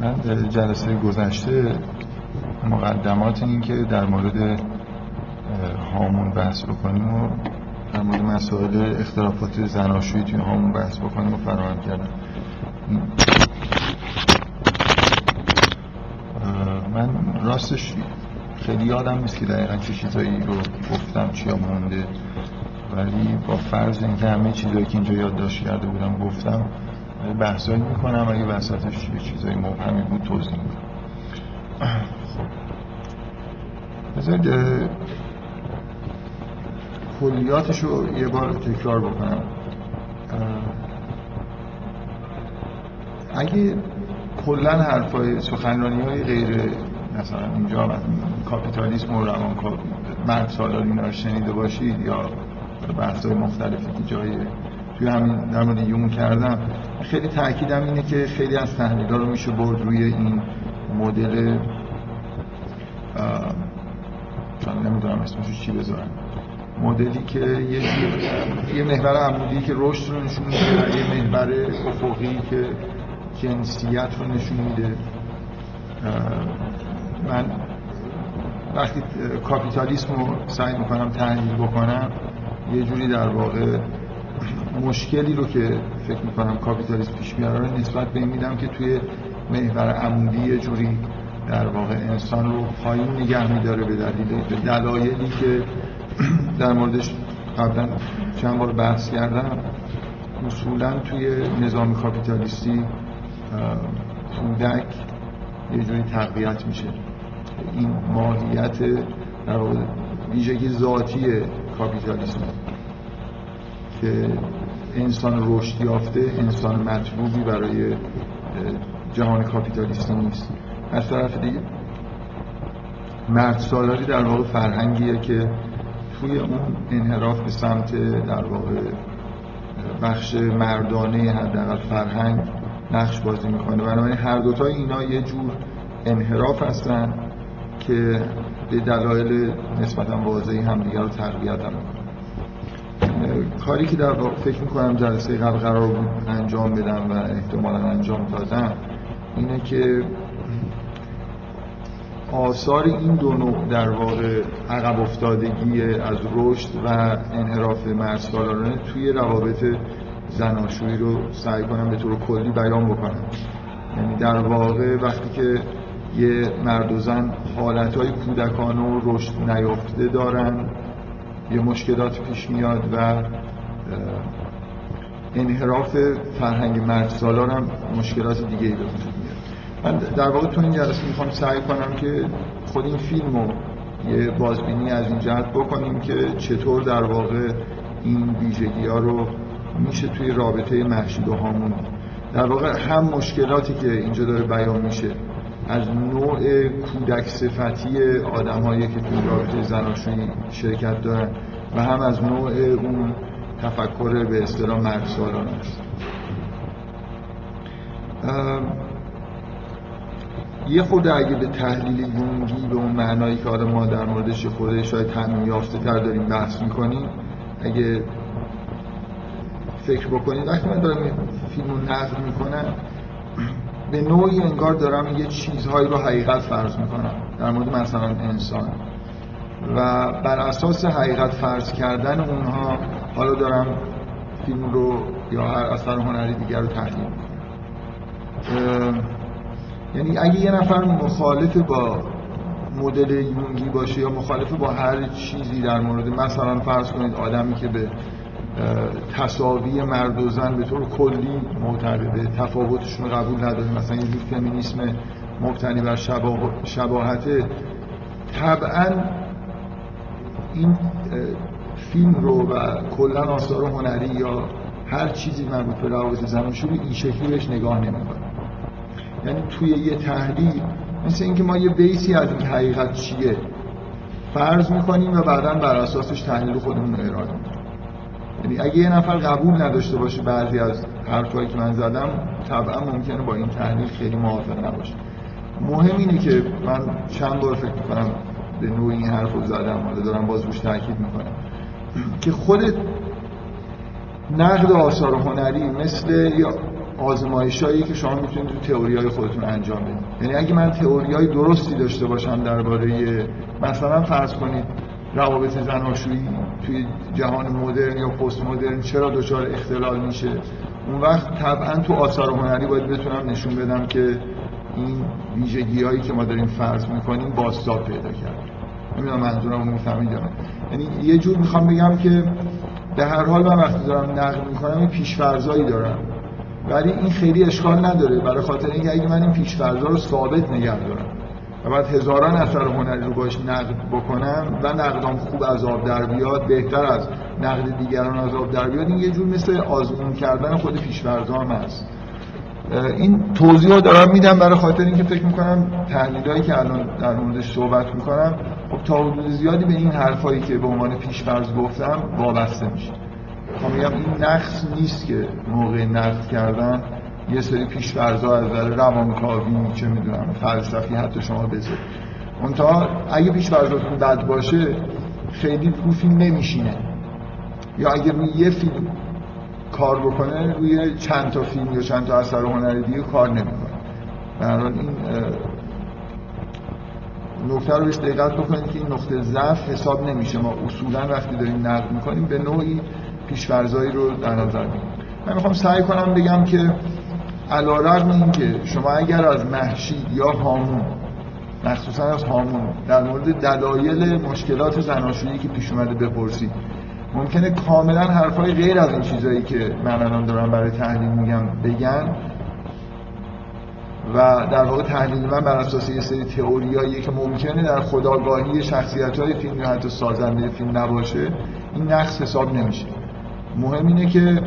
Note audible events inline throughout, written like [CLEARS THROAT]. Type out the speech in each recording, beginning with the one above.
من جلسه گذشته مقدمات این که در مورد هامون بحث بکنیم و در مورد مسائل اختلافات زناشویی توی هامون بحث بکنیم و فراهم کردم من راستش خیلی یادم نیست که دقیقا چه چیزایی رو گفتم چیا مونده. ولی با فرض اینکه همه چیزایی که اینجا یادداشت کرده بودم گفتم بحثایی می‌کنم اگه وسطش یه چیزایی مبهمی بود توضیح می‌کنم خب. بذارید کلیاتش رو یه بار تکرار بکنم. اگه کلا حرفای سخنرانی های غیر مثلا اینجا کاپیتالیسم و روان مرد سالار اینا شنیده باشید یا بحث های مختلفی که جای توی همین در مورد یون کردم. خیلی تاکیدم اینه که خیلی از تحلیل رو میشه برد روی این مدل چون نمی‌دونم اسمش چی بذارم. مدلی که یه یه محور عمودی که رشد رو نشون میده یه محور افقی که جنسیت رو نشون میده. من وقتی کاپیتالیسم رو سعی می‌کنم تحلیل بکنم یه جوری در واقع مشکلی رو که فکر می‌کنم کاپیتالیسم پیش میاره نسبت به این میدم که توی محور عمودی یه جوری در واقع انسان رو پایین نگه میداره به دلیل به دلایلی که [CLEARS THROAT] در موردش قبلا چند بار بحث کردم اصولا توی نظام کاپیتالیستی کودک یه جوری تقویت میشه. این ماهیت در ویژگی ذاتی کاپیتالیسم که انسان رشد یافته انسان مطلوبی برای جهان کاپیتالیستی نیست. از طرف دیگه مرد سالاری در واقع فرهنگیه که توی اون انحراف به سمت در واقع بخش مردانه حداقل فرهنگ نقش بازی می‌کنه. بنابراین هر دوتا اینا یه جور انحراف هستن که به دلایل نسبتا واضحی همدیگه رو تقویت هم کاری که در واقع فکر می‌کنم جلسه قبل قرار بود انجام بدم و احتمالا انجام دادم اینه که آثار این دو نوع در واقع عقب افتادگی از رشد و انحراف مرد توی روابط زناشویی رو سعی کنم به طور کلی بیان بکنم. یعنی در واقع وقتی که یه مرد و زن حالتهای کودکانه و رشد نیافته دارن یه مشکلات پیش میاد و انحراف فرهنگ مرد هم مشکلات دیگه ای من در واقع تو این جلسه می‌خوام سعی کنم که خود این فیلم رو یه بازبینی از این جهت بکنیم که چطور در واقع این ویژگی ها رو میشه توی رابطه محشید و هامون. در واقع هم مشکلاتی که اینجا داره بیان میشه از نوع کودک صفتی آدم که توی رابطه زناشویی شرکت دارن و هم از نوع اون تفکر به اصطلاح مرد سالان است یه خود اگه به تحلیل یونگی به اون معنایی که آدم ما در موردش خود شاید تعمیم یافته تر داریم بحث می‌کنیم اگه فکر بکنید وقتی من دارم فیلم رو می‌کنم به نوعی انگار دارم یه چیزهایی رو حقیقت فرض می‌کنم در مورد مثلا انسان. و بر اساس حقیقت فرض کردن اونها حالا دارم فیلم رو یا هر اثر هنری دیگر رو تحلیل یعنی اگه یه نفر مخالف با مدل یونگی باشه یا مخالف با هر چیزی در مورد مثلا فرض کنید آدمی که به تصاوی مرد و زن به طور کلی معتقده تفاوتشون قبول نداره مثلا یه جور فمینیسم مبتنی بر شباهته طبعا این فیلم رو و کلا آثار هنری یا هر چیزی مربوط به روابط زناشویی این شکلی بهش نگاه نمی‌کنه. یعنی توی یه تحلیل مثل اینکه ما یه بیسی از این حقیقت چیه فرض می‌کنیم و بعدا بر اساسش تحلیل خودمون رو ارائه می‌کنیم. یعنی اگه یه نفر قبول نداشته باشه بعضی از حرفایی که من زدم طبعا ممکنه با این تحلیل خیلی موافق نباشه. مهم اینه که من چند بار فکر می‌کنم به نوع این حرف رو زدم حالا دارم باز روش تاکید می‌کنم. که خود نقد آثار هنری مثل یا آزمایشایی که شما می‌تونید تو تئوری های خودتون انجام بدید. یعنی اگه من تئوری های درستی داشته باشم درباره مثلا فرض کنید روابط زناشویی توی جهان مدرن یا پست مدرن چرا دچار اختلال میشه؟ اون وقت طبعا تو آثار هنری باید بتونم نشون بدم که این ویژگی هایی که ما داریم فرض می‌کنیم بازتاب پیدا کرد. نمی‌دونم منظورم رو می‌فهمید یعنی یه جور می‌خوام بگم که به هر حال من وقتی دارم نقل می‌کنم این پیشفرزایی دارم. ولی این خیلی اشکال نداره. برای خاطر اینکه اگه من این پیشفرزا رو ثابت نگه دارم. و بعد هزاران اثر هنری رو باش نقد بکنم و نقدام خوب از آب در بیاد بهتر از نقد دیگران از آب در بیاد. این یه جور مثل آزمون کردن خود پیشفرزا هم هست این توضیح رو دارم میدم برای خاطر اینکه فکر می‌کنم تحلیلایی که الان در موردش صحبت می‌کنم خب تا حدود زیادی به این حرفایی که به عنوان پیشفرض گفتم وابسته میشه. خب میگم این نقص نیست که موقع نقد کردن یه سری پیشفرضا از نظر روانکاوی چه می‌دونم فلسفی حتی شما بذارید. منتها اگه پیشفرضاتون بد باشه خیلی رو فیلم نمیشینه. یا اگه روی یه فیلم کار بکنه روی چند تا فیلم یا چند تا اثر هنری دیگه کار نمی‌کنه. در این نکته رو بهش دقت بکنید که این نقطه ضعف حساب نمیشه. ما اصولا وقتی داریم نقد می‌کنیم به نوعی پیشورزایی رو در نظر می‌گیریم. من می‌خوام سعی کنم بگم که علا رقم این که شما اگر از محشید یا هامون مخصوصا از هامون در مورد دلایل مشکلات زناشویی که پیش اومده بپرسید ممکنه کاملا حرفای غیر از این چیزایی که من الان دارم برای تحلیل میگم بگن. و در واقع تحلیل من بر اساس یه سری تئوریایی که ممکنه در خداگاهی شخصیت های فیلم یا حتی سازنده فیلم نباشه این نقص حساب نمیشه. مهم اینه که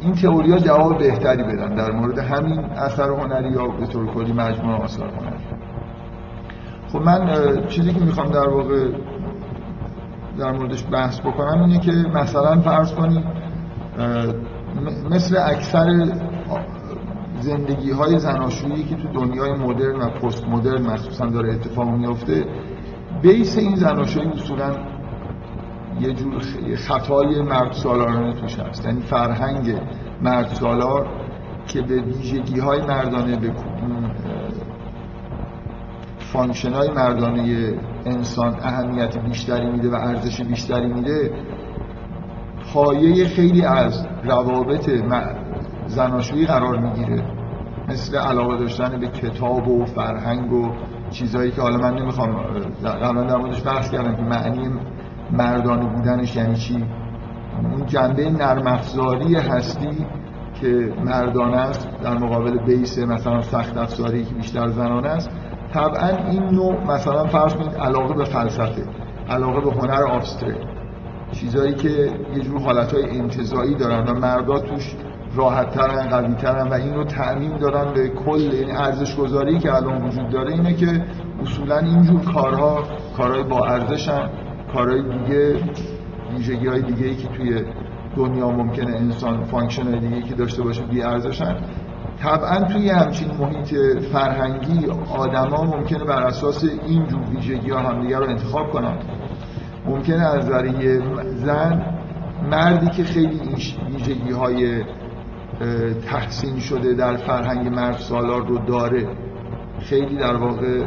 این تئوریا جواب بهتری بدن. در مورد همین اثر هنری یا به طور کلی مجموعه آثار هنری. خب من چیزی که می‌خوام در واقع در موردش بحث بکنم اینه که مثلا فرض کنید مثل اکثر زندگی های زناشویی که تو دنیای مدرن و پست مدرن مخصوصا داره اتفاق میفته base این زناشویی اصولا یه جور خطای مرد سالارانه توش هست. یعنی فرهنگ مرد سالار که به ویژگی های مردانه به function های مردانه انسان اهمیت بیشتری میده و ارزش بیشتری میده پایه خیلی از روابط زناشویی قرار می‌گیره. مثل علاقه داشتن به کتاب و فرهنگ و چیزهایی که حالا من نمی‌خوام قبلا در موردش بحث کردم که معنی مردانه بودنش یعنی چی؟ اون جنبه نرم هستی که مردانه است در مقابل بیس مثلا سخت افزاری که بیشتر زنانه است. طبعا این نوع مثلا فرض کنید علاقه به فلسفه علاقه به هنر abstract. چیزایی که یه جور حالتهای انتزاعی دارن و مردا توش راحت ترن قوی ترن و این رو تعمیم دارن به کل این ارزش گذاری که الان وجود داره اینه که اصولا اینجور کارها کارهای با ارزشن کارهای دیگه ویژگی های دیگه ای که توی دنیا ممکنه انسان function های دیگه که داشته باشه بی ارزشن. طبعا توی همچین محیط فرهنگی آدما ممکنه بر اساس این جور ویژگی ها همدیگه رو انتخاب کنن. ممکنه از نظر زن مردی که خیلی ویژگی های تحسین شده در فرهنگ مرد سالار رو داره خیلی در واقع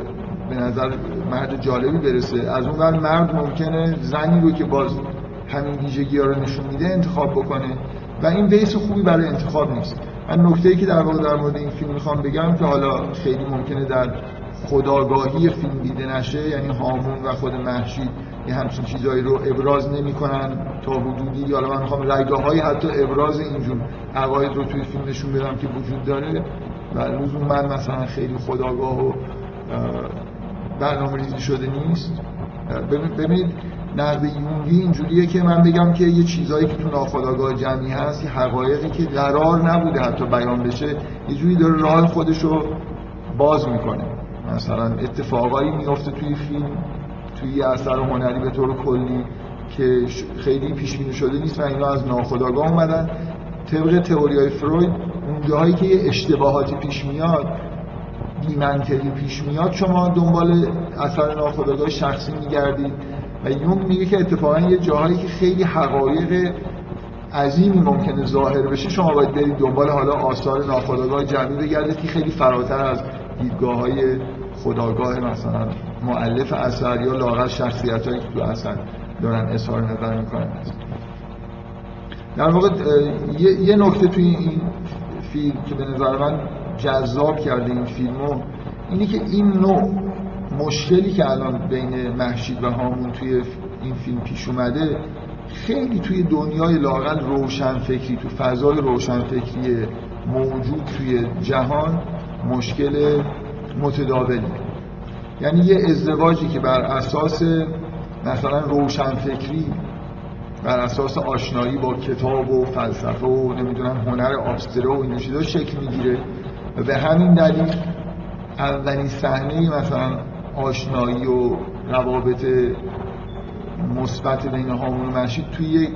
به نظر مرد جالبی برسه. از اون ور مرد ممکنه زنی رو که باز همین ویژگی ها رو نشون میده انتخاب بکنه. و این بیس خوبی برای انتخاب نیست. من نکته ای که در واقع در مورد این فیلم می‌خوام بگم که حالا خیلی ممکنه در خداگاهی فیلم دیده نشه یعنی هامون و خود محشید یه همچین چیزایی رو ابراز نمی‌کنن تا حدودی. حالا من می‌خوام رگاه های حتی ابراز اینجور عقاید رو توی فیلم نشون بدم که وجود داره. و لزوم من مثلا خیلی خداگاه و برنامه ریزی شده نیست. ببینید نقد یونگی اینجوریه که من بگم که یه چیزایی که تو ناخداگاه جمعی هست یه حقایقی که قرار نبوده حتی بیان بشه یه جوری داره راه خودش رو باز می‌کنه. مثلا اتفاقایی میفته توی فیلم توی یه اثر هنری به طور کلی که خیلی پیش بینی شده نیست و اینا از ناخداگاه اومدن. طبق تئوری های فروید اون جاهایی که یه اشتباهاتی پیش میاد بی پیش میاد شما دنبال اثر ناخداگاه شخصی میگردید و یون میگه که اتفاقا یه جاهایی که خیلی حقایق عظیمی ممکنه ظاهر بشه شما باید برید دنبال حالا آثار ناخودآگاه جمعی بگردید که خیلی فراتر از دیدگاه های خداگاه مثلا معلف اثر یا لاغر شخصیت هایی که تو اثر دارن اظهار نظر می‌کنن. در واقع یه نکته توی این فیلم که به نظر من جذاب کرده این فیلمو اینی که این نوع مشکلی که الان بین محشید و هامون توی این فیلم پیش اومده خیلی توی دنیای لاقل روشن فکری تو فضای روشن فکری موجود توی جهان مشکل متداولی یعنی یه ازدواجی که بر اساس مثلا روشن فکری بر اساس آشنایی با کتاب و فلسفه و نمی‌دونم هنر آبسترو و این شکل می‌گیره. و به همین دلیل اولین صحنه مثلا آشنایی و روابط مثبت بین هامون و مشید توی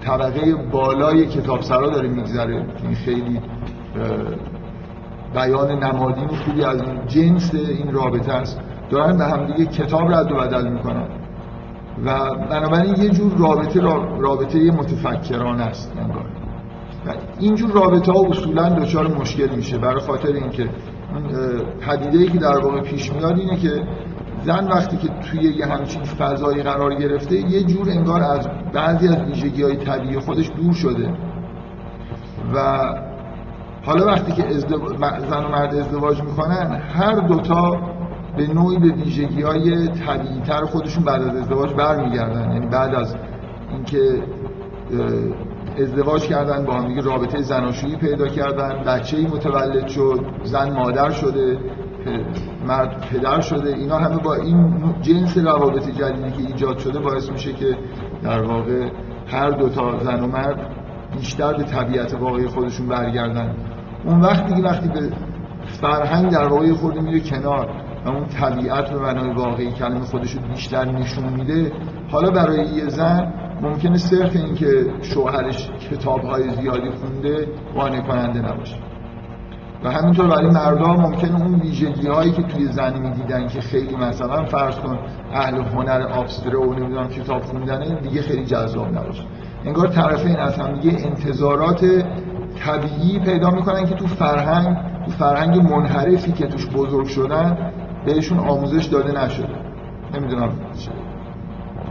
طبقه بالای کتاب سرا داره میگذره. این خیلی بیان نمادین خوبی از جنس این رابطه است. دارن به همدیگه کتاب رد و بدل می‌کنن. و بنابراین یه جور رابطه رابطه متفکرانه است انگار. اینجور رابطه ها اصولا دچار مشکل میشه. برای خاطر اینکه پدیده ای که در واقع پیش میاد اینه که زن وقتی که توی یه همچین فضایی قرار گرفته یه جور انگار از بعضی از ویژگی های طبیعی خودش دور شده. و حالا وقتی که زن و مرد ازدواج می‌کنن هر دوتا به نوعی به ویژگی های طبیعی تر خودشون بعد از ازدواج برمیگردن. یعنی بعد از اینکه ازدواج کردن با هم رابطه زناشویی پیدا کردن بچه ای متولد شد زن مادر شده مرد پدر شده اینا همه با این جنس روابط جدیدی که ایجاد شده باعث میشه که در واقع هر دو تا زن و مرد بیشتر به طبیعت واقعی خودشون برگردن. اون وقتی دیگه وقتی به فرهنگ در واقع خود میره کنار و اون طبیعت به معنای واقعی کلمه خودش رو بیشتر نشون میده حالا برای یه زن ممکنه صرف اینکه شوهرش کتابهای زیادی خونده قانع کننده نباشه. و همینطور برای مردم ممکنه اون ویژگی هایی که توی زن می‌دیدن که خیلی مثلا فرض کن اهل هنر آبستره و نمی‌دونم کتاب خوندنه دیگه خیلی جذاب نباشه. انگار طرفین از هم دیگه انتظارات طبیعی پیدا می‌کنن که تو فرهنگ تو فرهنگ منحرفی که توش بزرگ شدن بهشون آموزش داده نشده. نمی‌دونم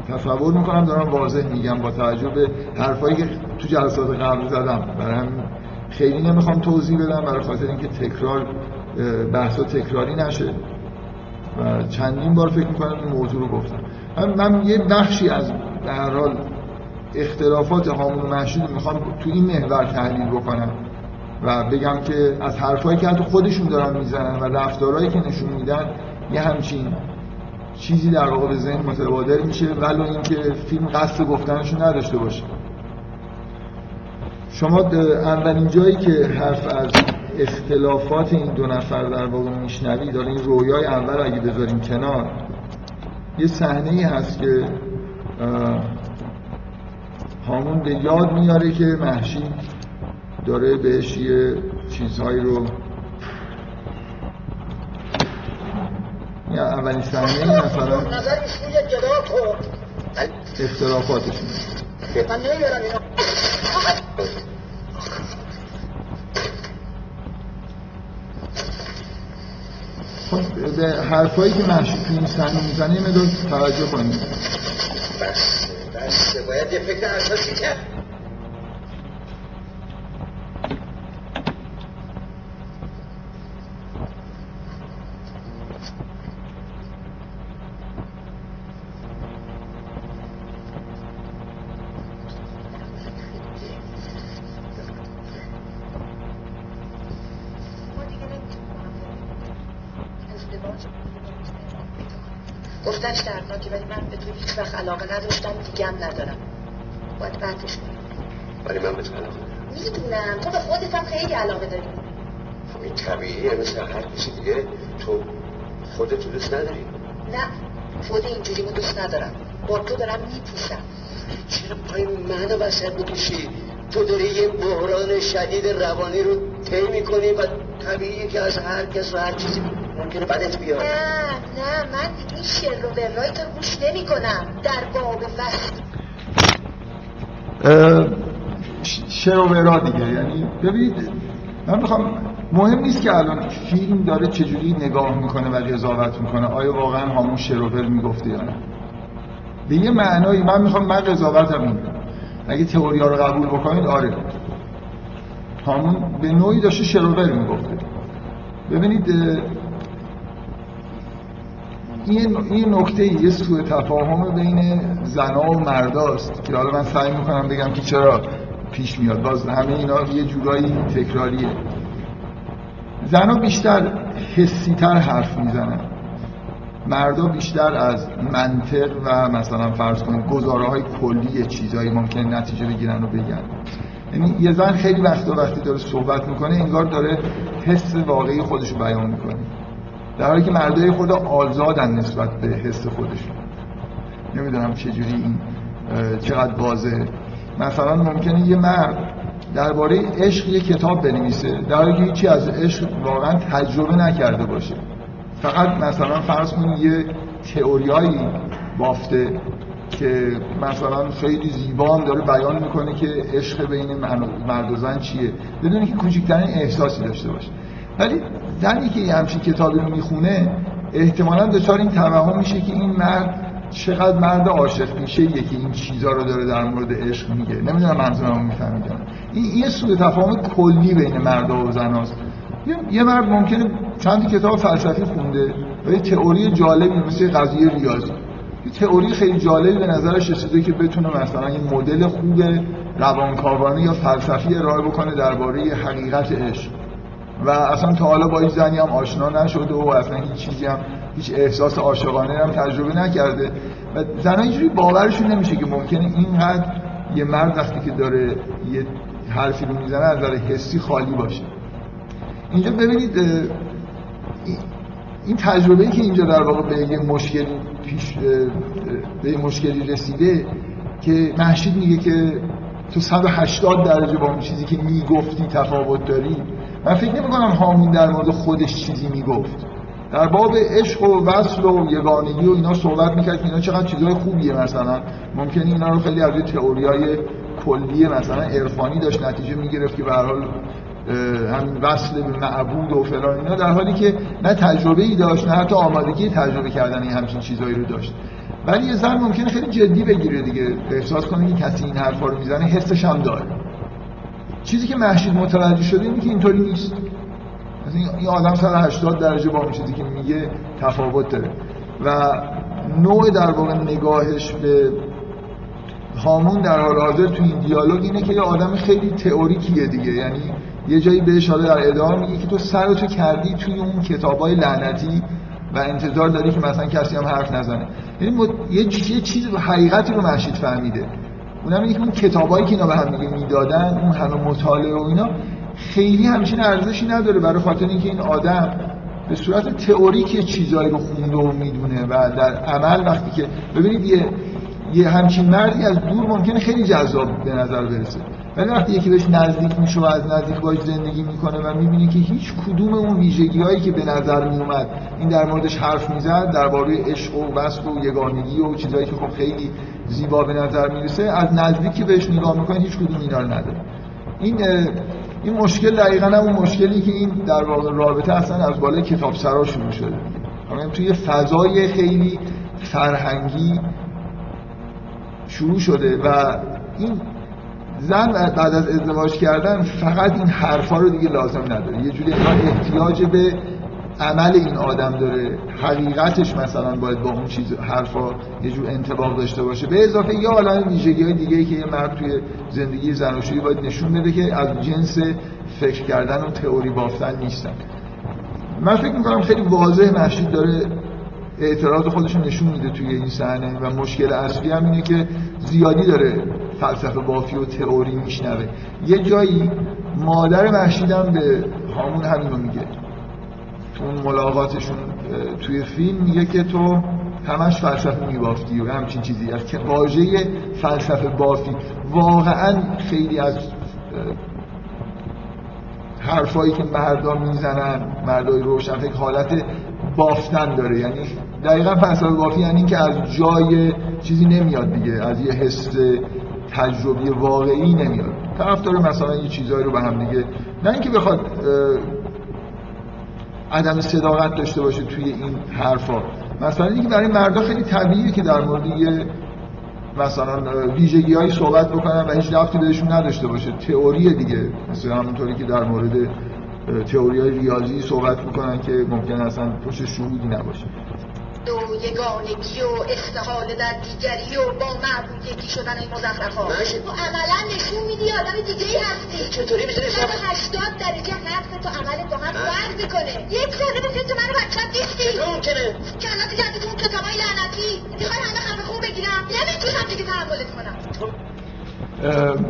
تصور می‌کنم دارم واضح میگم با توجه به حرفایی که تو جلسات قبل زدم. برای همین خیلی نمی‌خوام توضیح بدم برای خاطر اینکه تکرار بحثا تکراری نشه. و چندین بار فکر می‌کنم این موضوع رو گفتم. من, یه بخشی از در حال اختلافات هامون محشید می‌خوام تو این محور تحلیل بکنم و بگم که از حرفایی که حتی خودشون دارن می‌زنن و رفتارهایی که نشون میدن یه همچین چیزی در واقع به ذهن متبادر میشه ولو اینکه فیلم قصد گفتنشون نداشته باشه. شما اولین جایی که حرف از اختلافات این دو نفر در واقع میشنوی داره این رویای اول اگه بذاریم کنار یه صحنه ای هست که هامون به یاد میاره که محشی داره بهش یه چیزهایی رو یا اولین صحنه مثلا اختلافاتشون خب به حرفایی که محشی تو این صحنه می‌زنه یه مدار توجه کنید بس بس باید یه فکر اساسی کرد. گفتنش دردناکه ولی من به تو هیچ وقت علاقه نداشتم دیگه هم ندارم. باید قطعش کنیم ولی من به تو علاقه می‌دونم. تو به خودت هم خیلی علاقه داری. خب این طبیعیه مثل هر کسی دیگه. تو خودت دوست نداری؟ نه. خود اینجوری دوست ندارم. با تو دارم میپوشم. چرا پای منو وسط می‌کشی؟ تو داری یه بحران شدید روانی رو طی می‌کنی و طبیعیه که از هر کس و هر چیزی ممکنه بدت بیاد. نه. نه من این شعر رو به رای گوش نمی کنم. در باب فصل شروورا دیگه. یعنی ببینید من می‌خوام مهم نیست که الان فیلم داره چجوری نگاه می‌کنه و قضاوت می‌کنه. آیا واقعا همون شروور می‌گفته یا نه؟ به یه معنایی من می‌خوام من قضاوتم این اگه تئوریا رو قبول بکنید آره. همون به نوعی داشته شروور می‌گفته. ببینید این این نکته یه سوء تفاهم بین زنا و مرداست که حالا من سعی می‌کنم بگم که چرا پیش میاد. باز همه اینا یه جورایی تکراریه. زنا بیشتر حسی تر حرف می‌زنن مردا بیشتر از منطق و مثلا فرض کنید گزاره های کلی چیزایی ممکن نتیجه بگیرن و بگن. یعنی یه زن خیلی وقتا وقتی داره صحبت می‌کنه انگار داره حس واقعی خودش رو بیان می‌کنه. در حالی که مردای خود آزادن نسبت به حس خودشون. نمی‌دونم چجوری این چقدر واضحه. مثلا ممکنه یه مرد درباره عشق یه کتاب بنویسه در حالی که هیچی از عشق واقعا تجربه نکرده باشه. فقط مثلا فرض کنید یه تئوریایی بافته که مثلا خیلی زیبا هم داره بیان می‌کنه که عشق بین مرد و زن چیه. بدون که کوچکترین احساسی داشته باشه. ولی زنی که یه همچین کتابی رو می‌خونه احتمالا دچار این توهم میشه که این مرد چقدر مرد عاشق میشه یکی این چیزا رو داره در مورد عشق میگه. نمی‌دونم منظورمو می‌فهمید این یه سوء تفاهم کلی بین مرد و زناست یه مرد ممکنه چند کتاب فلسفی خونده و یه تئوری جالبی مثل قضیه ریاضی. یه تئوری خیلی جالبی به نظرش رسیده که بتونه مثلا یه مدل خوب روانکاوانه یا فلسفی ارائه بکنه درباره حقیقت عشق. و اصلا تا حالا با این زنی هم آشنا نشده و اصلا هیچ چیزی هم هیچ احساس عاشقانه هم تجربه نکرده. و زنها اینجوری باورشون نمیشه که ممکنه اینقدر یه مرد وقتی که داره یه حرفی رو می‌زنه از نظر حسی خالی باشه. اینجا ببینید این تجربه که اینجا در واقع به یه مشکل پیش به یه مشکلی رسیده که محشید میگه که تو 180 درجه با اون چیزی که می‌گفتی تفاوت داری من فکر نمی کنم هامون در مورد خودش چیزی می‌گفت. در باب عشق و وصل و یگانگی و اینا صحبت می‌کرد که اینا چقدر چیزای خوبیه مثلا. ممکنه اینا رو خیلی از تئوریای کلیه مثلا عرفانی داشت نتیجه می‌گرفت که به هر حال همین وصل به معبود و فلان اینا در حالی که نه تجربه ای داشت نه حتی آمادگی تجربه کردن این همچین چیزایی رو داشت. ولی یه زن ممکنه خیلی جدی بگیره دیگه. احساس کنه که کسی این حرفا رو می‌زنه حسش هم داره. چیزی که محشید متوجه شده اینه که اینطوری نیست. این آدم 180 درجه با اون چیزی که میگه تفاوت داره. و نوع در واقع نگاهش به هامون در حال حاضر تو این دیالوگ اینه که یه آدم خیلی تئوریکیه دیگه. یعنی یه جایی بهش حالا در ادامه میگه که تو سرتو کردی توی اون کتابای لعنتی و انتظار داری که مثلا کسی هم حرف نزنه. یعنی یه چیز حقیقتی رو محشید فهمیده. اونم اینه که اون کتابایی که اینا به هم دیگه می‌دادن اون همه مطالعه و اینا خیلی همچین ارزشی نداره برای خاطر اینکه این آدم به صورت تئوریک چیزایی رو خونده و می‌دونه و در عمل وقتی که ببینید یه یه همچین مردی از دور ممکنه خیلی جذاب به نظر برسه. ولی وقتی یکی بهش نزدیک میشه و از نزدیک باش زندگی می‌کنه و می‌بینه که هیچ کدوم اون ویژگی هایی که به نظر میومد این در موردش حرف می‌زد درباره عشق و وصل و یگانگی و چیزهایی که خب خیلی زیبا به نظر می‌رسه از نزدیک که بهش نگاه می‌کنه هیچ کدوم اینا رو نداره. این این مشکل دقیقا هم اون مشکلی که این در واقع رابطه اصلا از بالای کتاب سرا شروع شده. توی فضای خیلی فرهنگی شروع شده و این زن بعد از ازدواج کردن فقط این حرفا رو دیگه لازم نداره. یه جوری احتیاج به عمل این آدم داره حقیقتش مثلا باید با اون چیز حرفا یه جور انتباق داشته باشه. به اضافه یه عالم ویژگی های دیگه که یه مرد توی زندگی زناشویی باید نشون بده که از جنس فکر کردن و تئوری بافتن نیستن. من فکر می‌کنم خیلی واضح مشید داره اعتراض خودش نشون میده توی این صحنه و مشکل اصلی هم اینه که زیادی داره فلسفه بافی و تئوری میشنوه. یه جایی مادر محشیدم به هامون همین میگه. اون ملاقاتشون توی فیلم میگه که تو همش فلسفه میبافتی و همچین چیزی. از که واژه فلسفه بافی واقعا خیلی از حرفایی که مردم می‌زنن مردای روشن فکر حالت بافتن داره. یعنی دقیقا فلسفه بافی یعنی که از جای چیزی نمیاد دیگه از یه حس تجربی واقعی نمیاد. طرف داره مثلا یه چیزایی رو به هم دیگه نه اینکه بخواد عدم صداقت داشته باشه توی این حرفا. مثلا اینکه برای مردا خیلی طبیعیه که در مورد یه مثلا ویژگی هایی صحبت بکنن و هیچ رفتی بهشون نداشته باشه. تئوری دیگه. مثلا همونطوری که در مورد تئوری های ریاضی صحبت می‌کنن که ممکن اصلا پشت شهودی نباشه. دو یگانگی و استحال در دیگری و با معبود یکی شدن این مزخرف ها تو عملا نشون میدی آدم دیگه ای هستی چطوری می‌تونی شب هشتاد درجه حرف تو عمل با هم فرق کنه یک ساله مثل تو منو بچم نیستی. چطور ممکنه؟ کلات جدی تو اون کتابای لعنتی. می‌خوای همه خفه خوب بگیرم؟ نمی‌تونم دیگه تحملت کنم.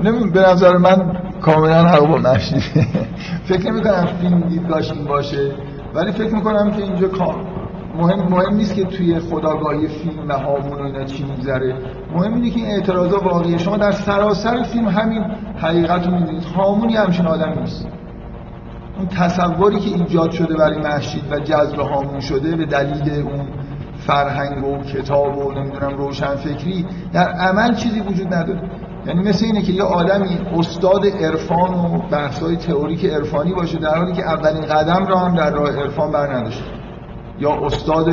نمیم به نظر من کاملا حق با نشیده فکر نمی کنم فیلم دیدگاهش این باشه ولی فکر می‌کنم که اینجا کام مهم مهم نیست که توی خداگاهی فیلم و هامون و اینا چی میگذره. مهم اینه که این اعتراضا واقعیه شما در سراسر فیلم همین حقیقت رو می‌دونید. هامون یه همچین آدمی نیست. اون تصوری که ایجاد شده برای محشید و جذب هامون شده به دلیل اون فرهنگ و کتاب و نمی‌دونم روشن فکری در عمل چیزی وجود نداره. یعنی مثل اینه که یه آدمی استاد عرفان و بحث‌های تئوریک عرفانی باشه در حالی که اولین قدم را هم در راه عرفان بر نداشته. یا استاد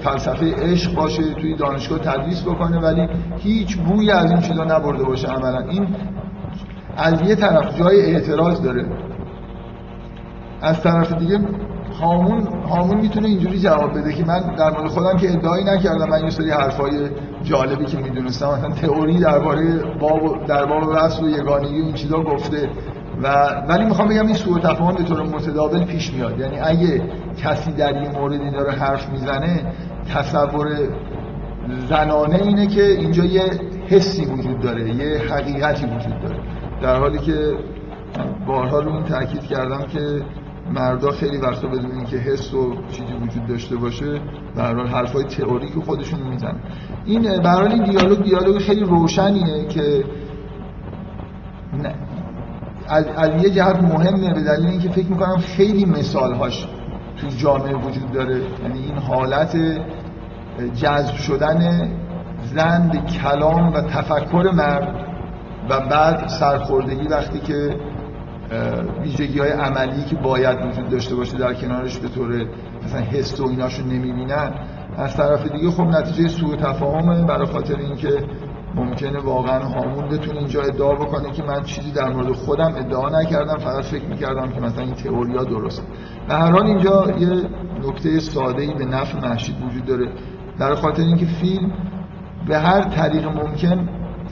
فلسفه عشق باشه توی دانشگاه تدریس بکنه ولی هیچ بوی از این چیزا نبرده باشه عملا. این از یه طرف جای اعتراض داره. از طرف دیگه هامون هامون می‌تونه اینجوری جواب بده که من در مورد خودم که ادعایی نکردم من یه سری حرفای جالبی که می‌دونستم مثلا تئوری درباره باب در باب وصل و یگانگی این چیزا گفته. و ولی می‌خوام بگم این سوء تفاهم به طور متداول پیش میاد. یعنی اگه کسی در یه موردی داره حرف می‌زنه تصور زنانه اینه که اینجا یه حسی وجود داره یه حقیقتی وجود داره. در حالی که بارها رو این تاکید کردم که مردا خیلی وقتا بدون اینکه حس و چیزی وجود داشته باشه به هر حال حرفای تئوریک خودشون می‌زنن. این به این دیالوگ دیالوگ خیلی روشنیه که از, یه جهت مهمه به دلیل اینکه فکر می‌کنم خیلی مثالهاش تو جامعه وجود داره. یعنی این حالت جذب شدن زن به کلام و تفکر مرد و بعد سرخوردگی وقتی که ویژگی های عملی که باید وجود داشته باشه در کنارش به طور مثلا حس و ایناشو نمی‌بینن از طرف دیگه خب نتیجه سوء تفاهمه برای خاطر اینکه ممکنه واقعا هامون بتونه اینجا ادعا بکنه که من چیزی در مورد خودم ادعا نکردم فقط فکر می‌کردم که مثلا این تئوریا درست به هر حال اینجا یه نکته ساده ای به نفع محشید وجود داره. در خاطر اینکه فیلم به هر طریق ممکن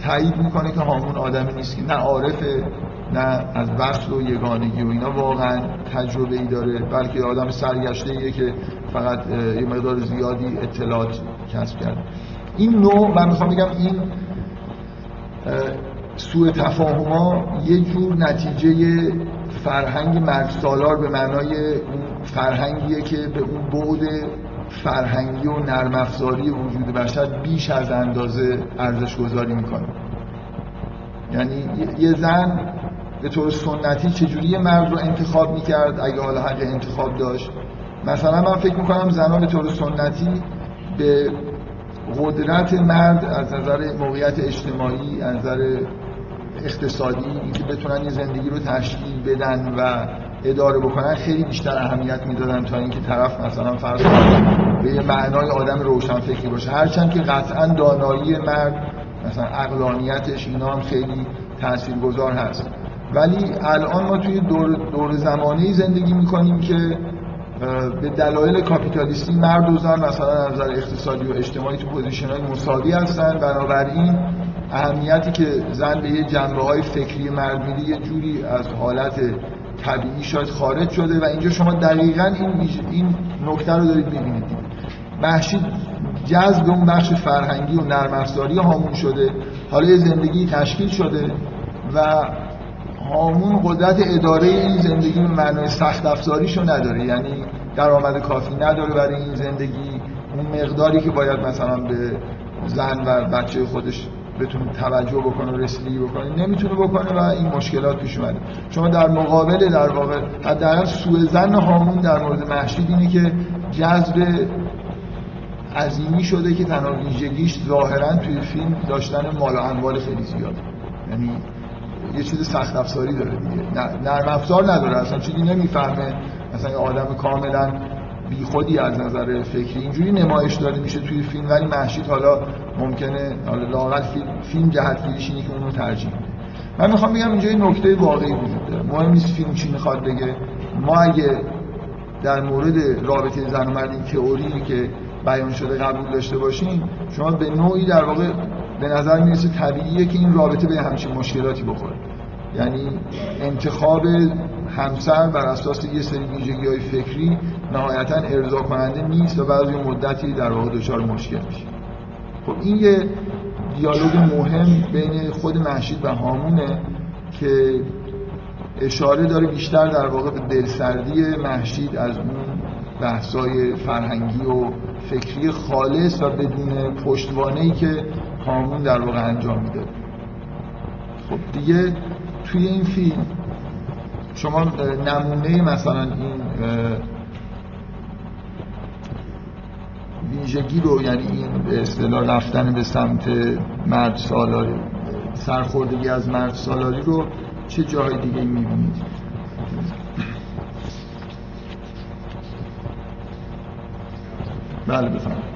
تایید می‌کنه که هامون آدمی نیست که نه عارفه نه از وصل و یگانگی و اینا. واقعا تجربه ای داره بلکه آدم سرگشته ایه که فقط یه مقدار زیادی اطلاعات کسب کرده. این نوع من می‌خوام بگم این سوء تفاهم ها یه جور نتیجه فرهنگ مرد سالار به معنای فرهنگیه که به اون بعد فرهنگی و نرم افزاری وجود بشر بیش از اندازه ارزش گذاری می‌کنه. یعنی یه زن به طور سنتی چجوری یه مرد رو انتخاب می‌کرد اگه حالا حق انتخاب داشت؟ مثلا من فکر می‌کنم زنان به طور سنتی به قدرت مرد از نظر موقعیت اجتماعی از نظر اقتصادی اینکه بتونن یه زندگی رو تشکیل بدن و اداره بکنن خیلی بیشتر اهمیت می‌دادن تا اینکه طرف مثلا فرض به یه معنای آدم روشن فکری باشه. هرچند که قطعا دانایی مرد مثلا عقلانیتش اینا هم خیلی تاثیرگذار هست. ولی الان ما توی دور, دور زمانی زندگی می‌کنیم که به دلایل کاپیتالیستی مرد و زن مثلا از نظر اقتصادی و اجتماعی تو position های مساوی هستن. بنابراین اهمیتی که زن به یه جنبه های فکری مرد میده یه جوری از حالت طبیعی شاید خارج شده و اینجا شما دقیقا این, این نکته رو دارید می‌بینید. محشید جذب اون بخش فرهنگی و نرم افزاری هامون شده. حالا یه زندگی تشکیل شده و هامون قدرت اداره این زندگی به معنای سخت افزاریشو نداره. یعنی درآمد کافی نداره برای این زندگی. اون مقداری که باید مثلا به زن و بچه خودش بتونه توجه بکنه و رسیدگی بکنه نمی‌تونه بکنه و این مشکلات پیش اومده. شما در مقابل در واقع حداقل سوء زن هامون در مورد محشید اینه که جذب عظیمی شده که تنها ویژگیش ظاهرا توی فیلم داشتن مال و اموال خیلی زیاده. یعنی یه چیز سخت افزاری داره دیگه. نرم افزار نداره. اصلا چیزی نمی‌فهمه. مثلا یه آدم کاملا بیخودی از نظر فکری. اینجوری نمایش داده میشه توی فیلم ولی محشید حالا ممکنه حالا لاغت فیلم, فیلم جهت اینه که اونو ترجیح من می‌خوام بگم اینجا یه نکته واقعی وجود داره. مهم نیست فیلم چی می‌خواد بگه. ما اگه در مورد رابطه زن و مرد این تئوری که بیان شده قبول داشته باشین شما به نوعی در واقع به نظر می‌رسه طبیعیه که این رابطه به همچین مشکلاتی بخوره. یعنی انتخاب همسر بر اساس یه سری ویژگی های فکری نهایتا ارضا کننده نیست و بعضی مدتی در واقع دچار مشکل میشه. خب این یه دیالوگ مهم بین خود محشید و هامونه که اشاره داره بیشتر در واقع به دلسردی محشید از اون بحثای فرهنگی و فکری خالص و بدون پشتوانه که هامون در واقع انجام میده. خب دیگه توی این فیلم. شما نمونه مثلا این ویژگی رو یعنی این به اصطلاح رفتن به سمت مرد سالاری سرخوردگی از مرد سالاری رو چه جای دیگه می‌بینید؟ بله بفرمایید.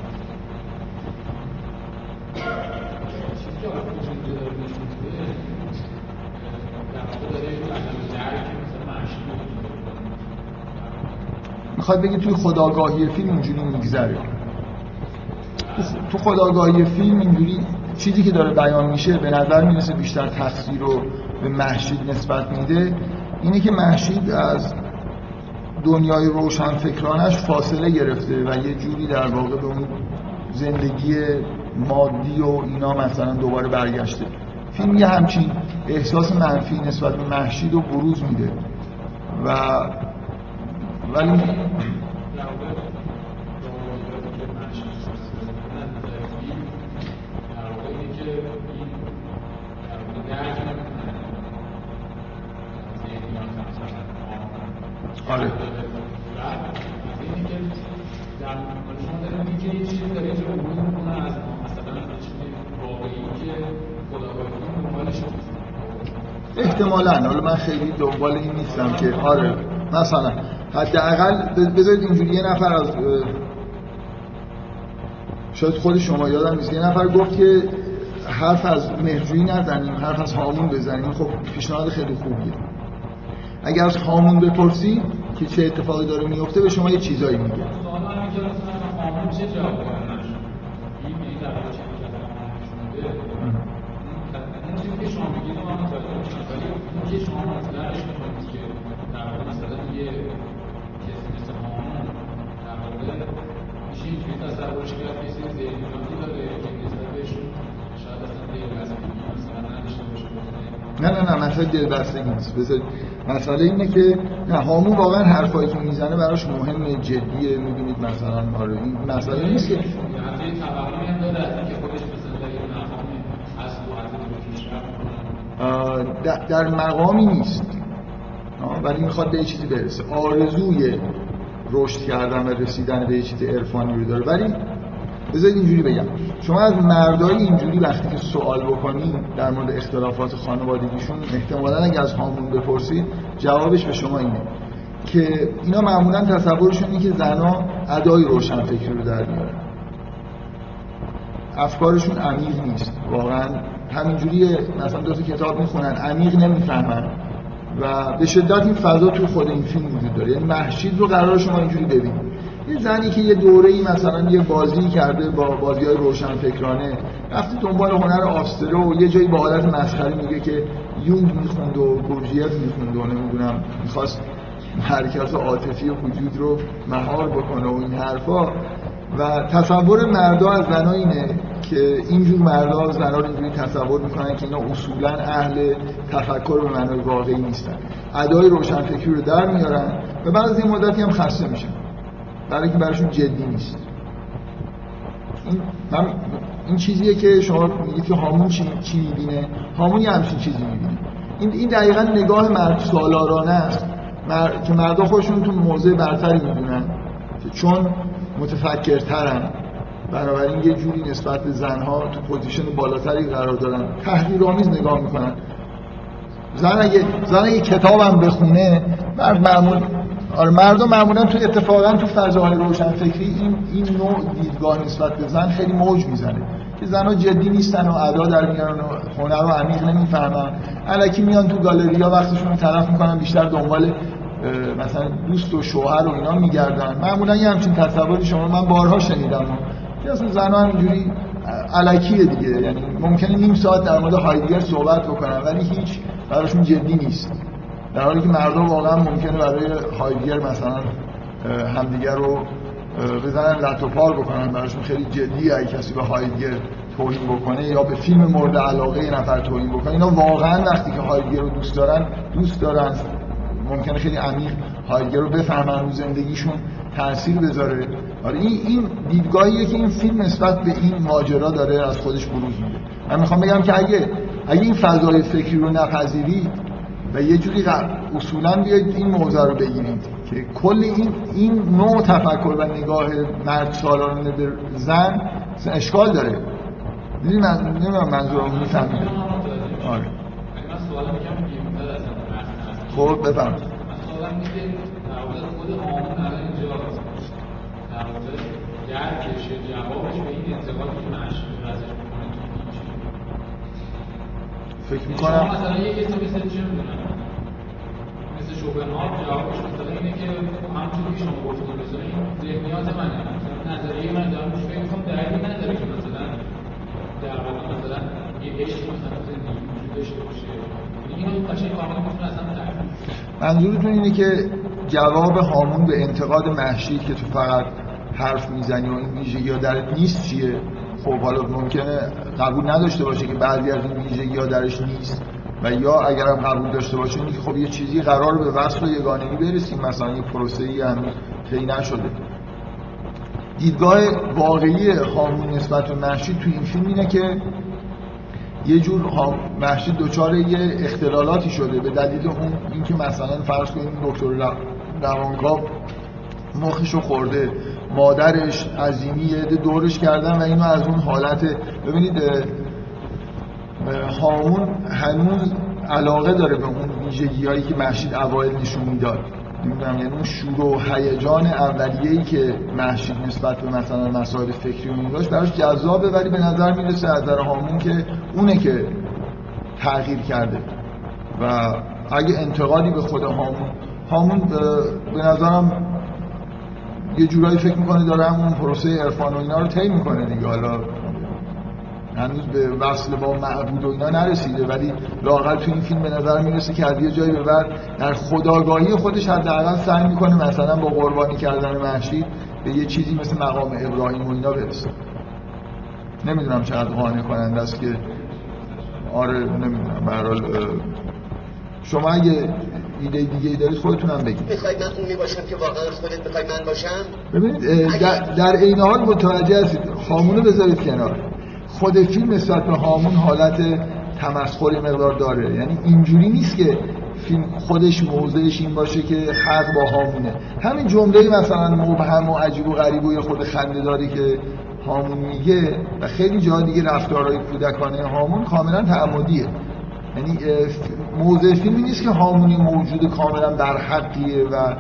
می‌خواد بگی توی خداگاهی فیلم اینجوری میگذره. تو خداگاهی فیلم اینجوری چیزی که داره بیان میشه به نظر می‌رسه بیشتر تفسیر رو به محشید نسبت میده. اینه که محشید از دنیای روشن فکرانش فاصله گرفته و یه جوری در واقع به اون زندگی مادی و اینا مثلا دوباره برگشته. فیلم یه همچین احساس منفی نسبت به محشید و بروز میده و ولی آره. احتمالا. حالا من خیلی دنبال این نیستم که آره مثلا. حداقل بذارید اینجوری یه نفر از شاید خود شما یادم نیست یه نفر گفت که حرف از مهجویی نزنیم حرف از هامون بزنیم. خب پیشنهاد خیلی خوبیه. اگر از هامون بپرسی که چه اتفاقی داره میفته به شما یه چیزایی میگه. نه نه نه مسئله دلبستگی نیست بذارید مسئله اینه که نه هامون واقعا حرفایی که می‌زنه براش مهم جدیه. می‌بینید مثلا آره این مسئله نیست که در مقامی نیست. ولی می‌خواد به یه چیزی برسه. آرزوی رشد کردن و رسیدن به چیز عرفانی رو داره. ولی بذارید اینجوری بگم. شما از مردای اینجوری وقتی که سوال بکنید در مورد اختلافات خانوادگیشون احتمالا اگه از هامون بپرسید جوابش به شما اینه که اینا معمولا تصورشون اینه که زنها ادای روشن فکری رو در میارن افکارشون عمیق نیست. واقعا همینجوری مثلا دو تا کتاب می‌خونن عمیق نمی‌فهمن. و به شدت این فضا تو خود این فیلم وجود داره. یعنی محشید رو قرار شما اینجوری ببینید یه زنی که یه دوره ای مثلا یه بازی کرده با بازی های روشن فکرانه رفته دنبال هنر آفستره و یه جایی با حالت مسخره میگه که یونگ می‌خوند و گورجیف می‌خوند و نمی‌دونم می‌خواست حرکت عاطفی وجود رو مهار بکنه و این حرفا. و تصور مردا از زنا اینه که اینجور مردا زنا رو اینجوری تصور می‌کنن که اینا اصولا اهل تفکر به معنای واقعی نیستن. ادای روشنفکری رو در میارن و بعد از این مدتی هم خسته میشن. برای که براشون جدی نیست. این, من این چیزیه که شما میگید که هامون چی, چی می‌بینه؟ هامون یه همچین چیزی می‌بینه. این, این دقیقا نگاه مرد سالارانه است. مر... که مردا خودشون تو موضع برتری می‌دونن چون متفکرترن. بنابراین یه جوری نسبت به زنها تو position بالاتری قرار دارن. تحقیرآمیز نگاه می‌کنن. زن اگه زن اگه کتابم بخونه معمول آره مردم معمولا تو اتفاقا تو فضاهای روشن فکری این این نوع دیدگاه نسبت به زن خیلی موج می‌زنه. که زنها جدی نیستن و ادا در میارن و هنر رو عمیق نمی‌فهمن. الکی میان تو گالری ها وقتشون رو طرف می‌کنن بیشتر دنبال مثلا دوست و شوهر و اینا میگردن. معمولا یه همچین تصوری شما من بارها شنیدم. که اصلا زنها اینجوری علکیه دیگه. یعنی ممکنه نیم ساعت در مورد هایدگر صحبت بکنن ولی هیچ براشون جدی نیست. در حالی که مردم واقعا ممکنه برای هایدگر مثلا همدیگر رو بزنن لط و پار بکنن براشون خیلی جدی اگه کسی به هایدگر توهین بکنه یا به فیلم مورد علاقه یه نفر توهین بکنه. اینا واقعا وقتی که هایدگر رو دوست دارن دوست دارن. ممکنه خیلی عمیق هایدگر رو بفهمن رو زندگیشون تاثیر بذاره. آره این این دیدگاهیه که این فیلم نسبت به این ماجرا داره از خودش بروز میده. من می‌خوام بگم که اگه اگه این فضای فکری رو نپذیرید و یه جوری اصولا بیاید این موضوع رو بگیرید که کل این این نوع تفکر و نگاه مرد سالانه به زن اشکال داره. دیدی من نمی‌دونم منظورم می‌فهمید آره. خب بفهم درکش جوابش به این انتقادی که معشوق ازش فکر می‌کنم مثلا یه کسی مثل چه می‌دونم؟ مثل شوپنهاور جوابش مثلا اینه که همونجوری که شما گفتید مثلا این ذهنیات منه. مثلا نظریه من دارم روش فکر می‌کنم دلیلی نداره که مثلا در واقع مثلا یه عشق مثلا زندگی وجود داشته باشه. اینو قشنگ کاملا می‌تونه اصلا منظورتون اینه که جواب هامون به انتقاد محشی که تو فقط حرف می‌زنی و این ویژگی ها درت نیست چیه؟ خب حالا ممکنه قبول نداشته باشه که بعضی از این ویژگی ها درش نیست و یا اگر هم قبول داشته باشه اینکه خب یه چیزی قرار به وصل و یگانگی برسیم مثلا یه پروسه ای هنوز طی نشده. دیدگاه واقعی هامون نسبت به محشید تو این فیلم اینه که یه جور محشید دچار یه اختلالاتی شده به دلیل اون اینکه مثلا فرض کنیم دکتر روانکاو مخشو خورده. مادرش عظیمی یه دورش کردن و اینو از اون حالت ببینید هامون هنوز علاقه داره به اون ویژگی هایی که محشید اوایل نشون می‌داد. نمی‌دونم یعنی اون شور و هیجان اولیه‌ای که محشید نسبت به مثلا مسائل فکری اون داشت براش جذابه ولی به نظر می‌رسه از نظر هامون که اونه که تغییر کرده. و اگه انتقادی به خود هامون هامون به نظرم یه جورایی فکر می‌کنه داره همون پروسه عرفان و اینا رو طی می‌کنه دیگه. حالا هنوز به وصل با معبود و اینا نرسیده ولی لاقل تو این فیلم به نظر می‌رسه که از یه جایی به بعد در خداگاهی خودش حداقل سعی می‌کنه مثلا با قربانی کردن محشید به یه چیزی مثل مقام ابراهیم و اینا برسه. نمی‌دونم چقدر قانع کننده است که آره نمی‌دونم. برحال شما اگه ایده دیگه ای دارید خودتون هم بگید. می‌خوای من اونی باشم که واقعا خودت می‌خوای من باشم؟ ببینید در, در این حال متوجه هستید هامونو بذارید کنار. خود فیلم نسبت به هامون حالت تمسخری مقدار داره. یعنی اینجوری نیست که فیلم خودش موضعش این باشه که حق با هامونه. همین جمله مثلا مبهم و عجیب و غریب و خود خنده داری که هامون میگه و خیلی جا دیگه رفتارهای کودکانه هامون کاملا تعمدیه. یعنی موضع فیلمی نیست که هامونی موجود کاملا در حقیه و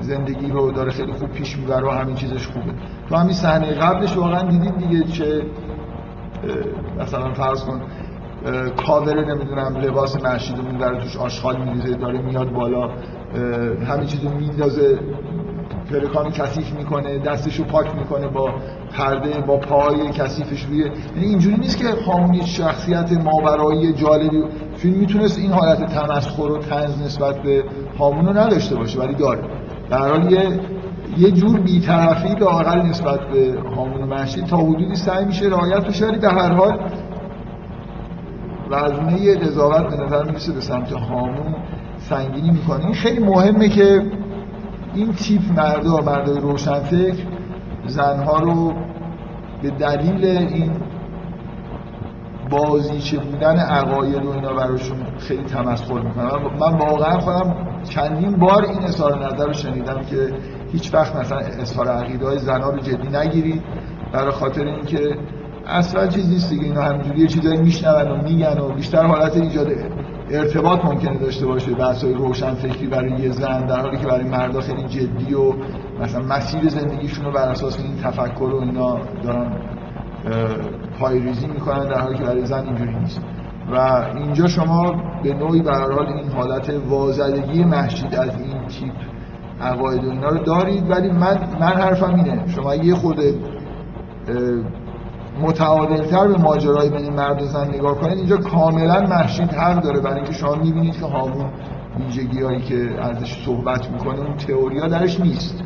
زندگی رو داره خیلی خوب پیش می‌بره و همین چیزش خوبه. تو همین صحنه قبلش واقعا دیدید دیگه چه مثلا فرض کن کاور نمی‌دونم لباس مرشید رو توش آشغال میریزه داره میاد بالا همین چیزو میندازه. پلکان کثیف می‌کنه دستشو پاک می‌کنه با پرده با پای کثیفش روی. یعنی اینجوری نیست که هامونی شخصیت ماورایی جالبی فیلم می‌تونست این حالت تمسخر و طنز نسبت به هامون رو نداشته باشه ولی داره. در یه یه جور بی‌طرفی لااقل نسبت به هامون مشید تا حدودی سعی میشه رعایت بشه ولی در هر حال وزنه قضاوت به نظر می‌رسه به سمت هامون سنگینی می‌کنه. خیلی مهمه که این تیپ مردا مردای روشنفکر زنها رو به دلیل این بازیچه بودن عقاید و اینا براشون خیلی تمسخر می‌کنم من واقعا خودم چندین بار این اظهار نظر رو شنیدم که هیچ وقت مثلا اظهار عقیده های زنها رو جدی نگیرید. برای خاطر اینکه اصلا چیز نیست دیگه اینا همینجوری یه چیزایی میشنون و میگن و بیشتر حالت ایجاد ارتباط ممکنه داشته باشه بحث های روشن فکری برای یه زن در حالی که برای مردا خیلی جدی و مثلا مسیر زندگیشون رو بر اساس این تفکر و اینا دارن پایریزی می‌کنن در حالی که برای زن اینجوری نیست. و اینجا شما به نوعی به حال این حالت وازدگی محشید از این تیپ عقاید و اینا رو دارید ولی من من حرفم اینه شما یه خود متعادلتر به ماجرای بین مرد و زن نگاه کنید اینجا کاملا محشید حق داره. برای اینکه شما می‌بینید که هامون ویژگی هایی که ازش صحبت می‌کنه اون تئوریا درش نیست.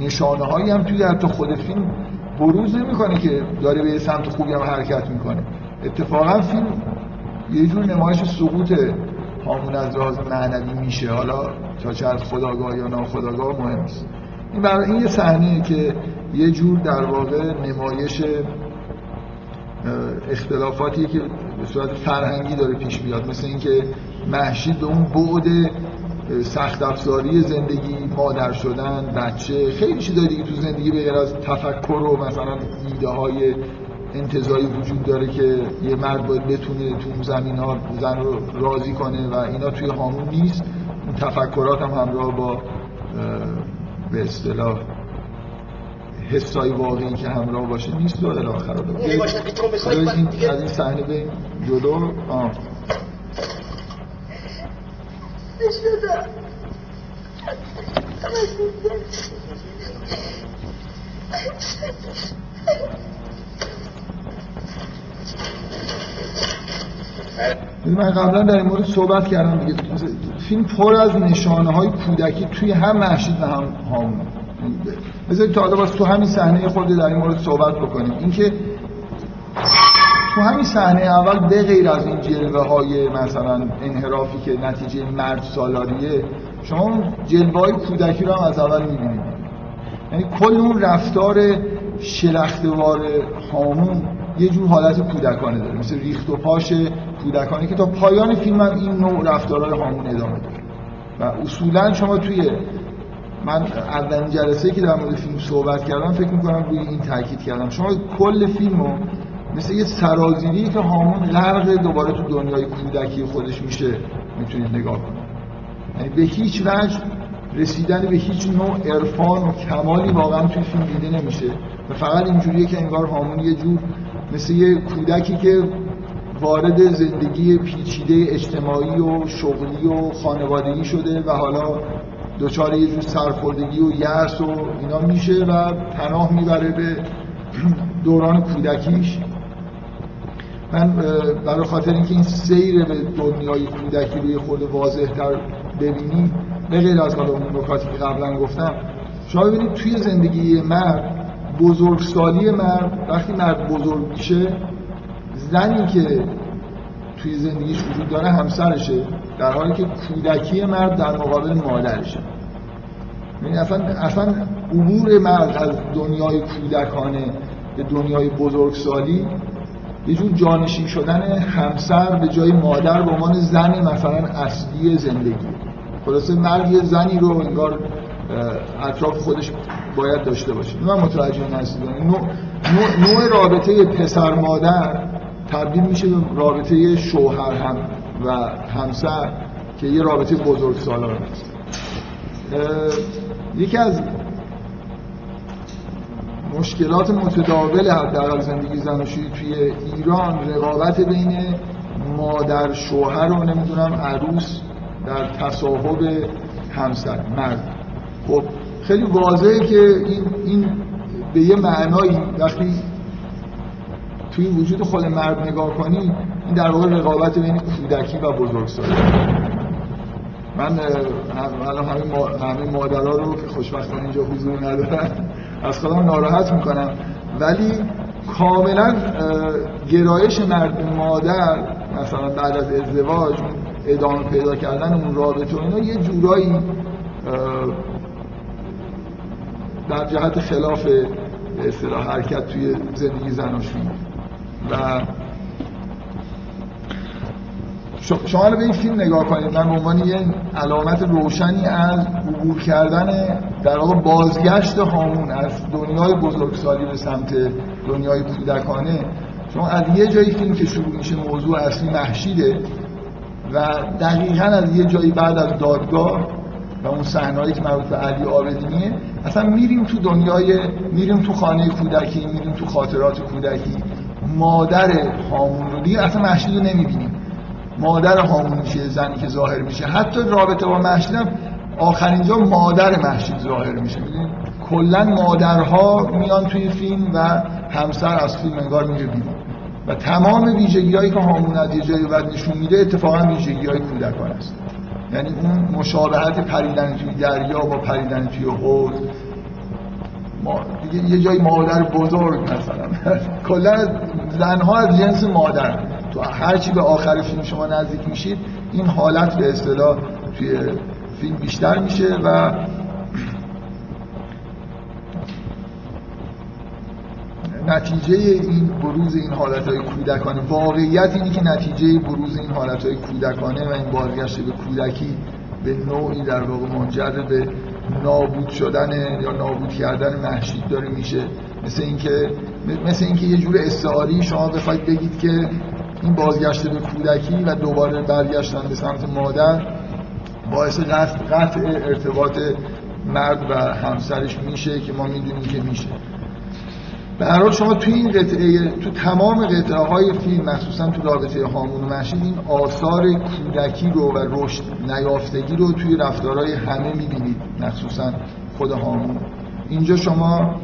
نشانه هایی هم توی حتی خود فیلم بروز نمی‌کنه که داره به سمت خوبی هم حرکت می‌کنه. اتفاقا فیلم یه جور نمایش سقوط هامون از لحاظ معنوی میشه. حالا تا چه خداگاه یا ناخداگاه مهم نیست. این برای این یه صحنه که یه جور در واقع نمایش اختلافاتی که به صورت فرهنگی داره پیش میاد. مثل اینکه محشید به اون بعد سخت افزاری زندگی مادر شدن بچه خیلی چیزایی دیگه تو زندگی به از تفکر و مثلا ایده های انتظایی وجود داره که یه مرد باید بتونه تو اون زمین ها زن رو راضی کنه و اینا توی هامون نیست. اون تفکرات هم همراه با به اصطلاح حسای واقعی که همراه باشه نیست و الاخر رو میخوایی از این صحنه به جلو آه. من قبلا در این مورد صحبت کردم دیگه. فیلم پر از نشانه های کودکی توی هم محشید و هم هامون. بذارید تا باز تو همین صحنه خود در این مورد صحبت بکنیم. اینکه تو همین صحنه اول به غیر از این جلوه های مثلا انحرافی که نتیجه مرد سالاریه شما جلوه های کودکی رو هم از اول می‌بینید. یعنی کل اون رفتار شلختوار هامون یه جور حالت کودکانه داره. مثل ریخت و پاش کودکانه که تا پایان فیلم این نوع رفتارهای هامون ادامه داره. و اصولا شما توی من اولین جلسه که در مورد فیلم صحبت کردم فکر می‌کنم روی این تاکید کردم. شما کل فیلم رو مثل یه سرازیری که هامون غرق دوباره تو دنیای کودکی خودش میشه می‌تونید نگاه کنید. یعنی به هیچ وجه رسیدن به هیچ نوع عرفان و کمالی واقعا توی فیلم دیده نمیشه. و فقط اینجوریه که انگار هامون یه جور مثل یه کودکی که وارد زندگی پیچیده اجتماعی و شغلی و خانوادگی شده و حالا دچار یه جور سرخوردگی و یأس و اینا میشه و پناه می‌بره به دوران کودکیش. من برای خاطر اینکه این سیر به دنیای کودکی روی خود واضح تر ببینیم به غیر از حالا اون نکاتی که قبلا گفتم شما ببینید توی زندگی مرد بزرگسالی مرد وقتی مرد بزرگ میشه زنی که توی زندگیش وجود داره همسرشه. در حالی که کودکی مرد در مقابل مادرشه. یعنی اصلا اصلا امور مرد از دنیای کودکانه به دنیای بزرگسالی یه جور جانشین شدن همسر به جای مادر به عنوان زن مثلا اصلی زندگی. خلاصه مرد یه زنی رو انگار اطراف خودش باید داشته باشه. من متوجه نستید یعنی نوع, نوع رابطه پسر مادر تبدیل میشه به رابطه شوهر هم. و همسر که یه رابطه بزرگ سالانه است. یکی از مشکلات متداول حداقل زندگی زناشویی توی ایران رقابت بین مادر شوهر و نمی‌دونم عروس در تصاحب همسر مرد. خب خیلی واضحه که این, این به یه معنایی وقتی توی وجود خود مرد نگاه کنی این در واقع رقابت بین کودکی و بزرگسالی. من الان همه مادرها رو که خوشبختانه اینجا حضور ندارن از خودم ناراحت می‌کنم. ولی کاملا گرایش مرد مادر مثلا بعد از ازدواج ادامه پیدا کردن اون رابطه اینا یه جورایی در جهت خلاف اصطلاح حرکت توی زندگی زناشویی. و شما رو به این فیلم نگاه کنید. من به عنوان یه علامت روشنی از عبور کردن در واقع بازگشت هامون از دنیای بزرگسالی به سمت دنیای کودکانه شما از یه جایی فیلم که شروع میشه موضوع اصلی محشیده و دقیقا از یه جایی بعد از دادگاه و اون صحنه‌ای که مربوط به علی آبدینیه اصلا میریم تو دنیای میریم تو خانه کودکی میریم تو خاطرات کودکی. مادر هامون رو دیگه اصلا محشید رو نمی‌بینیم. مادر هامون میشه زنی که ظاهر میشه. حتی رابطه با محشید هم آخرین جا مادر محشید ظاهر میشه. کلا مادرها میان توی فیلم و همسر از فیلم انگار میره بیرون. و تمام ویژگی هایی که هامون از یه جایی بعد نشون میده اتفاقا ویژگی های کودکان است. یعنی اون مشابهت پریدن توی دریا با پریدن توی حوض. ما یه جای مادر بزرگ مثلا. [LAUGHS] کلا زنها از جنس مادر. تو هر چی به آخر فیلم شما نزدیک میشید این حالت به اصطلاح توی فیلم بیشتر میشه و نتیجه این بروز این حالتهای کودکانه واقعیت اینی که نتیجه بروز این حالتهای کودکانه و این بازگشت به کودکی به نوعی در واقع منجر به نابود شدن یا نابود کردن محشید داره میشه. مثل اینکه مثل اینکه یه جور استعاری شما بخواید بگید که این بازگشت به کودکی و دوباره برگشتن به سمت مادر باعث قطع ارتباط مرد و همسرش میشه که ما می‌دونیم که میشه. به هر حال شما توی این قطعه تو تمام قطعه های فیلم مخصوصا تو رابطه هامون و مشید این آثار کودکی رو و رشد نیافتگی رو توی رفتارهای همه می‌بینید مخصوصا خود هامون. اینجا شما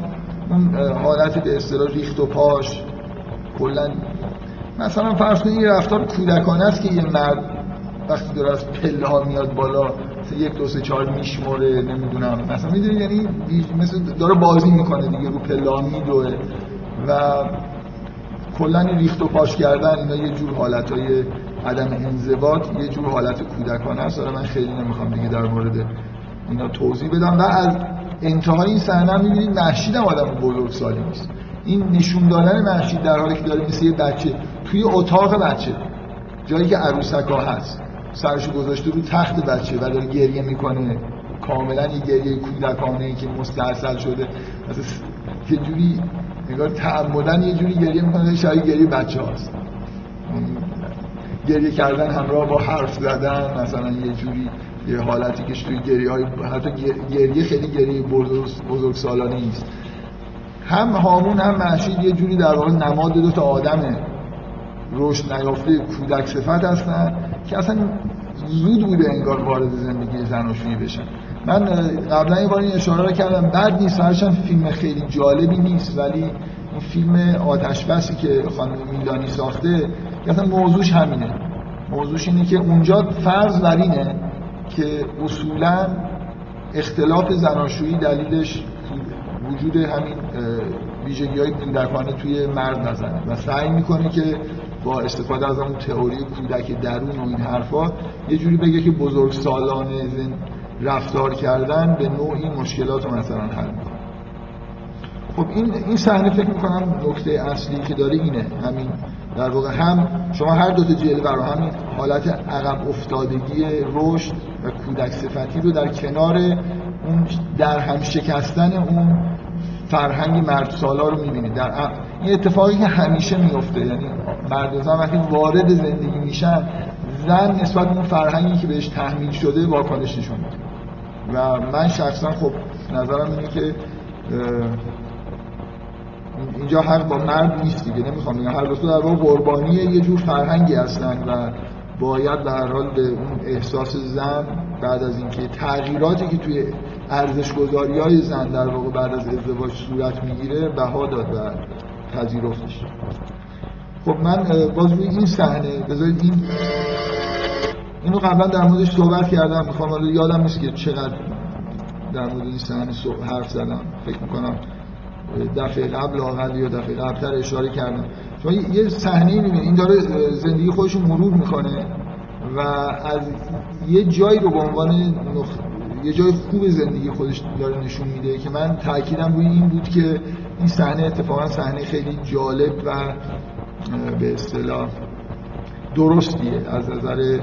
اون حالت به اصطلاح ریخت و پاش کلا مثلا فرض کنید این رفتار کودکانه است که یه مرد وقتی داره از پله ها میاد بالا یک دو سه چهار میشموره نمی‌دونم. مثلا می‌دونی یعنی مثل داره بازی می‌کنه دیگه رو پلا میدوه و کلا ریخت و پاش کردن اینا یه جور حالت های عدم انضباط یه جور حالت کودکانه است. من خیلی نمی‌خوام دیگه در مورد اینا توضیح بدم. و از انتهای این صحنه می‌بینید محشید هم آدم بزرگ سالی نیست. این نشون دادن محشید در حالی که داره مثل یه بچه توی اتاق بچه جایی که عروسک ها هست سرشو گذاشته رو تخت بچه و داره گریه می‌کنه. کاملا یه گریه کودکانه ای که مستحصل شده. مثلا یه جوری نگار تعمدن یه جوری گریه می‌کنه شاید گریه بچه هاست. گریه کردن همراه با حرف زدن مثلا یه جوری یه حالتی که توی گریه های حتی گریه خیلی گریه بزرگ سالانه نیست. هم هامون هم محشید یه جوری در واقع نماد دو تا آدمه رشد نیافته کودک صفت هستن که اصلا زود بوده انگار وارد زندگی زناشویی بشن. من قبلا یه بار این اشاره رو کردم بعد نیست هرچند فیلم خیلی جالبی نیست ولی این فیلم آتش بسی که خانم میلانی ساخته اصلا موضوعش همینه. موضوعش اینه که اونجا فرض بر که اصولا اختلاف زناشویی دلیلش وجود همین ویژگی های کودکانه توی مرد نزنه و سعی می‌کنه که با استفاده از اون تئوری کودک درون و این حرفا یه جوری بگه که بزرگ سالانه رفتار کردن به نوعی مشکلات رو مثلا حل می‌کنه. خب این این صحنه فکر می‌کنم نکته اصلی که داره اینه. همین در واقع هم شما هر دو تا جلوه رو همین حالت عقب افتادگی رشد و کودک صفتی رو در کنار اون در هم شکستن اون فرهنگ مرد سالا رو می‌بینید در این اتفاقی که همیشه میفته یعنی مرد و زن وقتی وارد زندگی میشن زن نسبت اون فرهنگی که بهش تحمیل شده واکنش نشون و من شخصا خب نظرم اینه که اینجا حق با مرد نیست دیگه. نمی‌خوام بگم. هر دو در واقع قربانی یه جور فرهنگی هستن و باید به هر حال به اون احساس زن بعد از اینکه تغییراتی که توی ارزش گذاری های زن در واقع بعد از ازدواج صورت می‌گیره بها داد و پذیرفتش. خب من باز روی این صحنه بذارید این اینو قبلا در موردش صحبت کردم. می‌خوام یادم نیست که چقدر در مورد این صحنه حرف زدم. فکر می‌کنم دفعه قبل آقل یا دفعه قبلتر اشاره کردم شما یه صحنه می‌بینید این داره زندگی خودش رو مرور می‌کنه و از یه جایی رو به عنوان نخ... یه جای خوب زندگی خودش داره نشون میده که من تاکیدم روی این بود که این صحنه اتفاقا صحنه خیلی جالب و به اصطلاح درستیه از نظر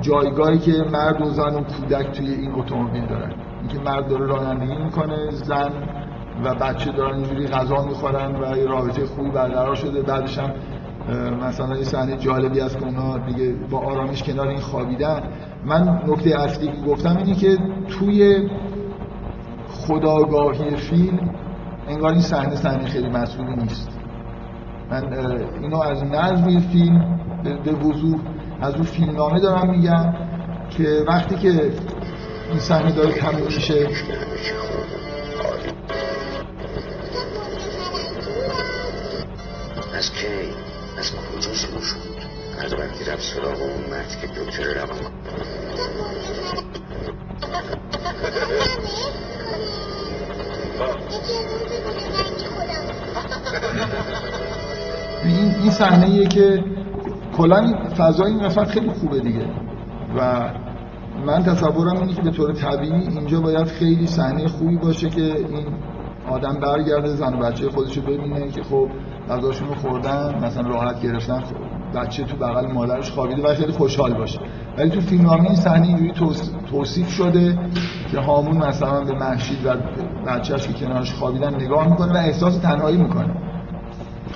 جایگاهی که مرد و زن و کودک توی این اتومبیل دارن. اینکه مرد داره رانندگی می‌کنه زن و بچه دارن اینجوری غذا می‌خورن و یه رابطه خوبی برقرار شده. بعدش هم مثلا یه صحنه جالبی از که اونا دیگه با آرامش کنار این خوابیدن. من نکته اصلی که گفتم اینه که توی خداگاهی فیلم انگار این صحنه صحنه خیلی مسئولی نیست. من اینو از نظمی فیلم به وضوح از اون فیلمنامه دارم میگم که وقتی که این صحنه داره تموم میشه از کی از کجا شروع شد؟ از وقتی رفت سراغ اون مرد که دکتر روان این این صحنه که کلا فضای این قسمت خیلی خوبه دیگه. و من تصورم اینه که به طور طبیعی اینجا باید خیلی صحنه خوبی باشه که این آدم برگرده زن و بچه خودش رو ببینه که خب غذاشون رو خوردن مثلا راحت گرفتن بچه تو بغل مادرش خوابیده و خیلی خوشحال باشه. ولی تو فیلم این صحنه اینجوری توصیف شده که هامون مثلا به محشید و بچهش که کنارش خوابیدن نگاه می‌کنه و احساس تنهایی می‌کنه.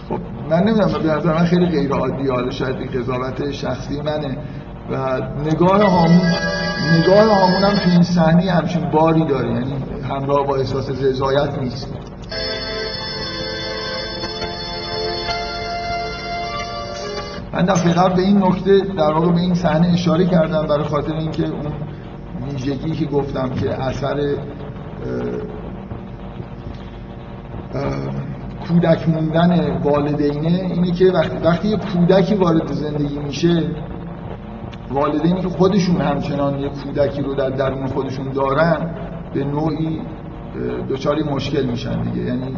خب من نمی‌دونم به نظر من خیلی غیر عادی حالا شاید این قضاوت شخصی منه. و نگاه هامون نگاه هامون هم تو این صحنه همچین باری داره. یعنی همراه با احساس رضایت نیست. من دفعه قبل به این نکته در واقع به این صحنه اشاره کردم برای خاطر اینکه اون ویژگی که گفتم که اثر کودک موندن والدینه اینه که وقتی, وقتی یه کودکی وارد زندگی میشه والدینی که خودشون همچنان یه کودکی رو در درون خودشون دارن به نوعی دچاری مشکل میشن دیگه. یعنی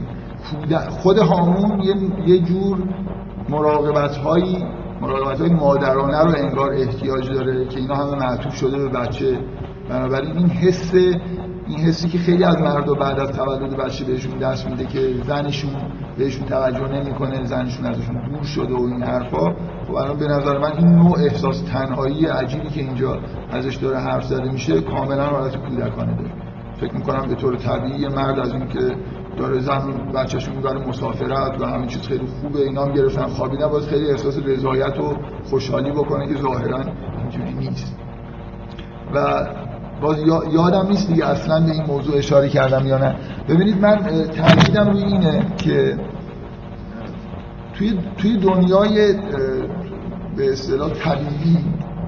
خود هامون یه جور مراقبت هایی مراقبت های مادرانه رو انگار احتیاج داره که اینا همه معطوف شده به بچه. بنابراین این حس این حسی که خیلی از مردا بعد از تولد بچه بهشون دست میده که زنشون بهشون توجه نمی‌کنه زنشون ازشون دور شده و این حرفا خب الان به نظر من این نوع احساس تنهایی عجیبی که اینجا ازش داره حرف زده میشه کاملا حالت کودکانه داره. فکر می‌کنم به طور طبیعی مرد از این که داره زن بچه‌شون داره مسافرت و همین چیز خیلی خوبه اینا هم گرفتن. خوابیدن باید خیلی احساس رضایت و خوشحالی بکنه که ظاهرا اینجوری نیست. و باز یادم نیست دیگه اصلا به این موضوع اشاره کردم یا نه. ببینید من تاکیدم روی اینه که توی توی دنیای به اصطلاح طبیعی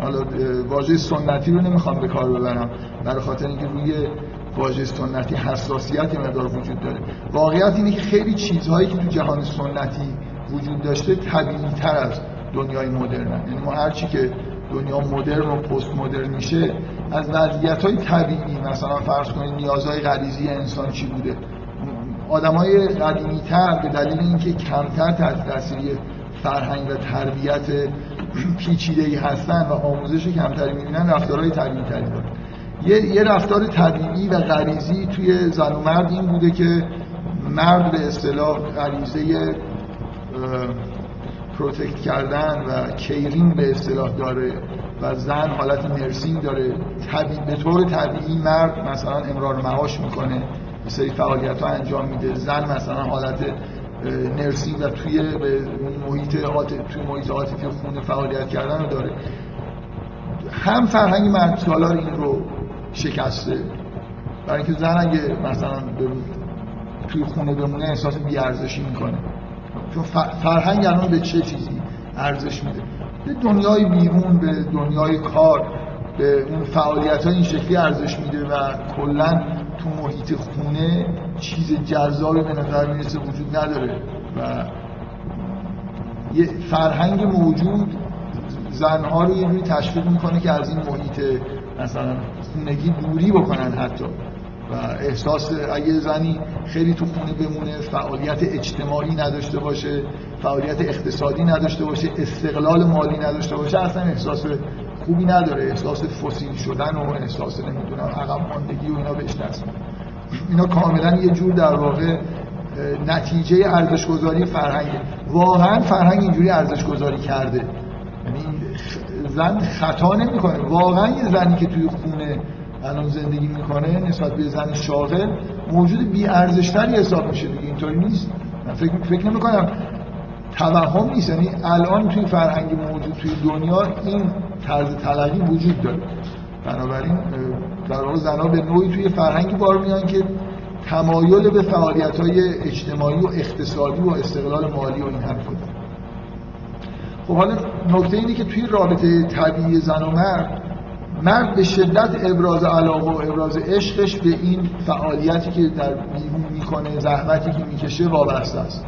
حالا واژه سنتی رو نمی‌خوام به کار ببرم برای خاطر اینکه روی واژه سنتی حساسیت مقدار وجود داره. واقعیت اینه که خیلی چیزهایی که تو جهان سنتی وجود داشته طبیعی تر از دنیای مدرن یعنی ما هر چی که دنیا مدرن و پست مدرن میشه از وضعیت های طبیعی مثلا فرض کنید نیازهای غریزی انسان چی بوده؟ آدمای قدیمی تر به دلیل اینکه کمتر تحت تاثیر فرهنگ و تربیت پیچیده ای هستن و آموزش کمتری می‌بینن رفتارهای طبیعی تری دارن. یه،, یه رفتار طبیعی و غریزی توی زن و مرد این بوده که مرد به اصطلاح غریزه protect کردن و caring به اصطلاح داره و زن حالت nursing داره. طبیعی به طور طبیعی مرد مثلا امرار معاش می‌کنه. یه سری فعالیت ها انجام میده. زن مثلا حالت nursing و توی محیط توی محیط عاطفی خونه فعالیت کردن رو داره. هم فرهنگ مرد سالار این رو شکسته. برای اینکه زن اگه مثلا توی خونه بمونه احساس بیارزشی می‌کنه. چون فرهنگ الان به چه چیزی ارزش میده؟ به دنیای بیرون به دنیای کار به اون فعالیت های این شکلی ارزش میده و کلا تو محیط خونه چیز جذابی به نظر می‌رسه وجود نداره و یه فرهنگ موجود زنها رو یه جوری تشویق می‌کنه که از این محیط مثلا خونگی دوری بکنن حتی. و احساس اگه زنی خیلی تو خونه بمونه فعالیت اجتماعی نداشته باشه فعالیت اقتصادی نداشته باشه استقلال مالی نداشته باشه اصلا احساس خوبی نداره. احساس فسیل شدن و احساس نمی‌دونم عقب ماندگی و اینا بهش دست اینا کاملا یه جور در واقع نتیجه ارزش گذاری فرهنگ واقعا فرهنگ اینجوری ارزش گذاری کرده. زن خطا نمی‌کنه. واقعا یه زنی که توی خونه الان زندگی می‌کنه نسبت به زن شاغل موجود بی ارزشتری حساب میشه. دیگه اینطوری نیست. من فکر فکر نمی کنم توهم نیست. یعنی الان توی فرهنگ موجود توی دنیا این طرز تلقی وجود داره. بنابراین در واقع زنها به نوعی توی فرهنگی بار میان که تمایل به فعالیت های اجتماعی و اقتصادی و استقلال مالی و این حرف داره خب حالا نکته اینه که توی رابطه طبیعی زن و مرد مرد به شدت ابراز علاقه و ابراز عشقش به این فعالیتی که در بیرون می‌کنه زحمتی که می‌کشه وابسته است.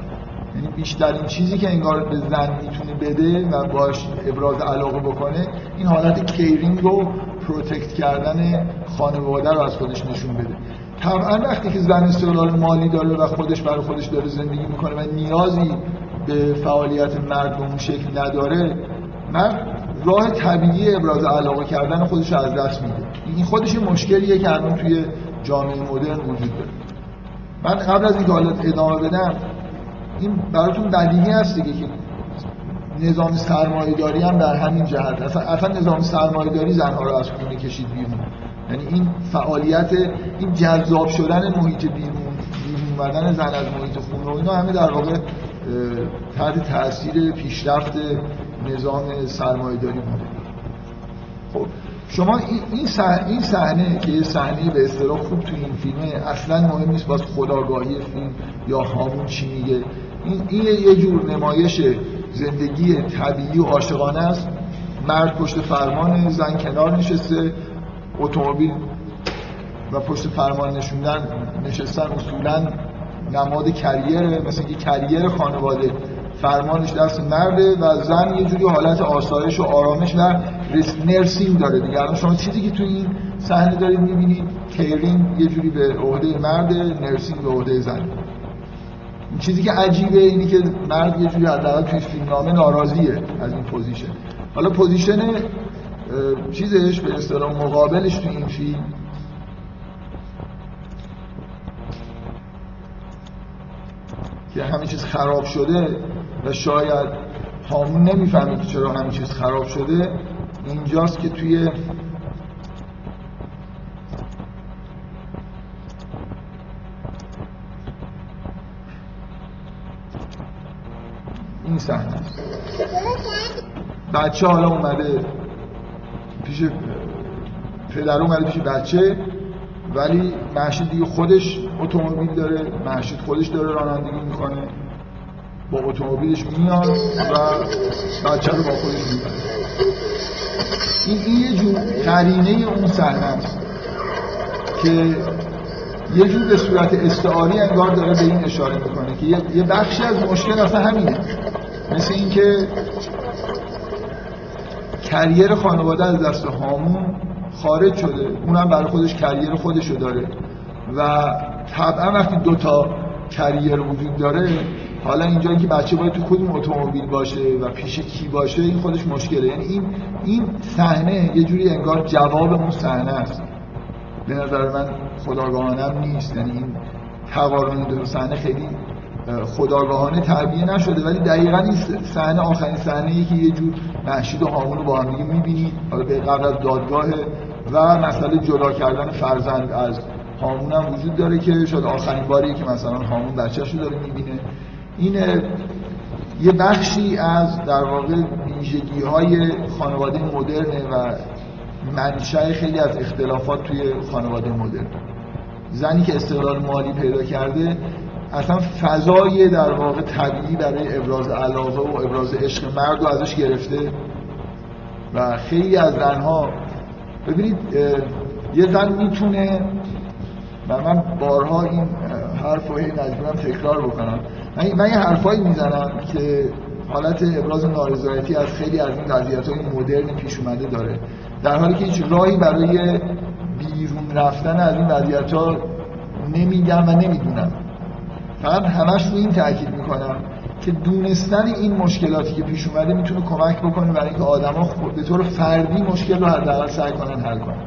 یعنی بیشترین چیزی که انگار به زن می‌تونه بده و باش ابراز علاقه بکنه این حالت کیرینگ و پروتکت کردن خانواده رو از خودش نشون بده. طبعا وقتی که زن استقلال مالی داره و خودش برای خودش داره زندگی می‌کنه و نیازی به فعالیت مرد به اون شکل نداره مرد راه طبیعی ابراز علاقه کردن خودش از دست میده این خودش مشکلیه که الان توی جامعه مدرن وجود داره. من قبل از اینکه حالا ادامه بدم این براتون بدیهی هست دیگه که نظام سرمایه داری هم در همین جهت اصلا, اصلا نظام سرمایه داری زنها رو از خونه کشید بیرون. یعنی این فعالیت این جذاب شدن محیط بیرون بیرون زن از محیط خونه و اینا همه در واقع تحت تاثیر پیشرفت نظام سرمایه داری بوده خب شما این این صحنه که یه صحنه به اصطلاح خوب تو این فیلمه اصلا مهم نیست باز خداگاهی فیلم یا هامون چی میگه. این این یه جور نمایش زندگی طبیعی و عاشقانه است. مرد پشت فرمان زن کنار نشسته اتومبیل و پشت فرمان نشوندن نشستن اصولا نماد کریره مثل که کریر خانواده فرمانش دست مرده و زن یه جوری حالت آسایش و آرامش و نرسینگ داره دیگه. الان شما چیزی که تو این صحنه دارید می‌بینید caring یه جوری به عهده مرد nursing به عهده زن. این چیزی که عجیبه اینی که مرد یه جوری حداقل توی فیلمنامه ناراضیه از این position. حالا position چیزش به اصطلاح مقابلش تو این فیلم که همه چیز خراب شده و شاید هامون نمی‌فهمه که چرا همه چیز خراب شده اینجاست که توی این صحنه بچه حالا اومده پیش پدر اومده پیش بچه. ولی محشید دیگه خودش اتومبیل داره محشید خودش داره رانندگی می‌کنه. با اتومبیلش میاد و بچه رو با خودش می‌بره. این یه جور قرینه اون صحنه است که یه جور به صورت استعاری انگار داره به این اشاره می‌کنه که یه بخشی از مشکل اصلا همینه. مثل اینکه کریر خانواده از دست هامون خارج شده. اونم برای خودش کریر خودشو داره. و طبعا وقتی دوتا کریر وجود داره حالا اینجا که بچه باید تو کدوم اتومبیل باشه و پیش کی باشه این خودش مشکله. یعنی این این صحنه یه جوری انگار جواب اون صحنه است. به نظر من خداگاهانم نیست. یعنی این تقارن دو صحنه خیلی خداگاهانه تعبیه نشده. ولی دقیقا این صحنه آخرین صحنه که یه جور محشید و هامون رو با هم می‌بینید حالا به قبل از دادگاه و مسئله جدا کردن فرزند از هامون هم وجود داره که شاید آخرین باریه که مثلا هامون بچه‌شو داره می‌بینه. این یه بخشی از در واقع ویژگی های خانواده مدرنه و منشأ خیلی از اختلافات توی خانواده مدرن. زنی که استقلال مالی پیدا کرده اصلا فضای در واقع طبیعی برای ابراز علاقه و ابراز عشق مرد رو ازش گرفته و خیلی از زنها ببینید یه زن می‌تونه و من بارها این حرف رو مجبورم تکرار بکنم. من, من یه حرفایی می‌زنم که حالت ابراز نارضایتی از خیلی از این وضعیت های مدرن پیش اومده داره. در حالی که هیچ راهی برای بیرون رفتن از این وضعیت ها نمیگم و نمی‌دونم. فقط همش رو این تاکید می‌کنم که دونستن این مشکلاتی که پیش اومده می‌تونه کمک بکنه برای اینکه آدما به طور فردی مشکل رو حداقل سعی کنن حل کنن.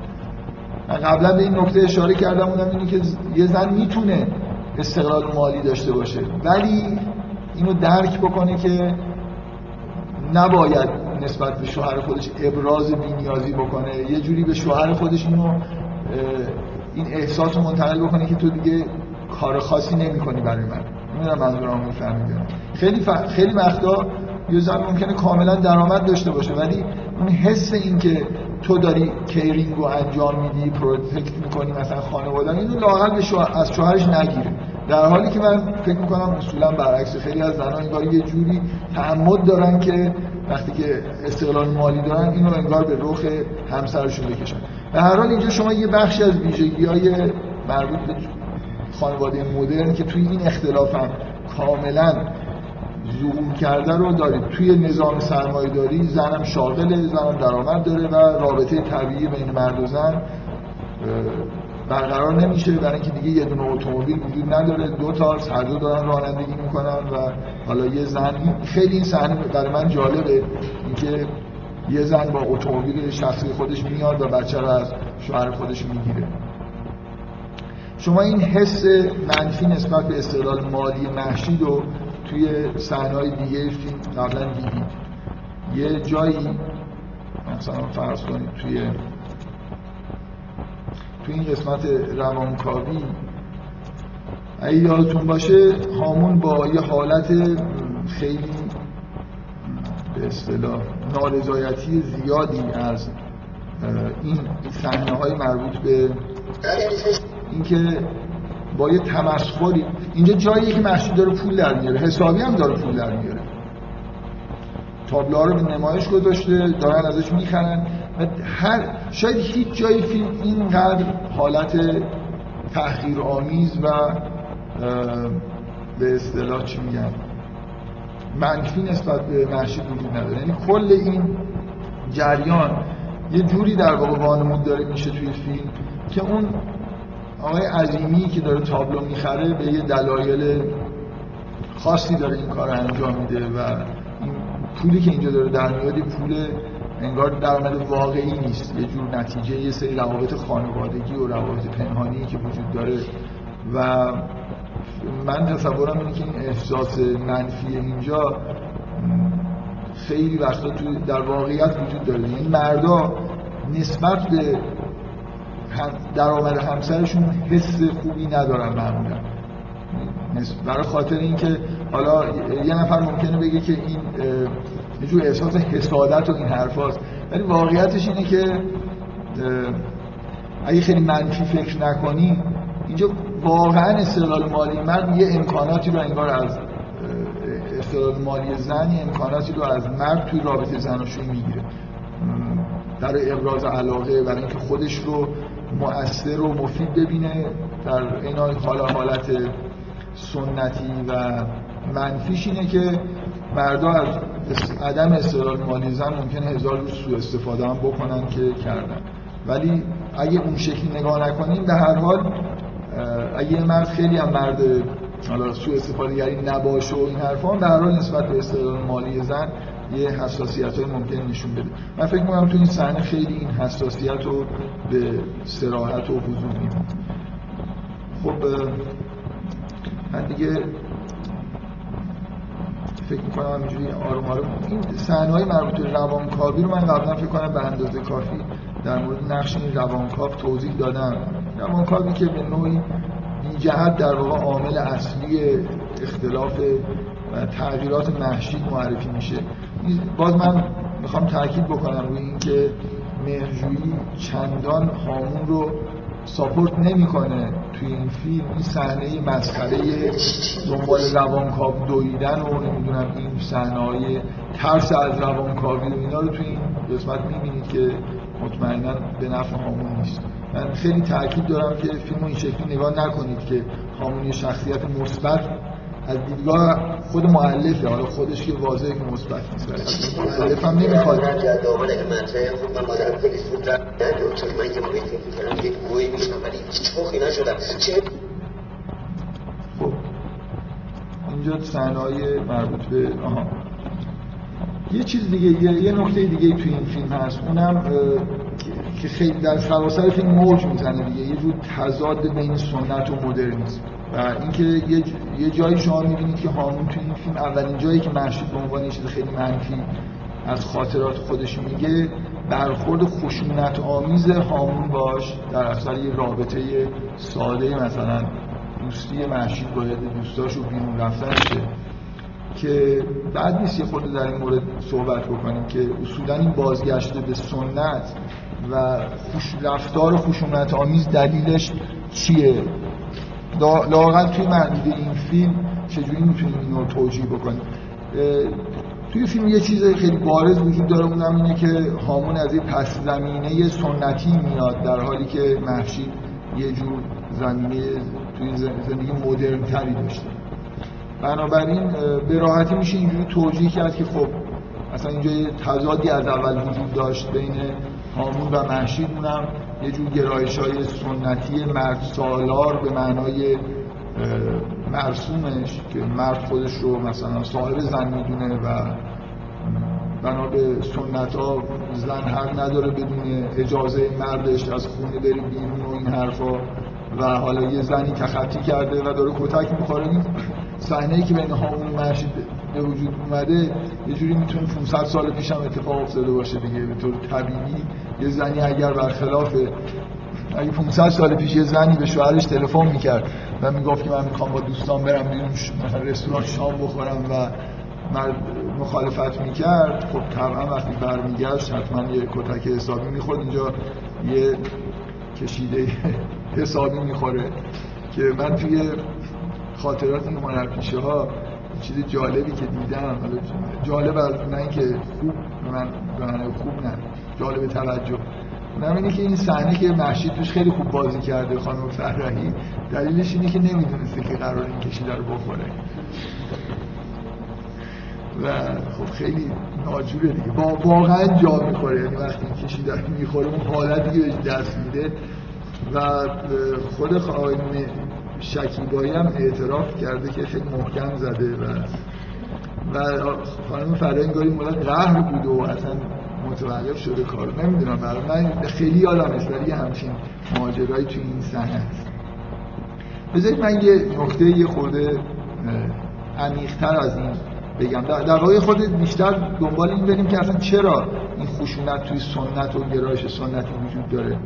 من قبلا به این نکته اشاره کردم اونم اینه که یه زن می‌تونه استقلال مالی داشته باشه ولی اینو درک بکنه که نباید نسبت به شوهر خودش ابراز بینیازی بکنه. یه جوری به شوهر خودش اینو این احساس رو منتقل بکنه که تو دیگه کار خاصی نمی کنی برای من. نمی‌دونم منظورم می‌فهمید خیلی ف... خیلی وقتا یه زن ممکنه کاملا درآمد داشته باشه ولی اون حس این که تو داری caring رو انجام میدی protect می‌کنی مثلا خانواده اینو لاقل به شوهر... از شوهرش نگیره. در حالی که من فکر می‌کنم اصولا برعکس خیلی از زنان انگار یه جوری تعمد دارن که وقتی که استقلال مالی دارن اینو انگار به رخ همسرشون بکشن. به هر حال اینجا شما یه بخشی از ویژگی های مربوط به خانواده مدرن که توی این اختلاف هم کاملا ظهور کرده رو دارید توی نظام سرمایه داری زنم شاغله زنم درآمد داره و رابطه طبیعی بین مرد و زن برقرار نمیشه. برای اینکه دیگه یه دونه اتومبیل وجود نداره. دو تا هر دو دارن رانندگی می‌کنن و حالا یه زن خیلی این صحنه برای من جالبه. اینکه یه زن با اتومبیل شخصی خودش میاد و بچه رو از شوهر خودش می‌گیره. شما این حس منفی نسبت به استقلال مالی محشید رو توی صحنه‌های دیگه فیلم قبلا دیدید. یه جایی مثلا فرض کنید توی توی این قسمت روانکاوی اگه یادتون باشه هامون با یه حالت خیلی به اصطلاح نارضایتی زیادی از این صحنه های مربوط به اینکه با یه تمسخری اینجا جاییه که محشید داره پول در میاره. حسابی هم داره پول در میاره. تابلوها رو به نمایش گذاشته دارن ازش می‌خرن. و هر شاید هیچ جای فیلم اینقدر حالت تحقیر آمیز و به اصطلاح چی میگم؟ منفی نسبت به محشید وجود نداره. یعنی کل این جریان یه جوری در واقع وانمود داره میشه توی فیلم که اون آقای عظیمی که داره تابلو می‌خره به یه دلایل خاصی داره این کار انجام میده و این پولی که اینجا داره در میاد پول انگار درآمد واقعی نیست. یه جور نتیجه یه سری روابط خانوادگی و روابط پنهانی که وجود داره. و من تصورم اینه که این احساس منفی اینجا خیلی وقتا تو در واقعیت وجود داره. این یعنی مردا نسبت به درآمد همسرشون حس خوبی ندارن معمولا برای خاطر اینکه حالا یه نفر ممکنه بگه که این یه جور احساس حسادت و این حرفاست. ولی واقعیتش اینه که اگه خیلی منفی فکر نکنی اینجا واقعا استقلال مالی مرد یه امکاناتی رو انگار از استقلال مالی زن یه امکاناتی رو از مرد توی رابطه زناشویی می‌گیره. در ابراز علاقه برای اینکه خودش رو مؤثر و مفید ببینه در این حالا حالت سنتی و منفیش اینه که مردا از عدم استقلال مالی زن ممکنه هزار روز سوء استفاده هم بکنن که کردن. ولی اگه اون شکلی نگاه نکنیم به هر حال اگه مرد خیلی هم مرد حالا سوء استفاده گری نباشه و این به هر حال نسبت به استقلال مالی زن یه حساسیت های ممکن نشون بده. من فکر می‌کنم تو این صحنه خیلی این حساسیت رو به سراحت و حضور میدم خب من دیگه فکر می‌کنم همینجوری آروم آروم. این صحنه های مربوط به روانکاوی رو من قبلا فکر کنم به اندازه کافی در مورد نقش این روانکاو توضیح دادم. روانکاوی که به نوعی جهت در واقع عامل اصلی اختلاف و تغییرات محشید معرفی میشه. باز من می‌خوام تاکید بکنم روی اینکه مهرجویی چندان هامون رو ساپورت نمی‌کنه توی این فیلم. این صحنه مسخره دنبال روانکاو دویدن و نمی‌دونم این صحنه های ترس از روانکاوی و اینا رو توی این قسمت می‌بینید که مطمئنا به نفع هامون نیست. من خیلی تاکید دارم که فیلم این شکلی نگاه نکنید که هامون شخصیت مثبت از دیدگاه خود مؤلفه حالا خودش که واضحه که مثبت نیست. ولی مؤلف هم نمی‌خواد. خب اینجا صحنه‌های مربوط به آها. یه چیز دیگه یه, یه نکته دیگه توی این فیلم هست. اونم که خیلی در سراسر فیلم موج می‌زنه دیگه. یه جور تضاد بین سنت و مدرنیسم. و اینکه یه, جایی شما می‌بینید که هامون توی این فیلم اولین جایی که محشید به عنوان چیز خیلی منفی از خاطرات خودش میگه برخورد خشونت آمیز هامون باش در اثر یه رابطه ساده مثلا دوستی محشید باید دوستاش رو بیرون رفتنشه که بعد نیست یه خود در این مورد صحبت بکنیم که اصولا این بازگشته به سنت و خوش رفتار خشونت آمیز دلیلش چیه؟ لاقل توی محدود این فیلم چجوری می‌تونیم این رو توجیه بکنیم؟ توی فیلم یه چیز خیلی بارز وجود داره اونم اینه که هامون از یه پس زمینه سنتی میاد در حالی که محشید یه جور زمینه توی زندگی مدرن تری داشته. بنابراین به راحتی میشه اینجوری توجیه کرد که خب اصلا اینجا یه تضادی از اول وجود داشت بین هامون و محشید. اونم یه جور گرایش های سنتی مرد سالار به معنای مرسومش که مرد خودش رو مثلا صاحب زن می‌دونه و بنا به سنت ها زن حق نداره بدون اجازه مردش از خونه بری بیرون و این حرفا. و حالا یه زنی تخطی کرده و داره کتک می‌خوره این صحنه که بین هامون مرشید به وجود اومده یه جوری می‌تونه 500 سال پیش هم اتفاق افتاده باشه دیگه. به طور طبیعی یه زنی اگر برخلاف اگه 500 سال پیش یه زنی به شوهرش تلفن می‌کرد و می‌گفت که من می‌خوام با دوستان برم بیرون مثلا رستوران شام بخورم و مرد مخالفت می‌کرد خب طبعا وقتی برمیگشت حتما یه کتک حسابی می‌خورد. اینجا یه کشیده حسابی می‌خوره که من توی خاطرات هنرپیشه ها چیز جالبی که دیدم جالب از نه اینکه خوب من به خوب نه. جالب توجه. اونم اینه که این صحنه که محشید توش خیلی خوب بازی کرده خانم فرحی دلیلش اینه که نمی‌دونسته که قرار این کشیده رو بخوره. و خب خیلی ناجوره دیگه. با واقعا جا می‌خوره. یعنی وقتی این کشیده می‌خوره اون حالتی که بهش دست میده. و خود خانم شکیبایی هم اعتراف کرده که خیلی محکم زده و و خانم فرهنگ انگاری مورد قهر بوده و اصلا متوقف شده کار. نمی‌دونم برای من خیلی یادم است ولی همچین ماجرایی توی این صحنه هست. بذارید من یه نکته یه خورده عمیق‌تر از این بگم. در, در واقع خود بیشتر دنبال این بریم که اصلا چرا این خشونت توی سنت و گرایش سنتی وجود داره.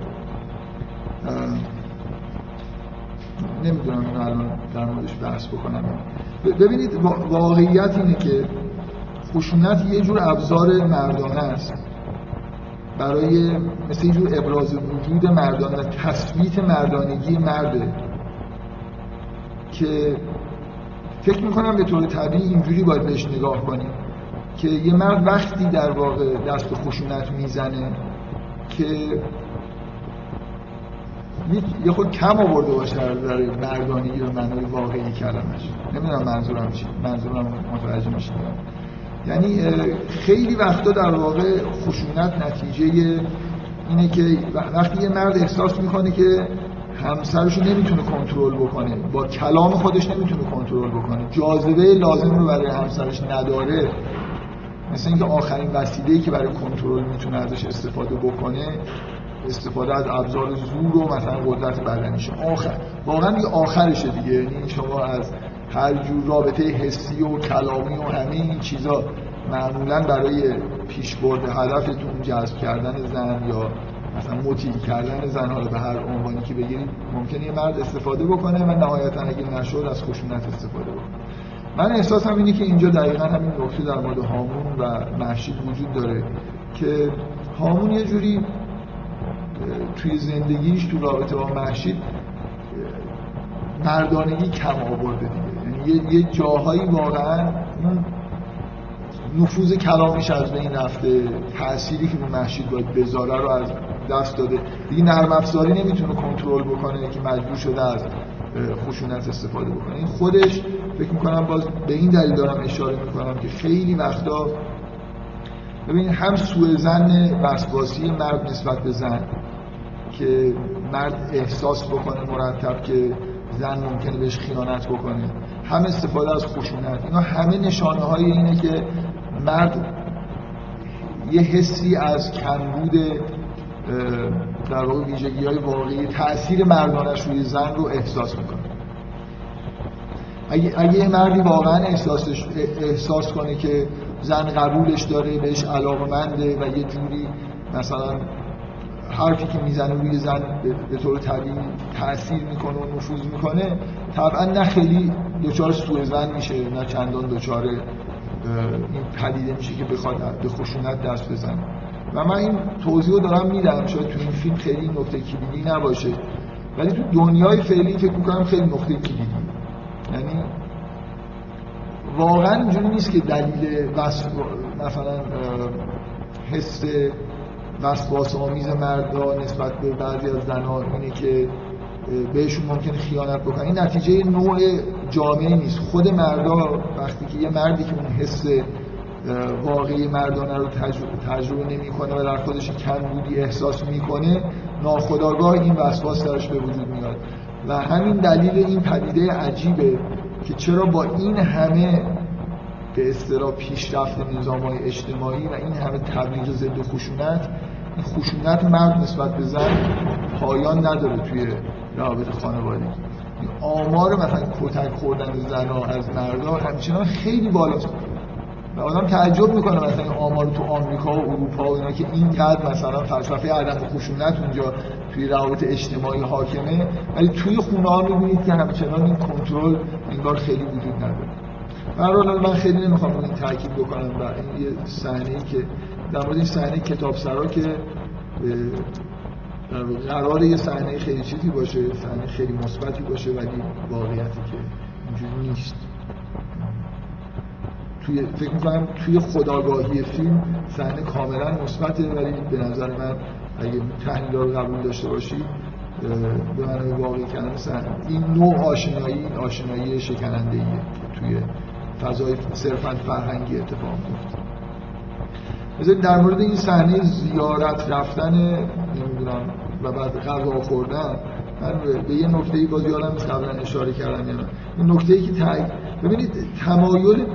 نمی‌دونم اینو الان در موردش بحث بکنم. ببینید واقعیت اینه که خشونت یه جور ابزار مردانه است. برای مثل یه ابراز وجود مردانه تثبیت مردانگی مرده که فکر می‌کنم به طور طبیعی اینجوری باید بهش نگاه کنیم که یه مرد وقتی در واقع دست به خشونت می‌زنه که یه خود کم آورده باشه در مردانگی و معنای واقعی کلمش. نمی‌دونم منظورم چی منظورم متوجه میشید یعنی خیلی وقتا در واقع خشونت نتیجه اینه که وقتی یه مرد احساس می‌کنه که همسرشو نمی‌تونه کنترل بکنه با کلام خودش نمی‌تونه کنترل بکنه جاذبه لازم رو برای همسرش نداره مثل اینکه آخرین وسیله‌ای که برای کنترل می‌تونه ازش استفاده بکنه استفاده از ابزار زور و مثلا قدرت بدنیشه. آخر واقعا دیگه آخرشه دیگه. یعنی شما از هر جور رابطه حسی و کلامی و همه این چیزا معمولا برای پیشبرد هدفتون جذب کردن زن یا مثلا مطیع کردن زن حالا به هر عنوانی که بگیرید ممکنه یه مرد استفاده بکنه و نهایتا اگه نشد از خشونت استفاده بکنه. من احساسم اینه که اینجا دقیقا همین نکته در مورد هامون و محشید وجود داره که هامون یه جوری توی زندگیش تو رابطه با محشید مردانگی کم آورده دیگه. یعنی یه جاهایی واقعا نفوذ کلامیش از بین رفته. تأثیری که رو محشید باید بذاره رو از دست داده. دیگه نرم افزاری نمی‌تونه کنترل بکنه که مجبور شده از خشونت استفاده بکنه. این خودش فکر می‌کنم باز به این دلیل دارم اشاره می‌کنم که خیلی وقتا ببینید هم سوء زن وسواسی مرد نسبت به زن که مرد احساس بکنه مرتب که زن ممکنه بهش خیانت بکنه. هم استفاده از خشونت. اینا همه نشانه های اینه که مرد یه حسی از کمبود در واقع ویژگی های واقعی تاثیر مردانش روی زن رو احساس می‌کنه. اگه, اگه یه مردی واقعا احساسش احساس کنه که زن قبولش داره بهش علاقه منده و یه جوری مثلا حرفی که می‌زنه روی زن به طور طبیعی تاثیر می‌کنه و نفوذ می‌کنه طبعا نه خیلی دچار سوء زن میشه نه چندان دچار این پدیده میشه که بخواد به خشونت دست بزنه. و من این توضیح رو دارم میدم شاید تو این فیلم خیلی نکته کلیدی نباشه ولی تو دنیای فعلی فکر می‌کنم خیلی نقطه کلیدی یعنی واقعا اینجوری نیست که دلیل مثلا حس وسواس آمیز مردا نسبت به بعضی از زنها اینه که بهشون ممکنه خیانت بکنن. این نتیجه نوع جامعه نیست. خود مردا وقتی که یه مردی که اون حس واقعی مردانه رو تجربه نمی‌کنه و در خودش کمبودی احساس می‌کنه ناخداگاه این وسواس درش به وجود میاد. و همین دلیل این پدیده عجیبه که چرا با این همه به اصطلاح پیشرفت نظام های اجتماعی و این همه تبلیغ ضد خشونت خشونت مرد نسبت به زن پایان نداره توی روابط خانوادگی آمار مثلا کتک خوردن زنها از مردا همچنان خیلی بالاست و آدم تعجب می‌کنه مثلا آمار تو آمریکا و اروپا و اینا که اینقدر مثلا فلسفه عدم خشونت اونجا توی روابط اجتماعی حاکمه ولی توی خونه ها می‌بینید که همچنان این کنترل انگار خیلی وجود نداره. برحال من خیلی نمی‌خوام این تاکید بکنم و این یه صحنه که در مورد این صحنه کتاب سرا که قرار یه صحنه خیلی چیزی باشه صحنه خیلی مثبتی باشه ولی واقعیتی که اینجوری نیست. توی فکر می‌کنم توی خداگاهی فیلم صحنه کاملا مثبته ولی به نظر من اگه تحلیل رو قبول داشته باشی به معنی واقعی کردن صحنه این نوع آشنایی آشنایی شکننده ایه توی فضای صرفا فرهنگی اتفاق میفته بذارید در مورد این صحنه زیارت رفتن نمی‌دونم و بعد غذا خوردن من به یه نکته ای باز یادم قبلا اشاره کردم یا این نکته ای که تایید ببینید تمایل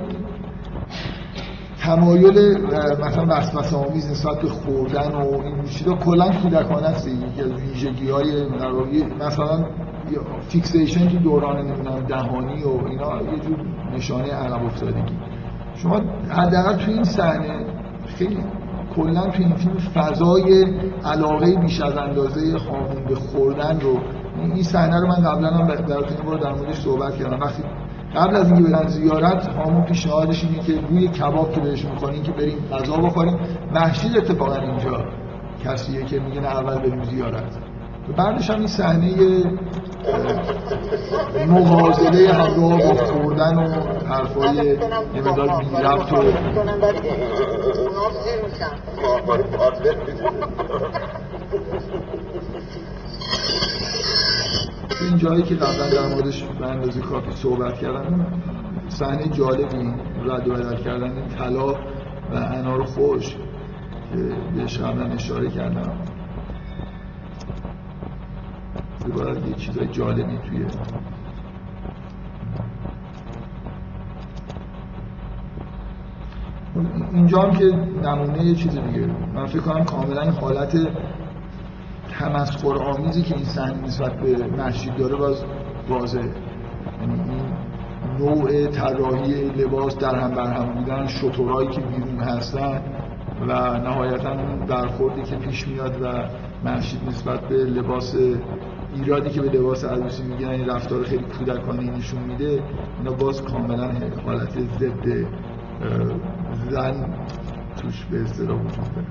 تمایل مثلا وسوسه آمیز نسبت به خوردن و این چیزا کلا کودکانه است. یکی از ویژگی های مثلا فیکسیشن تو دوران نمی‌دونم دهانی و اینا یه جور نشانه عقب افتادگی. شما حداقل تو این صحنه خیلی کلا تو این فیلم فضای علاقه بیش از اندازه هامون به خوردن رو این صحنه رو من قبلا هم براتون بار در موردش صحبت کردم. وقتی قبل از اینکه برن زیارت هامون پیشنهادش اینه که روی کباب که بهش می‌کنین که بریم غذا بخوریم. محشید اتفاقا اینجا کسیه که میگن اول بریم زیارت. بعدش هم این صحنه مغازله همراه با خوردن و حرفای یه مدار بی ربط و این جایی که قبلا در موردش به اندازه کافی صحبت کردم صحنه جالبی رد و بدل کردن طلا و انار خوش که بهش قبلا اشاره کردم. باید یه چیزای جالبی توی اینجا هم که نمونه یه چیز دیگه. من فکر کنم کاملا حالت تمسخر آمیزی که این صحنه نسبت به مسجد داره باز واضحه. یعنی این نوع طراحی لباس در هم بر هم بودن شطورایی که بیرون هستن و نهایتا اون برخوردی که پیش میاد و مسجد نسبت به لباس ایرادی که به لباس عروسی میگن این رفتار خیلی کودکانه نشون میده اینا باز کاملا حالت ضد زن توش به اصطلاح وجود داره.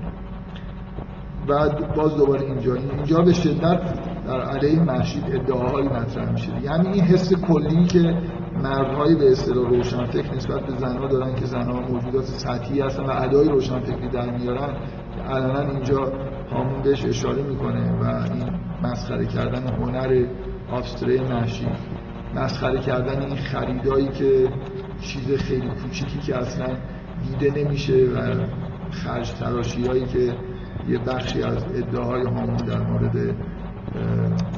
بعد باز دوباره اینجا اینجا به شدت در علیه محشید ادعاهایی مطرح میشه. یعنی این حس کلی که مردهای به اصطلاح روشنفکر نسبت به زنها دارن که زنها موجودات سطحی هستن و ادای روشنفکری در میارن علنا اینجا هامون بهش اشاره می‌کنه و این مسخره کردن هنر آفستره محشی مسخره کردن این خریدایی که چیز خیلی کوچیکی که اصلا دیده نمیشه و خرج تراشی هایی که یه بخشی از ادعاهای هامون در مورد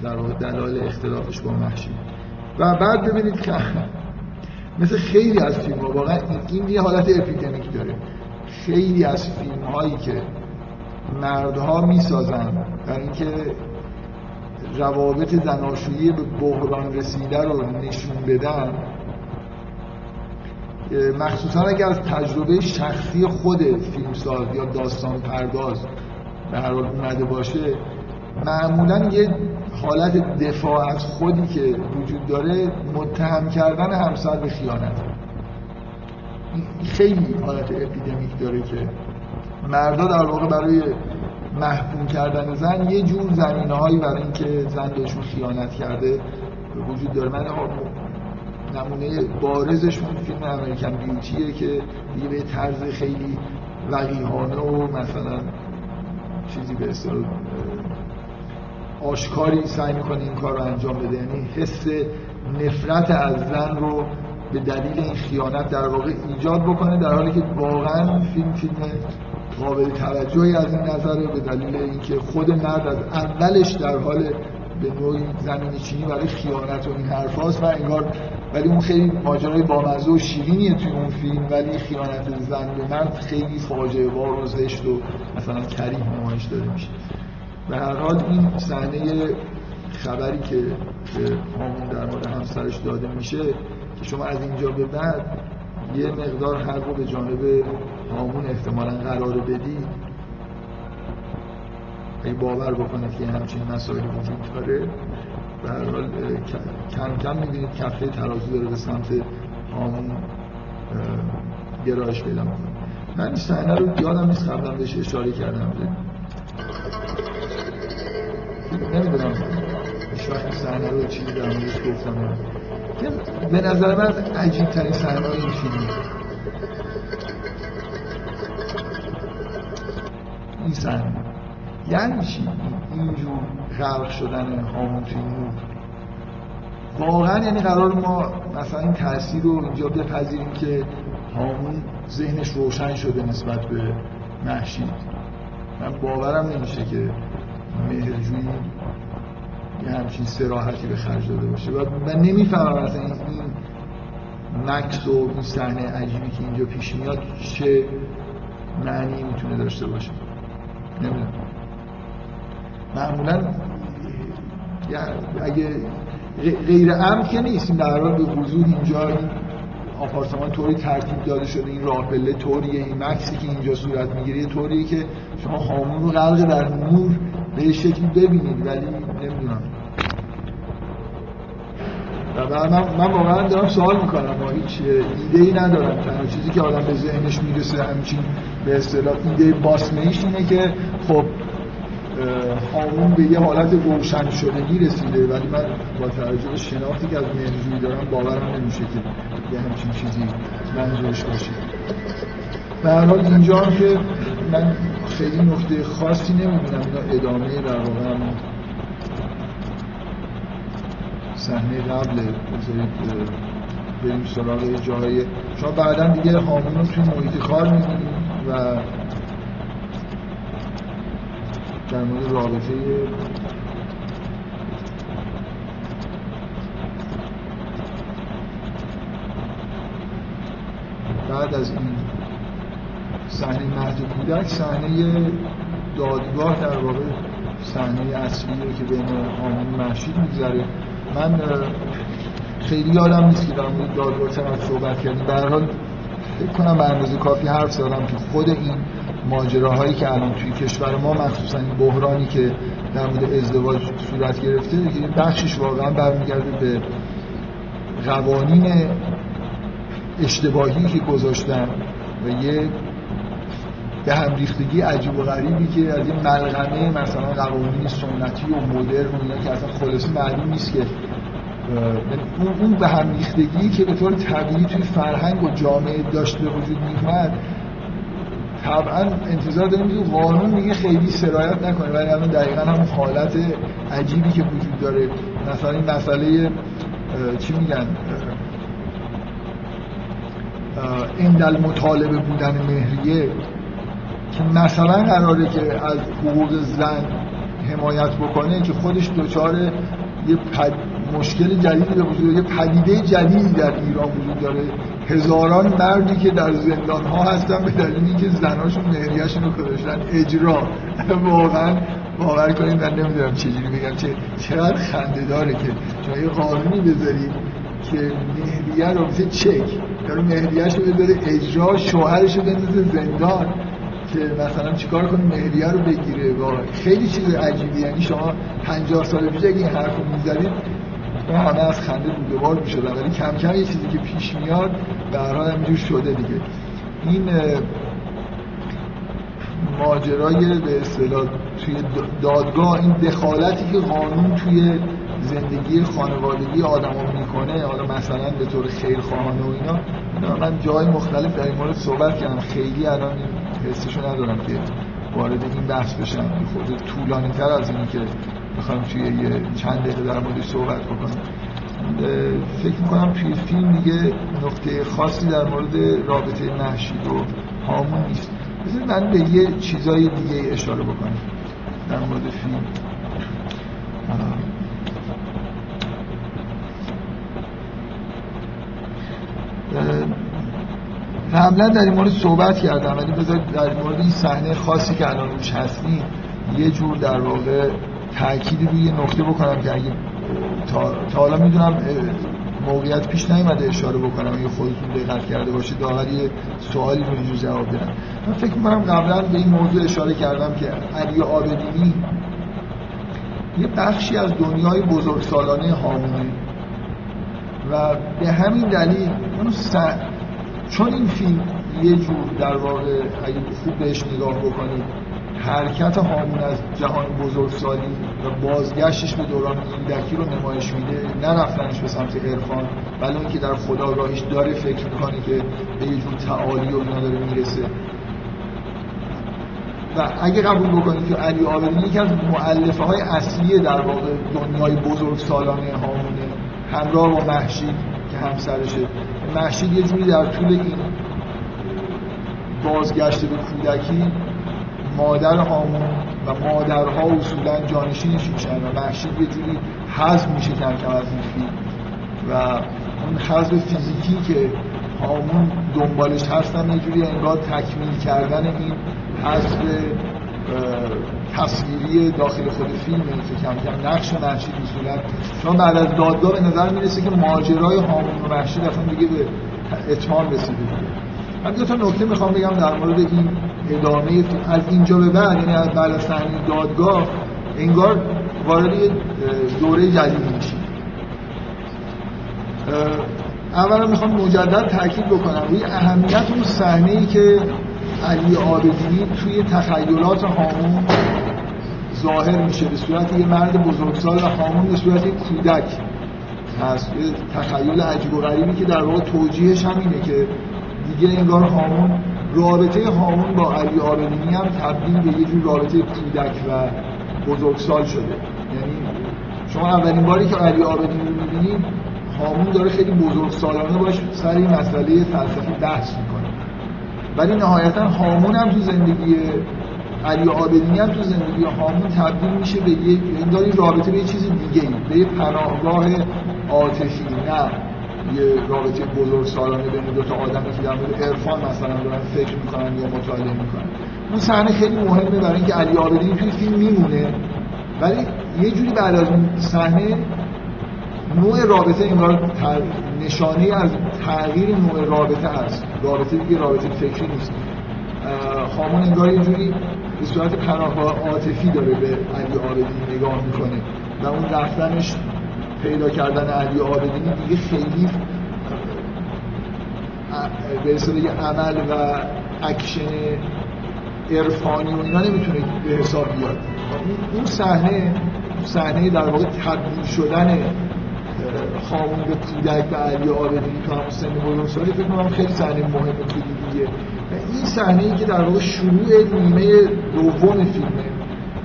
در واقع دلایل اختلافش با محشی. و بعد ببینید که [LAUGHS] مثل خیلی از فیلم ها واقعا این یه حالت اپیدمیک داره. خیلی از فیلم هایی که مردها می‌سازن در اینکه روابط زناشویی به بحران رسیده رو نشون بدن مخصوصا اگر از تجربه شخصی خود فیلمساز یا داستان پرداز به هر حال اومده باشه معمولا یه حالت دفاع از خودی که وجود داره متهم کردن همسر به خیانت. خیلی حالت اپیدمیک داره که مردا در واقع برای محکوم کردن زن یه جور زمینه هایی برای اینکه زن بهشون خیانت کرده وجود داره. من نمونه بارزش اون فیلم امریکن بیوتیه که دیگه به طرز خیلی وقیحانه و مثلا چیزی به اصطلاح آشکاری سعی می‌کنه این کار رو انجام بده. یعنی حس نفرت از زن رو به دلیل این خیانت در واقع ایجاد بکنه در حالی که واقعا فیلم فیلم قابل توجهی از این نظره به دلیل اینکه خود مرد از اولش در حال به نوعی زمین چینی برای خیانت و این حرف و انگار ولی اون خیلی ماجرای بامزه و شیرینیه توی اون فیلم ولی خیانت زن به مرد خیلی فاجعه بار و زشت و مثلا کریه نمایش داده میشه. به هر حال این صحنه خبری که به در مورد همسرش داده میشه که شما از اینجا به بعد یه مقدار حق رو به جانب هامون احتمالا قرار بدید اگه باور بکنید که همچین مسائلی وجود داره. به هر حال کم کم می‌بینید کفه ترازو داره به سمت هامون گرایش پیدا می‌کنه. من این صحنه رو یادم نیست قبلا بهش اشاره کردم. نمی‌دونم. هیچ وقت صحنه رو چیزی در موردش گفتم. به نظر من عجیب ترین صحنه این فیلم این صحنه. یعنی چی؟ اینجور غرق شدن هامون توی نور واقعا یعنی قرار ما مثلا این تاثیر رو اینجا بپذیریم که هامون ذهنش روشن شده نسبت به محشید. من باورم نمیشه که مهرجویی یه همچین سراحتی به خرج داده باشه. و من نمی‌فهمم از این مکس و این صحنه عجیبی که اینجا پیش میاد چه معنی می‌تونه داشته باشه. نمی‌دونم. معمولا اگه غیر امن که نیست. این در به حضور اینجا این آپارتمان طوری ترتیب داده شده این راه پله طوریه این مکسی که اینجا صورت می‌گیره یه طوریه که شما خامون رو غرق در نور به شکلی ببینید ولی نمی‌دونم. و من, من واقعا دارم سوال می‌کنم ما هیچ ایده ای ندارم تنها. چیزی که آدم به ذهنش می‌رسه همچین به اصطلاح ایده باسمهیش اینه که خب هامون به یه حالت روشن شدگی رسیده ولی من با توجه به شناختی که از منظوری دارم باورم نمیشه که یه همچین چیزی منظورش باشه. به هر حال اینجا هم که من خیلی نکته خاصی نمی‌بینم. اینا ادامه در واقع صحنه قبل بریم سراغ جاهای شما بعدا دیگه هامون رو توی محیط کار می‌بینید و در مورد رابطه بعد از این صحنه مهد کودک صحنه دادگاه در واقع صحنه اصلیه که بین آمون محشید میگذره. من خیلی یادم نیست که مورد دادگاه چقدر صحبت کردیم. به حال فکر کنم به اندازه کافی حرف زدم که خود این ماجراهایی که الان توی کشور ما مخصوصا این بحرانی که در مورد ازدواج صورت گرفته یه بخشش واقعا برمیگرده به قوانین اشتباهی که گذاشتن و یه به هم ریختگی عجیب و غریبی که از این ملغمه مثلا قوانین سنتی و مدرن و اینا که اصلا خلاصی معلوم نیست که اون به هم ریختگی که به طور طبیعی توی فرهنگ و جامعه داشته وجود میومد طبعا انتظار داریم که قانون میگه خیلی سرایت نکنه ولی الان دقیقا هم حالت عجیبی که وجود داره. مثلا این مسئله چی میگن؟ این دل مطالبه بودن مهریه. که مثلا قراره که از حقوق زن حمایت بکنه که خودش دچار یه پد... مشکل جدیدی به وجود یه پدیده جدیدی در ایران وجود داره. هزاران مردی که در زندان ها هستن به دلیل اینکه زناشون مهریهشون رو کداشتن اجرا. [LAUGHS] واقعا باور کنید من نمی‌دونم چجوری بگم چه چقدر خنده داره که شما یه قانونی بذارید که مهریه رو مثل چک داره مهریهش رو بذاره اجرا شوهرش رو بندازه زندان. که مثلا چیکار کنه مهریه رو بگیره؟ واقعا خیلی چیز عجیبی یعنی شما 50 سال پیش اگه این حرف رو می‌زدید ما همه از خنده بار می‌شدن ولی کم کم یه چیزی که پیش میاد هر حال همینجور شده دیگه. این ماجرای به اصطلاح توی دادگاه این دخالتی که قانون توی زندگی خانوادگی آدما می‌کنه حالا مثلا به طور خیرخواهانه و اینا من جای مختلف در این مورد صحبت کردم. خیلی الان حسشو ندارم که وارد این بحث بشم. خود طولانی تر از اینی که می‌خوام توی یه چند دقیقه در موردش صحبت بکنم. فکر می‌کنم توی فیلم دیگه نقطه خاصی در مورد رابطه محشید و هامون نیست. بذارید من به یه چیزای دیگه اشاره بکنم در مورد فیلم. قبلا در این مورد صحبت کردم ولی بذارید در مورد این صحنه خاصی که الان روش هستیم یه جور در واقع تأکیدی روی نکته بکنم که اگه تا, تا حالا می‌دونم موقعیت پیش نیومده اشاره بکنم اگه خودتون دقت کرده باشید داور یه سوالی رو اینجور جواب بدم. من فکر می‌کنم قبلا به این موضوع اشاره کردم که علی آبدینی یه بخشی از دنیای بزرگسالانه هامونه و به همین دلیل اون چون این فیلم یه جور در واقع اگه خوب بهش نگاه بکنید حرکت هامون از جهان بزرگسالی و بازگشتش به دوران کودکی رو نمایش میده نرفتنش به سمت عرفان ولی اینکه در خداگاهیش داره فکر می‌کنه که به یه جور تعالی و اینا می‌رسه. و اگه قبول بکنید که علی آبدینی یکی از معلفه های اصلی در واقع دنیای بزرگ سالانه هامونه همراه با محشید همسرشه محشید یه جوری در طول این بازگشت به کودکی مادر هامون و مادرها اصولا جانشینش میشن و محشید یه جوری حذف میشه کم کم از این فیلم. و اون حذف فیزیکی که هامون دنبالش هستن یه جوری انگار تکمیل کردن این حذف تصویری داخل خود فیلمه که کم کم نقش محشید اصولا چون بعد از دادگاه به نظر می‌رسه که ماجرای هامون و محشید اصلا دیگه به اتمام رسیده من دو تا نکته می‌خوام بگم در مورد این ادامه از اینجا به بعد یعنی از بعد از صحنه دادگاه انگار وارد دوره جدیدی میشیم. اولا می‌خوام مجدد تاکید بکنم. روی اهمیت اون صحنه ای که علی آبدینی توی تخیلات هامون ظاهر میشه به صورت یه مرد بزرگسال و هامون به صورت کودک. هست تخیل عجیب و غریبی که در واقع توجیهش همینه که دیگه انگار هامون رابطه هامون با علی آبدینی هم تبدیل به یه جور رابطه کودک و بزرگسال شده. یعنی شما اولین باری که علی آبدینی رو می‌بینید هامون داره خیلی بزرگسالانه باش سر این مسئله فلسفی بحث می‌کنه. ولی نهایتا هامون هم تو زندگی علی آبدینی هم تو زندگی هامون تبدیل میشه به یه انگار رابطه به یه چیز دیگه ای به یه پناهگاه عاطفی نه یه رابطه بزرگ سالانه بین دو تا آدمی که در مورد عرفان مثلا دارن فکر می‌کنن یا مطالعه می‌کنن. اون صحنه خیلی مهمه برای اینکه علی آبدینی توی فیلم میمونه. ولی یه جوری بعد از اون صحنه نوع رابطه انگار نشانه از تغییر نوع رابطه هست رابطه دیگه رابطه فکری نیست. خامون انگار یه جوری به صورت پناهگاه عاطفی داره به علی آبدینی نگاه می‌کنه و اون رفتنش پیدا کردن علی آبدینی دیگه خیلی به اصطلاح عمل و اکشن عرفانی و اینا نمی‌تونه به حساب بیاد. اون صحنه صحنه در واقع تبدیل شدن خامون به کودک و علی آبدینی تو همون سن بزرگسالی فکر کنم خیلی صحنه مهمه کلیدیه و این صحنه ای که در واقع شروع نیمه دوم فیلمه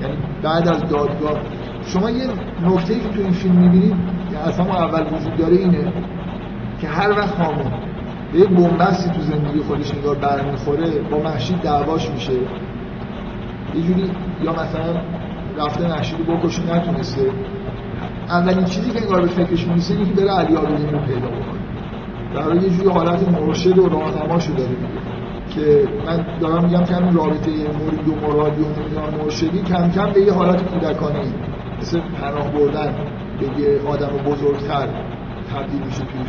یعنی بعد از دادگاه. شما یه نکته که تو این فیلم می‌بینید که اصلا اول وجود داره اینه که هر وقت خامون به یک بنبستی تو زندگی خودش انگار برمیخوره با محشید دعواش میشه. یه جوری یا مثلا رفته محشید رو بکشه نتونسته. اولین چیزی که انگار به فکرش می‌رسه اینه که بره علی رو پیدا بکنه در یه جوری حالت مرشد و راهنماشو داره که من دارم میگم که همین رابطه مرید و مرادی و مرشدی کم کم به یه حالت کودکانه مثل پناه بردن به یه آدم بزرگتر تبدیل میشه توی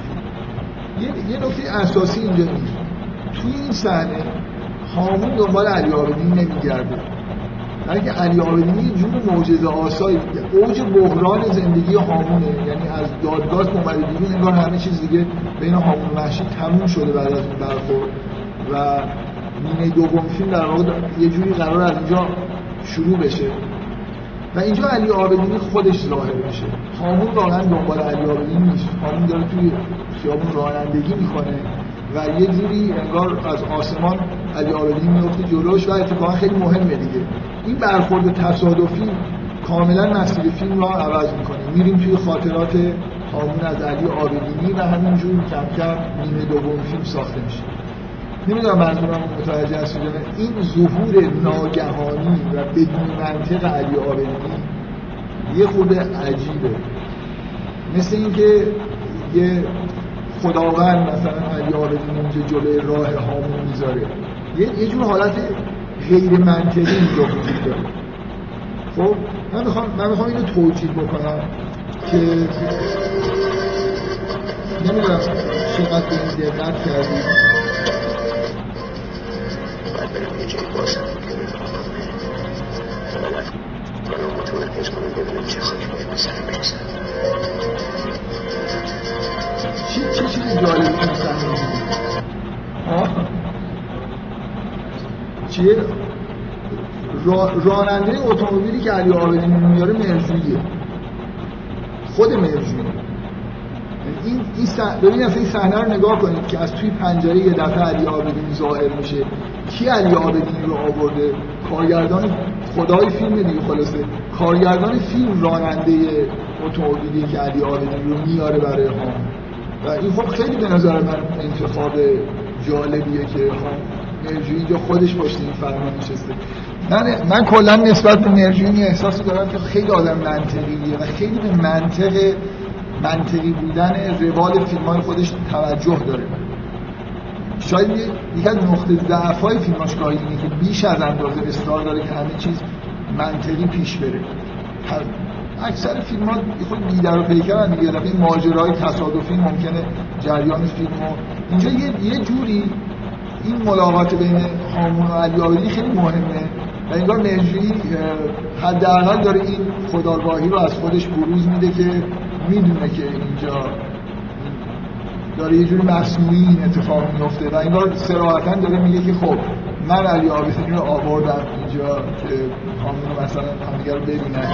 یه, یه نکته اساسی اینجا نیست. توی این صحنه هامون دنبال علی آبدین نمیگرده. بلکه علی آبدینی یه جور معجزه آسایی اوج بحران زندگی هامونه. یعنی از دادگاه اومده بیرون انگار همه چیز دیگه بین هامون و وحشی تموم شده بعد از اون برخورد. و نیمه دوم فیلم در واقع یه جوری قرار از اینجا شروع بشه. و اینجا علی آبدینی خودش ظاهر میشه. هامون واقعا دنبال علی آبدینی نیست. هامون داره توی خیابون رانندگی می‌کنه. و یه جوری انگار از آسمان علی آبدینی میفته جلوش و اتفاقا خیلی مهمه دیگه. این برخورد تصادفی کاملا مسیر فیلم را عوض می‌کنه. میریم توی خاطرات هامون از علی آبدینی و همینجور کم کم نیمه دوم فیلم ساخته میشه. نمی‌دونم منظورم متوجه هستید این ظهور ناگهانی و بدون منطق علی آبدینی یه خود عجیبه. مثل اینکه یه خداوند مثلا علی آبدین اونجا جلوی راه هامون می‌ذاره. یه جور حالت غیر منطقی اینجا وجود داره خب من می‌خوام من می‌خوام اینو توجیه بکنم که نمی‌دونم چقدر به این دقت کردید باید برم یه جایی باشم چیه؟ را... راننده اتومبیلی که علی آبدین میاره مرجویه خود مرجویه این این اصلا این صحنه رو نگاه کنید که از توی پنجره یه دفعه علی آبدین ظاهر میشه. کی علی آبدین رو آورده؟ کارگردان خدای فیلم دیگه خلاصه. کارگردان فیلم راننده اتومبیلی که علی آبدین رو میاره برای هم و این خب خیلی به نظر من انتخاب جالبیه که مرجوی اینجا خودش پشت این فرمان نشسته. من من کلا نسبت به مرجوی احساس دارم که خیلی آدم منطقیه و خیلی به منطق منطقی بودن روال فیلم خودش توجه داره. شاید یکی از نقطه ضعف های فیلماش گاهی اینه که بیش از اندازه اصرار داره که همه چیز منطقی پیش بره. اکثر فیلم ها خود بیدر و پیکر هم دیگه این ماجرای تصادفی ممکنه جریان فیلم ها اینجا یه, یه جوری این ملاقات بین هامون و علی آبادی خیلی مهمه و انگار مرجوی حداقل داره این خداگاهی رو از خودش بروز میده که می‌دونه که اینجا داره یه جوری مصنوعی این اتفاق میفته و انگار صراحتا داره میگه که خب من علی آبادی رو آوردم اینجا که هامون مثلا همدیگه رو ببینن.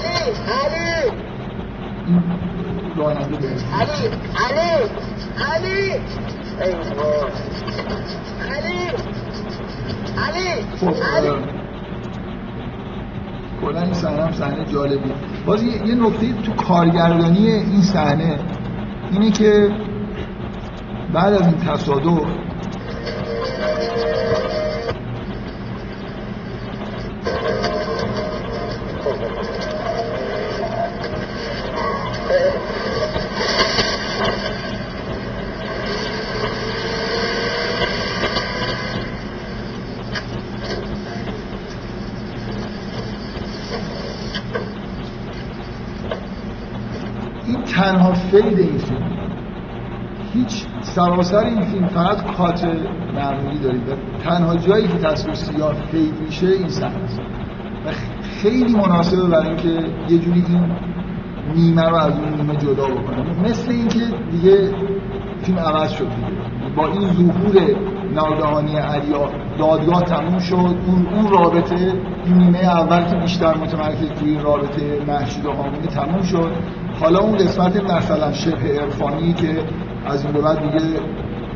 علی علی علی! علی! علی علی علی! علی! خب علی! اه، کلا این صحنه هم صحنه جالبی باز یه, یه نکته تو کارگردانی این صحنه اینه که بعد از این تصادف fade این فیلم. هیچ سراسر این فیلم فقط cut معمولی دارید و تنها جایی که تصویر سیاه fade میشه این صحنه است. و خیلی مناسبه برای اینکه یه جوری این نیمه رو از اون نیمه جدا بکنه. مثل اینکه دیگه فیلم عوض شد دیگه. با این ظهور ناگهانی علیا دادگاه تموم شد. اون, اون رابطه این نیمه اول که بیشتر متمرکز توی رابطه مهشید و هامونی تموم شد. حالا اون قسمت مثلا شبه عرفانی که از این به بعد دیگه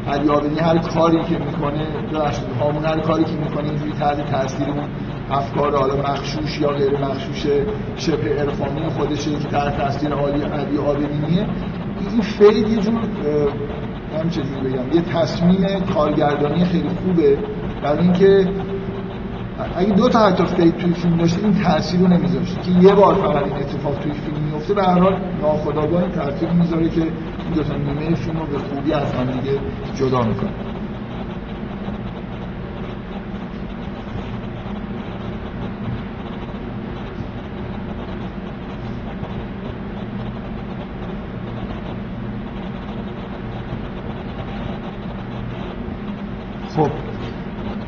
علی عابدینی هر کاری که می‌کنه ببخشید هامون هر کاری که می‌کنه اینجوری تحت تاثیر اون افکار حالا مغشوش یا غیر مغشوش شبه عرفانی خودشه که تحت تاثیر علی علی عابدینیه این fade یه جور هم چجوری بگم یه تصمیم کارگردانی خیلی خوبه برای اینکه اگه دو تا حتی fade توی فیلم داشته این تاثیر رو نمیذاشت که یه بار فقط این اتفاق توی فیلم میفته به هر حال ناخودآگاه این تاثیر می‌ذاره که این دو تا نیمه فیلم رو به خوبی از هم دیگه جدا می‌کنه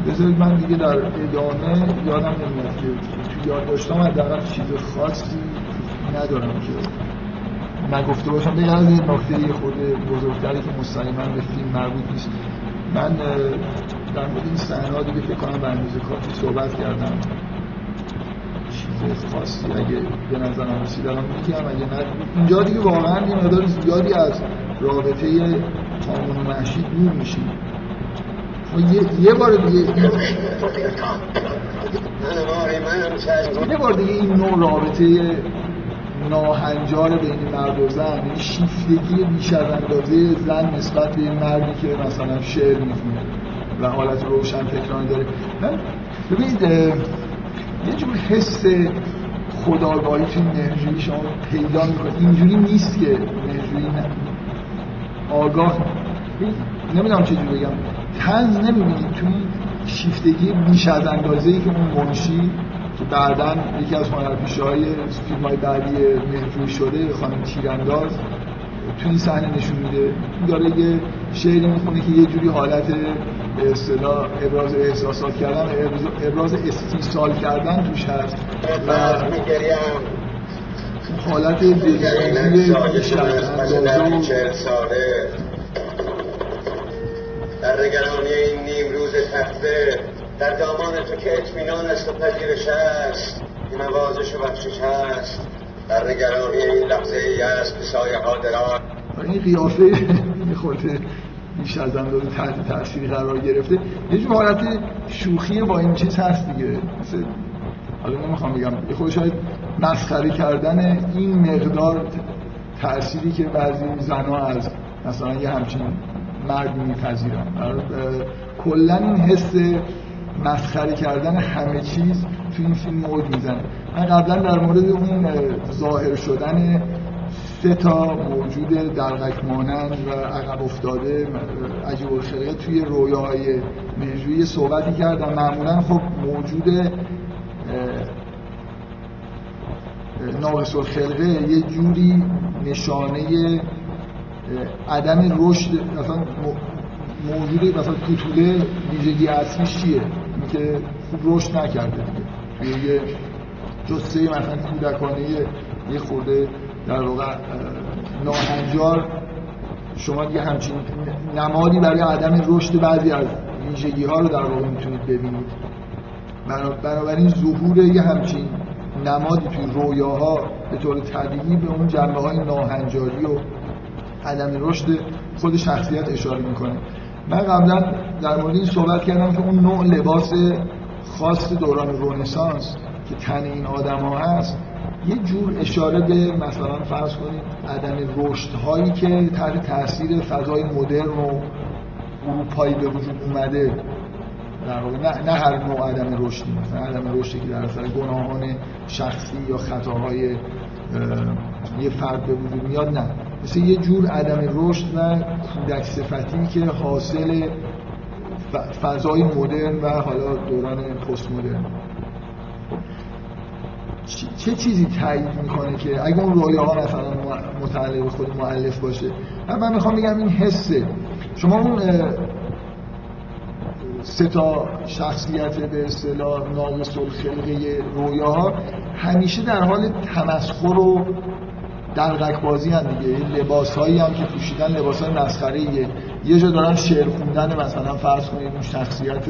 البته من دیگه در ادامه یادم نمیاد که تو یاد داشتم حداقل چیز خاصی ندارم که نگفته باشم بگم از نکته خود بزرگتری که مستقیما به فیلم مربوط نیست من در مورد این صحنه دیگه فکر کنم به اندازه کافی صحبت کردم چیز خاصی اگه به نظرم رسید الان میگم اگه نه اینجا دیگه واقعا یه مقدار زیادی از رابطه قانون محشید دور میشیم یه, یه بار دیگه یه بار دیگه این نوع رابطه ناهنجار بین مرد و زن این شیفتگی بیش از اندازه زن نسبت به مردی که مثلا شعر می‌خونه و حالت روشن فکرانی داره. ببینید یه جور حس خداگاهی توی مهرجویی شما پیدا می‌کنید اینجوری نیست که مهرجویی آگاه نمی‌دونم چه بگم. تنز نمی‌بینید توی شیفتگی بیش از اندازه ای که اون منشی که بعدا یکی از هنرپیشه های فیلم های بعدی مهرجویی شده خانم تیرانداز تو این صحنه نشون میده. داره یه شعری می‌خونه که یه جوری حالت به اصطلاح ابراز احساسات کردن ابراز استیصال کردن توش هست. و حالت دلسوزی بیش از اندازه در نگرانی این نیم روز تخته در دامان تو که اطمینان است و پذیرش است. نوازش و بخشش هست. در نگرانی لحظه است به سایه ها دران این قیافه [LAUGHS] خورده بیش از اندازه تحت تأثیری قرار گرفته. یه جور حالت شوخی با این چیز هست دیگه. مثل حالا نمی‌خوام بگم خود شاید مسخره کردن این مقدار تأثیری که بعضی زنها از مثلا یه همچین مرد میپذیرن. کلا این حس مسخره کردن همه چیز تو این فیلم موج می‌زنه. من قبلا در مورد اون ظاهر شدن سه تا موجود درغک مانند و عقب افتاده عجیب الخلقه توی رویاهای مهجویی صحبتی کردم. معمولا خب موجود ناقص الخلقه یه جوری نشانه عدم رشد مثلا موجود مثلا کوتوله ویژگی اصلیش چیه؟ اینکه خوب رشد نکرده دیگه. یه جسه مثلا کودکانه یه خورده در واقع ناهنجار شما دیگه همچین نمادی برای عدم رشد بعضی از ویژگی ها رو در واقع می‌تونید ببینید. بنابراین ظهور یه همچین نمادی توی رویاها به طور طبیعی به اون جنبه های ناهنجاری و عدم رشد خود شخصیت اشاره می‌کنه. من قبلا در مورد این صحبت کردم که اون نوع لباس خاص دوران رونسانس که تن این آدم ها هست یه جور اشاره به مثلا فرض کنید عدم رشد هایی که تحت تاثیر فضای مدرن و اروپایی به وجود اومده. در واقع نه, نه هر نوع عدم رشدی مثلا عدم رشدی که در اثر گناهان شخصی یا خطاهای یه فرد به وجود میاد نه. مثل یه جور عدم رشد و کودک صفتی که حاصل فضای مدرن و حالا دوران پست مدرن چه چیزی تایید می‌کنه که اگه اون رویاها مثلا متعلق خود معلف باشه؟ من می‌خوام بگم این حسه شما اون سه تا شخصیت به اصطلاح ناقص الخلقه رویاها همیشه در حال تمسخر و دلغک بازی هم دیگه. این لباس هایی هم که پوشیدن لباس های مسخره یه جا دارن شعر خوندن مثلا فرض کنید اون شخصیت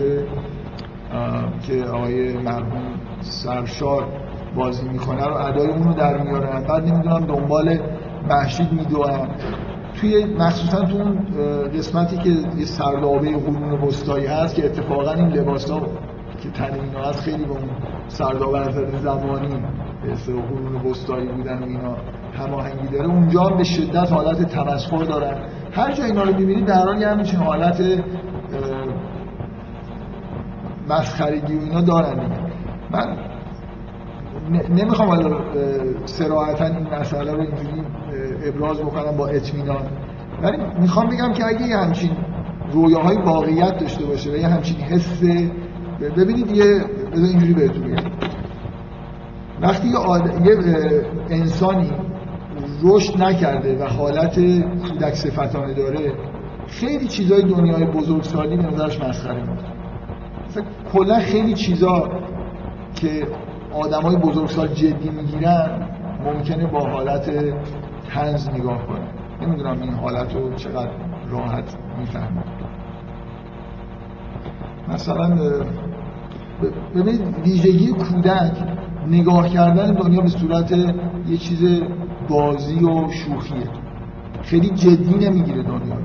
که آقای مرحوم سرشار بازی می‌کنه رو ادای اون رو در میارن. بعد نمی‌دونم دنبال محشید می‌دونن توی مخصوصا تو اون قسمتی که یه سردابه قرون وسطایی هست که اتفاقا این لباس ها که تن اینا هست خیلی با اون سردابه زمانی به قرون وسطایی بودن و اینا. هماهنگی داره اونجا به شدت حالت تمسخر دارن هر جا اینا رو می‌بینید در حال همین حالت مسخرگی و اینا دارن. من نمی‌خوام حالا سراحتا این مسئله رو اینجوری ابراز بکنم با اطمینان. ولی می‌خوام بگم که اگه یه همچین رویاهای واقعیت داشته باشه و یه همچین حس ببینید یه اینجوری بهتون بگم. وقتی یه, آد... یه انسانی رشد نکرده و حالت کودک صفتانه داره خیلی چیزای دنیای بزرگسالی به نظرش مسخره میاد کلا خیلی چیزا که آدمای بزرگسال جدی می‌گیرن ممکنه با حالت تنز نگاه کنن. نمی‌دونم این حالت رو چقدر راحت می‌فهمم مثلا ببینید ویژگی کودک نگاه کردن دنیا به صورت یه چیز بازی و شوخیه. خیلی جدی نمی‌گیره دنیا.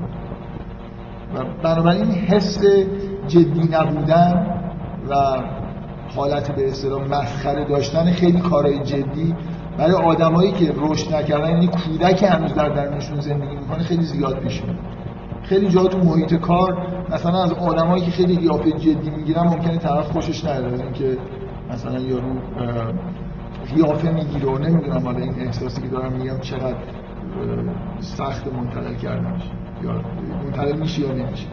و بنابراین حس جدی نبودن و حالت به اصطلاح مسخره داشتن خیلی کارهای جدی برای آدمایی که رشد نکردن یعنی کودک هنوز در درونشون زندگی می‌کنه خیلی زیاد پیش میاد. خیلی جا تو محیط کار مثلا از آدمایی که خیلی قیافه جدی می‌گیرن ممکنه طرف خوشش نیاد اینکه مثلا یارو قیافه می‌گیره و نمی‌دونم حالا این احساسی که دارم میگم چقدر سخت منتقل کردنش یا منتقل میشه یا نمیشه.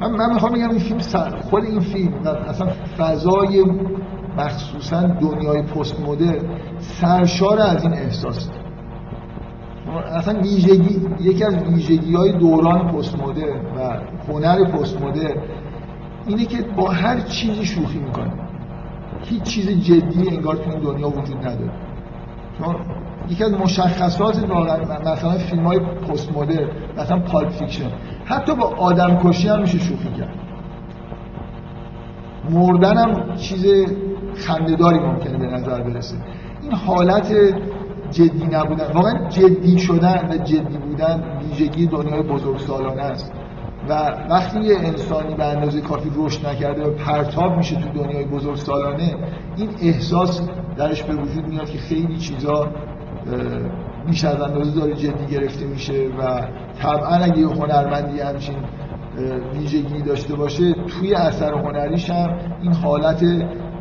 من, من می‌خوام بگم این فیلم خود این فیلم اصلا فضای مخصوصا دنیای پست مدر سرشار از این احساس. اصلا ویژگی یکی از ویژگی های دوران پست مدر و هنر پست مدرن اینه که با هر چیزی شوخی می‌کنه. هیچ چیز جدی انگار تو این دنیا وجود نداره. چون یکی از مشخصات واقعا مثلا فیلم های پست مدرن مثلا Pulp Fiction حتی با آدم کشی هم میشه شوخی کرد. مردن هم چیز خندهداری ممکنه به نظر برسه. این حالت جدی نبودن واقعا جدی شدن و جدی بودن ویژگی دنیای بزرگسالانه است. و وقتی یه انسانی به اندازه کافی رشد نکرده و پرتاب میشه تو دنیای بزرگ سالانه این احساس درش به وجود میاد که خیلی چیزا بیش از اندازه داره جدی گرفته میشه و طبعا اگه یه هنرمندی همچین ویژگی داشته باشه توی اثر هنریش هم این حالت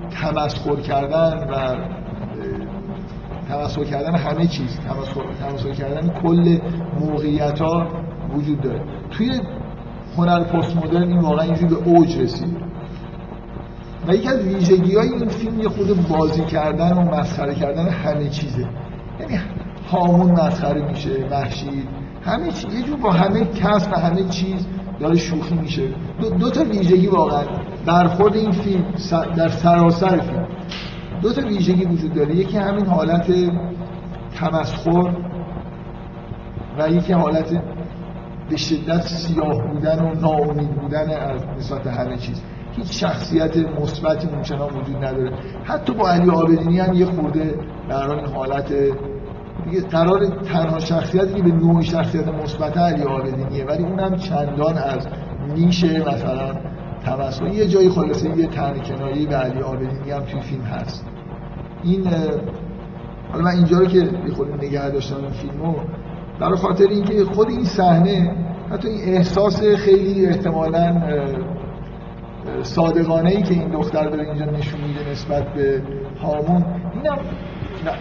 تمسخر کردن و تمسخر کردن همه چیز تمسخر کردن کل موقعیت ها وجود داره. توی هنر پست مدرن این واقعا اینجوری به اوج رسید. و یکی از ویژگی های این فیلم یه خود بازی کردن و مسخره کردن همه چیزه. یعنی هامون مسخره میشه وحشی همه چیز یه جور با همه کس و همه چیز داره شوخی میشه. دو, دو تا ویژگی واقعا برخورد این فیلم در سراسر فیلم. دو تا ویژگی وجود داره. یکی همین حالت تمسخر و یکی حالت به شدت سیاه بودن و ناامید بودن از نسبت همه چیز. هیچ شخصیت مثبتی اونچنان وجود نداره. حتی با علی آبدینی هم یه خورده در این حالت دیگه قرار تنها شخصیتی که به نوعی شخصیت مثبت علی آبدینیه ولی اونم چندان از نیشه مثلا تمسخر. یه جایی خلاصه یه تن کنایی به علی آبدینی هم توی فیلم هست. این حالا من اینجا رو که خود نگه داشتم این فیلمو برای خاطر اینکه خود این صحنه حتی این احساس خیلی احتمالاً صادقانه ای که این دختر داره اینجا نشون میده نسبت به هامون اینم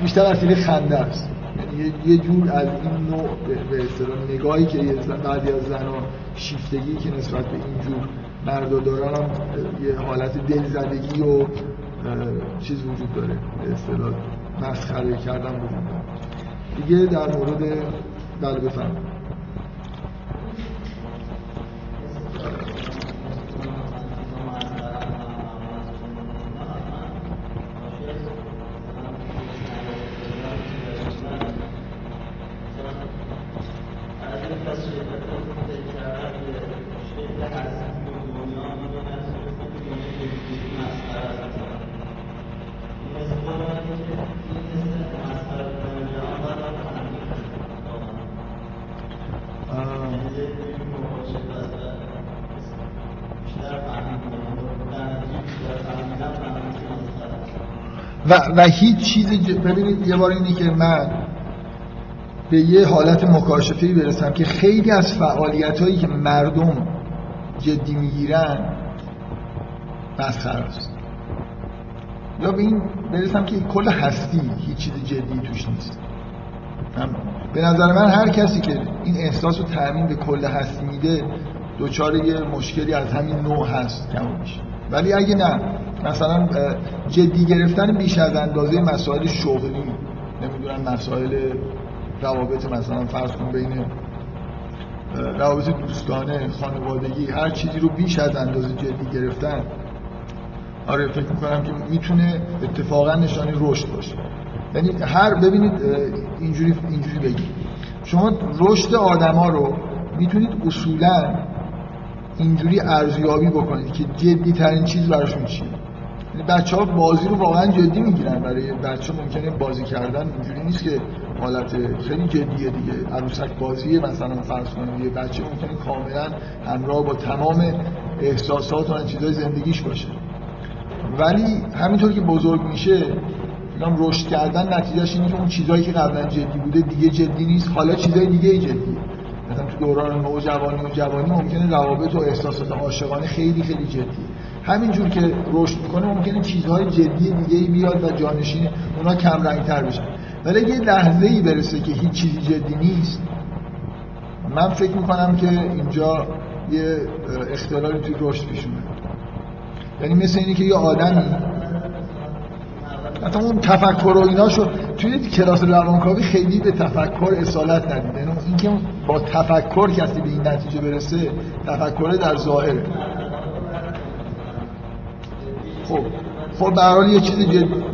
بیشتر از خنده است. یعنی یه جور از این نوع به اصطلاح نگاهی که بعضی از زنان شیفتگی که نسبت به این جور مردا دارن هم یه حالت دلزدگی و چیز وجود داره. به اصطلاح مسخره کردن وجود داره. دیگه در مورد بله بفرمایید. و, و هیچ چیزی ببینید یه بار اینی که من به یه حالت مکاشفه‌ای برسم که خیلی از فعالیت هایی که مردم جدی می‌گیرن مسخره است. یا به این برسم که کل هستی هیچ چیز جدی توش نیست. به نظر من هر کسی که این احساس رو تعمین به کل هستی میده دوچار یه مشکلی از همین نوع هست کم میشه. ولی اگه نه مثلا جدی گرفتن بیش از اندازه مسائل شغلی نمی‌دونم مسائل روابط مثلا فرض کن بین روابط دوستانه خانوادگی هر چیزی رو بیش از اندازه جدی گرفتن آره فکر می‌کنم که می‌تونه اتفاقا نشانی رشد باشه. یعنی هر ببینید اینجوری اینجوری بگید شما رشد آدما رو می‌تونید اصولا اینجوری ارزیابی بکنید که جدی ترین چیز براشون چیه؟ بچه ها بازی رو واقعا جدی می‌گیرن برای بچه ممکنه بازی کردن اینجوری نیست که حالت خیلی جدیه دیگه. عروسک بازیه مثلا فرض کنید یه بچه ممکنه کاملا همراه با تمام احساسات و چیزای زندگیش باشه. ولی همینطور که بزرگ میشه میگم رشد کردن نتیجهش اینه که اون چیزایی که قبلا جدی بوده دیگه جدی نیست. حالا چیزای دیگه جدیه. مثلا تو دوران نوجوانی و جوانی ممکنه روابط و احساسات عاشقانه خیلی خیلی جدیه. همینجور که رشد می‌کنه ممکنه چیزهای جدی دیگه بیاد و جانشین اونا کم رنگ تر بشن ولی یه لحظه ای برسه که هیچ چیزی جدی نیست. من فکر می‌کنم که اینجا یه اختلالی توی رشد پیش یعنی مثل اینه که یه آدمی مثلا اون تفکر و ایناشو توی کلاس روانکاوی خیلی به تفکر اصالت ندید. یعنی اینکه با تفکر کسی به این نتیجه برسه تفکر در ظاهره. خب خب به حال یه چیز جدی.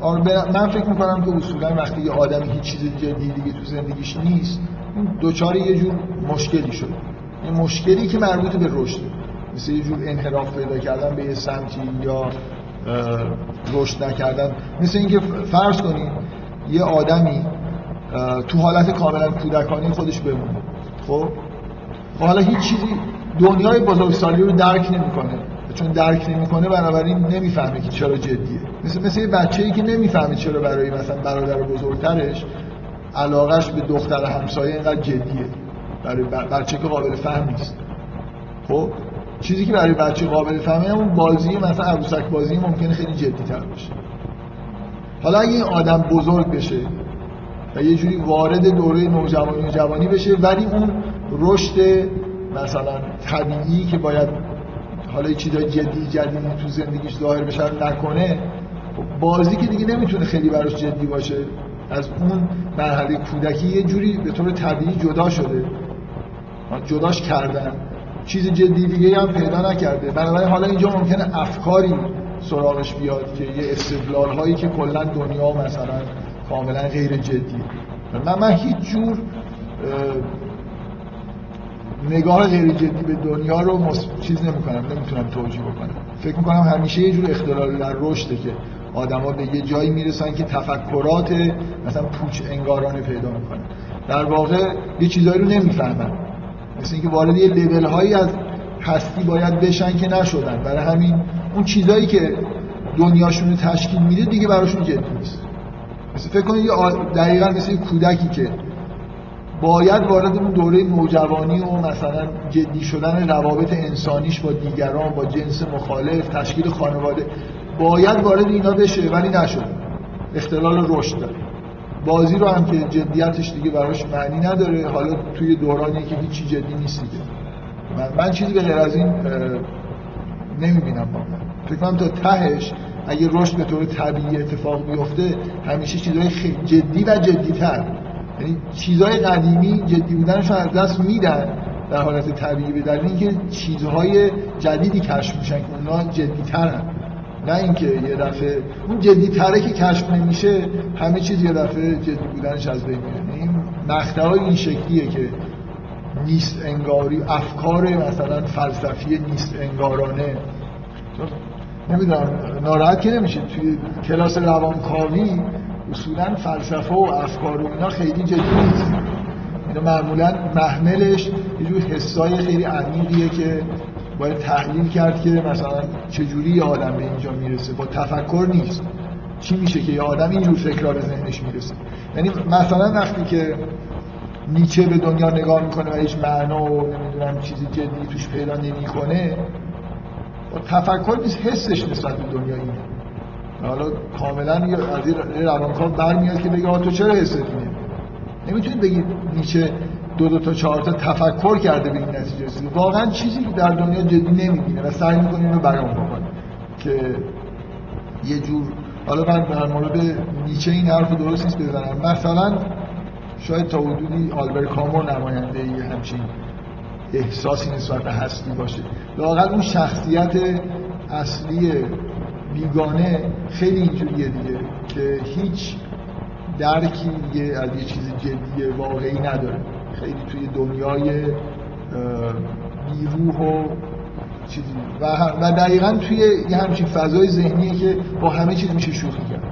آره من فکر می‌کنم که اصولا وقتی یه آدمی هیچ چیز جدی دیگه تو زندگیش نیست دوچار یه جور مشکلی شده. یه مشکلی که مربوط به رشد. مثل یه جور انحراف پیدا کردن به یه سمتی یا رشد نکردن. مثل اینکه فرض کنید یه آدمی تو حالت کاملا کودکانی خودش بمونه. خب؟ و حالا هیچ چیزی دنیای بزرگسالی رو درک نمی‌کنه. چون درک نمی‌کنه بنابراین نمی‌فهمه که چرا جدیه. مثل مثل یه بچه‌ای که نمی‌فهمه چرا برای مثلا برادر بزرگترش علاقش به دختر همسایه اینقدر جدیه. برای بچه که قابل فهم نیست. خب؟ چیزی که برای بچه قابل فهمه اون بازی مثلا عروسک بازی ممکنه خیلی جدی تر باشه. حالا اگه این آدم بزرگ بشه و یه جوری وارد دوره نوجوانی و جوانی بشه ولی اون رشد مثلا طبیعی که باید حالا چیزای جدی جدی تو زندگیش ظاهر بشه نکنه بازی که دیگه نمی‌تونه خیلی براش جدی باشه. از اون مرحله کودکی یه جوری به طور طبیعی جدا شده. جداش کردن. چیز جدی دیگه هم پیدا نکرده. بنابراین حالا اینجا ممکنه افکاری سراغش بیاد که یه استدلال هایی که کلا دنیا مثلا کاملا غیر جدی. من من هیچ جور نگاه غیر جدی به دنیا رو مص... چیز نمی کنم نمی‌تونم توجیه بکنم. فکر می‌کنم همیشه یه جور اختلال در رشده که آدما به یه جایی می‌رسن که تفکرات مثلا پوچ انگارانه پیدا می‌کنن. در واقع یه چیزایی رو نمی‌فهمن. مثل اینکه وارد یه لیول هایی از هستی باید بشن که نشدن. برای همین اون چیزایی که دنیاشون رو تشکیل میده دیگه براشون جدی نیست. مثل فکر کنید دقیقا مثل کودکی که باید وارد اون دوره نوجوانی و مثلا جدی شدن روابط انسانیش با دیگران با جنس مخالف تشکیل خانواده باید وارد اینا بشه ولی نشد. اختلال رشد داره. بازی رو هم که جدیتش دیگه براش معنی نداره. حالا توی دورانی که هیچی جدی نیست دیگه. من, من چیزی به غیر از این نمی‌بینم واقعا. فکر کنم تا تهش اگه رشد به طور طبیعی اتفاق بیفته همیشه چیزهای خیلی جدی و جدیتر. یعنی چیزهای قدیمی جدی بودنش از دست میدن در حالت طبیعی به دلیل اینکه چیزهای جدیدی کشف میشن که اونا جدیترن. نه اینکه یه دفعه اون جدی تره که کشف نمیشه همه چیز یه دفعه جدی بودنش از بین میره. این مقطع این شکلیه که نیست انگاری افکار مثلا فلسفی نیست انگارانه. نمی‌دونم ناراحت که نمیشه توی کلاس روانکاوی اصولا فلسفه و افکار و اینا خیلی جدی نیست. اینا معمولا محملش یه جور حسای خیلی عمیقیه که باید تحلیل کرد که مثلا چجوری یه آدم به اینجا می‌رسه. با تفکر نیست. چی میشه که یه آدم اینجور فکرها به ذهنش می‌رسه؟ یعنی مثلا وقتی که نیچه به دنیا نگاه می‌کنه و هیچ معنا و نمی‌دونم چیزی جدی توش پیدا نمی‌کنه با تفکر نیست حسش نسبت به دنیا اینه. حالا کاملا از این روانکاو برمیاد که بگه تو چرا اینه نمی‌تونید بگید نیچه دو دو تا چهار تا تفکر کرده به این نتیجه رسیده. واقعا چیزی که در دنیا جدی نمی‌بینه و سعی می‌کنه اینو بیان بکنه که یه جور حالا من در مورد نیچه این حرف درست نیست بزنم. مثلا شاید تا حدودی آلبر کامو نماینده ای همچین احساسی نسبت به هستی باشه. لاقل اون شخصیت اصلی بیگانه خیلی اینجوریه دیگه که هیچ درکی دیگه از یه چیز جدی واقعی نداره. خیلی توی دنیای بیروح و چیزی. و, و دقیقا توی یه همچین فضای ذهنیه که با همه چیز میشه شوخی کرد.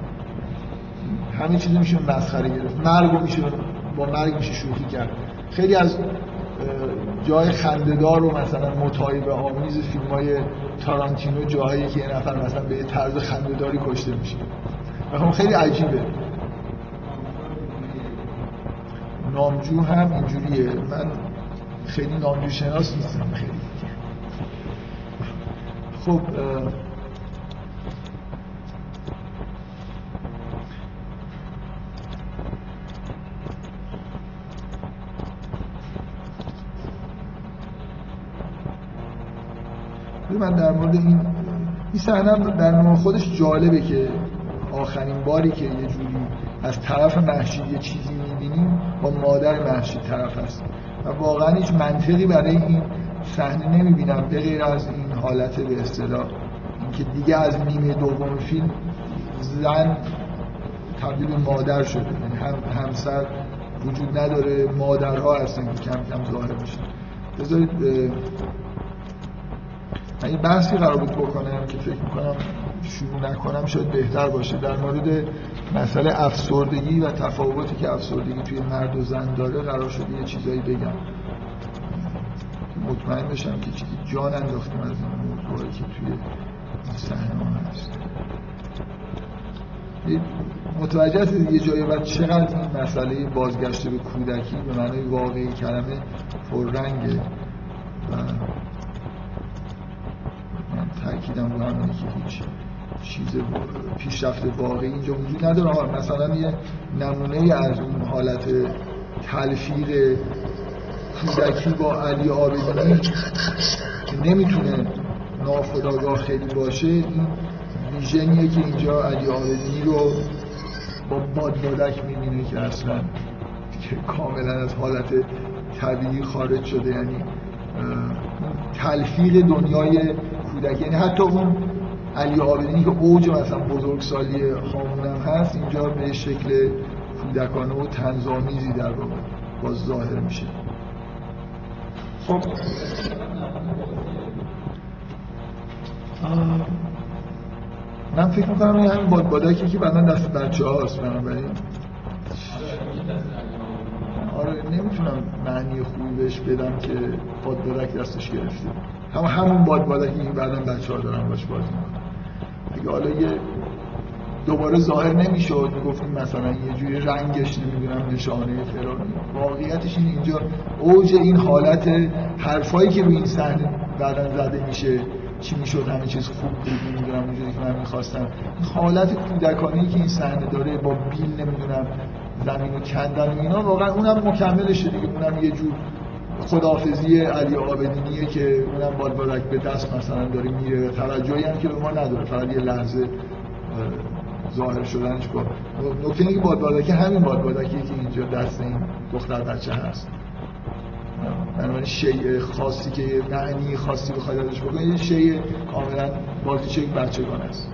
همه چیز میشه مسخره گرفت. مرگ میشه با مرگ میشه شوخی کرد. خیلی از جای خندهدار و مثلا متایب آمیز فیلم های تارانتینو جاهایی که یه نفر مثلا به طرز خندهداری کشته میشه. خب خیلی عجیبه. نامجو هم اینجوریه. من خیلی نامجو شناس نیستم خیلی. خب من در مورد این این صحنه در نوع خودش جالبه که آخرین باری که یه جوری از طرف محشید یه چیزی می‌بینیم با مادر محشید طرف هست. و واقعا هیچ منطقی برای این صحنه نمی‌بینم به غیر از این حالت به اصطلاح. اینکه دیگه از نیمه دوم فیلم زن تبدیل مادر شده. یعنی هم همسر وجود نداره مادرها هستن که کم کم ظاهر میشن. بذارید من این بحثی قرار بود بکنم که فکر می‌کنم شروع نکنم شاید بهتر باشه. در مورد مسئله افسردگی و تفاوتی که افسردگی توی مرد و زن داره قرار شده یه چیزایی بگم. مطمئن بشم که چیزی جان انداختیم از این موضوعی که توی صحنه هست. متوجه هستید یه جایی بعد چقدر این مسئله بازگشت به کودکی به معنای واقعی کلمه پررنگه و تاکیدم رو همینه که هیچ چیز پیشرفت واقعی اینجا وجود نداره. مثلا یه نمونه از اون حالت تلفیق کودکی با علی آبدینی که نمی‌تونه ناخداگاه خیلی باشه این ویژنیه که اینجا علی آبدینی رو با بادبادک می‌بینه که اصلا که کاملا از حالت طبیعی خارج شده. یعنی تلفیق دنیای کودکی. یعنی حتی اون علی آبدینی که اوج مثلا بزرگسالی هامونم هست اینجا به شکل کودکانه و تنظامیزی در واقع باز ظاهر میشه. خب. من فکر می‌کنم این همین بادبادکی که بعدا دست بچه هاست بنابراین. آره نمی‌تونم معنی خوبی بهش بدم که بادبادک دستش گرفته. هم همون بادبادکی که بعدا بچه ها دارن باش بازی اگه حالا یه دوباره ظاهر نمی‌شد. می‌گفتیم مثلا یه جوری رنگش نمی‌دونم نشانه فرار واقعیتش این اینجا. اوج این حالت حرفایی که روی این صحنه بعدا زده میشه چی می‌شد همه چیز خوب بود نمی‌دونم اونجوری که من می‌خواستم. حالت کودکانی که این صحنه داره با بیل نمی‌دونم زمین و کندن و اینا واقعا اونم مکملشه دیگه. اونم یه جور خداحافظی علی آبدینیه که اونم بادبادک به دست مثلا داره میره توجهی هم که به ما نداره فقط یه لحظه ظاهر شدنش با نکته اینه که بادبادک همین بادبادکیه که اینجا دست این دختر بچه هست. بنابراین شیء خاصی که معنی خاصی بخواید ازش بکنید یه شیء کاملا بازیچه یک بچگان است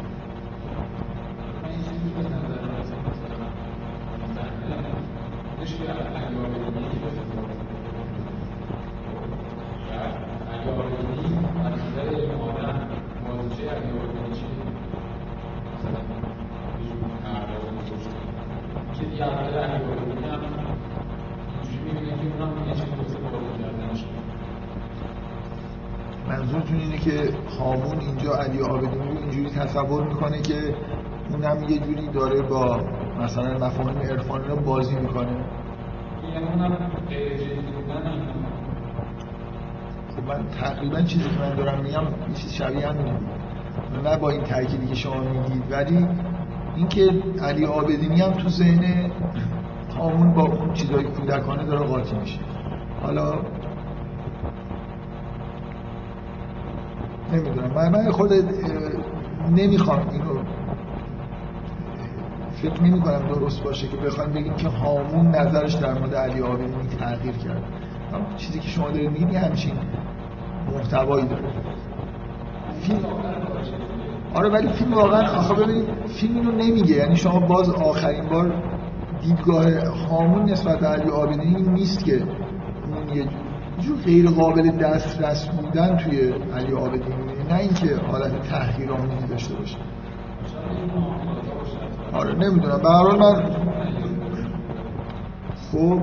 منظورتون اینه که هامون اینجا علی آبدینی رو اینجوری تصور می‌کنه که اونم یه جوری داره با مثلا مفاهیم عرفانی رو بازی می‌کنه خب من تقریبا چیزی که من دارم میگم یه چیز شبیه همینه. نه با این تأکیدی که شما میگید ولی اینکه علی آبدینی هم تو ذهن هامون با اون چیزای کودکانه داره قاطی میشه. حالا نمی‌دونم. من من خود نمی‌خوام اینو فکر نمی کنم درست باشه که بخوایم بگیم که هامون نظرش در مورد علی آبادی تغییر کرد. چیزی که شما دارید میگید همچین محتوایی داره. فیلم آره ولی فیلم واقعا آخه ببینید فیلم اینو نمیگه. یعنی شما باز آخرین بار دیدگاه هامون نسبت به علی آبادی نیست که اون یه جور غیر قابل دسترس بودن توی علی آبادی نه اینکه حالت تحقیرآمیزی داشته باشه. آره نمی‌دونم. به هر من خب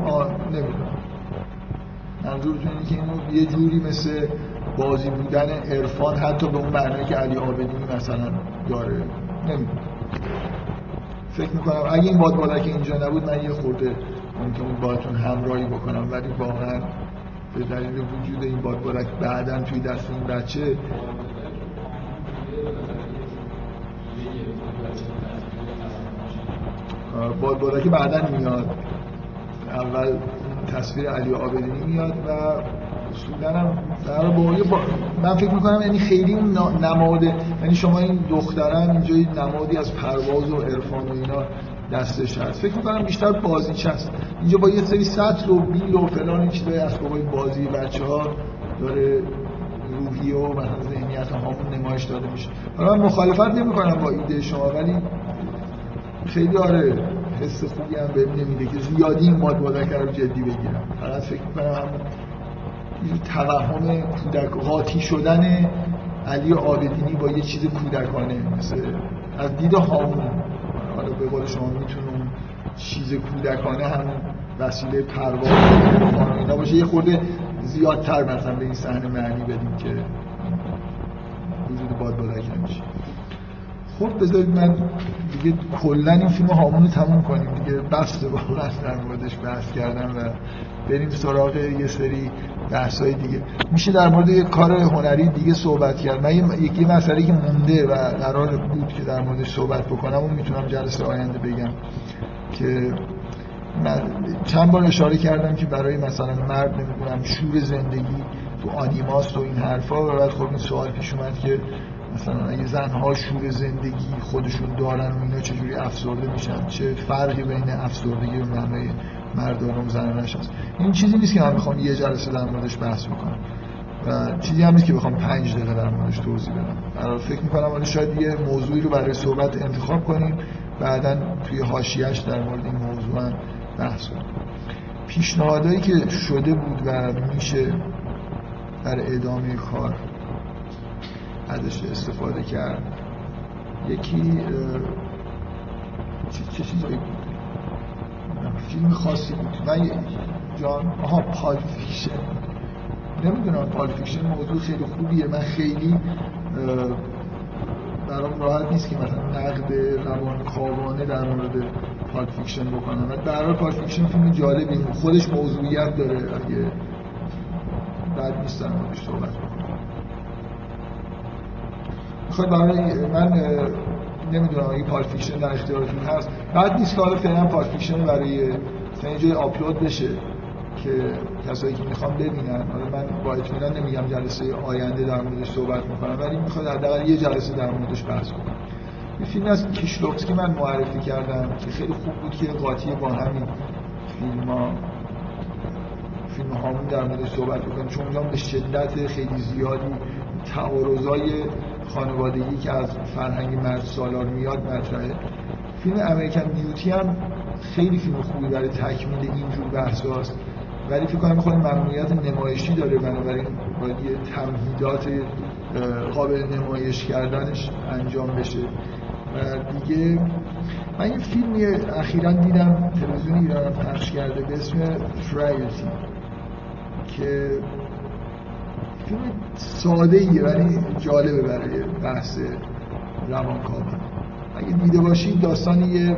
نمی‌دونم. منظورتون اینه که اینو یه جوری مثل بازی بودن عرفان حتی به اون معنی که علی آبدی مثلا داره. نمی‌دونم. فکر می‌کنم اگه این باد که اینجا نبود من یه خورده ممکن باهاتون همراهی بکنم ولی واقعا به دلیل وجود این باد بادک بعدا توی دست این بچه باد که بعدا میاد. اول تصویر علی آبدینی میاد و هم در با... من فکر می‌کنم یعنی خیلی اون نماد یعنی شما این دخترن اینجا نمادی از پرواز و عرفان و اینا دستش هست. فکر می‌کنم بیشتر بازیچ هست. اینجا با یه سری سطل و بیل و فلان این چیزای اسبابای بازی بچه ها داره روحی و مثلا ذهنیت همون نمایش داده میشه. حالا من مخالفت نمی کنم با ایده شما ولی خیلی آره حس خوبی هم بهم نمیده که زیادی این ماد مذکر رو جدی بگیرم. فقط فکر می‌کنم همون توهم کودک قاطی شدن علی آبدینی با یه چیز کودکانه. مثل از دید هامون. حالا به قول شما می‌تونم چیز کودکانه هم وسیله پرواز اینا باشه. یه خورده زیادتر مثلا به این صحنه معنی بدیم که وجود باد بادک میشه خب بذارید من دیگه کلا این فیلم هامون تموم کنیم دیگه. بسته واقعا در موردش بحث کردم و بریم سراغ یه سری بحثای دیگه. میشه در مورد یه کار هنری دیگه صحبت کرد. من یکی مسئله که مونده و قرار بود که در موردش صحبت بکنم و می‌تونم جلسه آینده بگم که من چند بار اشاره کردم که برای مثلا مرد نمی‌دونم شور زندگی تو آنیماست و این حرفا و بعد خب این سوال پیش اومد که مثلا اگه زنها شور زندگی خودشون دارن و اینا چجوری افسرده میشن؟ چه فرقی بین افسردگی و معنای مردان و زنانش هست؟ این چیزی نیست که من می‌خوام یه جلسه در موردش بحث بکنم. و چیزی هم نیست که بخوام پنج دقیقه در موردش توضیح بدم. فکر می‌کنم حالا شاید یه موضوعی رو برای صحبت انتخاب کنیم بعدا توی حاشیهش در مورد این موضوع هم بحث کنیم. پیشنهادهایی که شده بود و میشه در ادامه کار ازش استفاده کرد. یکی چه چیزایی بود؟ فیلم خاصی بود. من جان آها Pulp Fiction. نمی‌دونم Pulp Fiction موضوع خیلی خوبیه. من خیلی برام راحت نیست که مثلا نقد روان کاوانه در مورد Pulp Fiction بکنم. و در Pulp Fiction فیلم جالبی خودش موضوعیت داره. اگه بد نیست موردش صحبت بکنم خب برای من نمی‌دونم اگه Pulp Fiction در اختیارتون هست. بد نیست که حالا فعلا Pulp Fiction برای مثلا آپلود بشه که کسایی که می‌خوان ببینن. حالا من با اطمینان نمیگم جلسه آینده در موردش صحبت می‌کنم ولی می‌خواد حداقل یه جلسه در موردش بحث کنم. یه فیلم از کیشلوفسکی من معرفی کردم که خیلی خوب بود که قاطی با همین فیلم ها. فیلم هامون در موردش صحبت بکنیم چون اونجا به شدت خیلی زیادی تعارضای خانوادگی که از فرهنگ مرد سالار میاد مطرحه. فیلم امریکن بیوتی هم خیلی فیلم خوبی برای تکمیل اینجور بحث هاست ولی فکر کنم خود ممنوعیت نمایشی داره بنابراین باید یه تمهیدات قابل نمایش کردنش انجام بشه. و دیگه من یه فیلمی اخیرا دیدم تلویزیون ایران پخش کرده به اسم فرایتی که فیلم ساده ایه ولی جالبه برای بحث روانکاوی. اگه دیده باشید داستان یه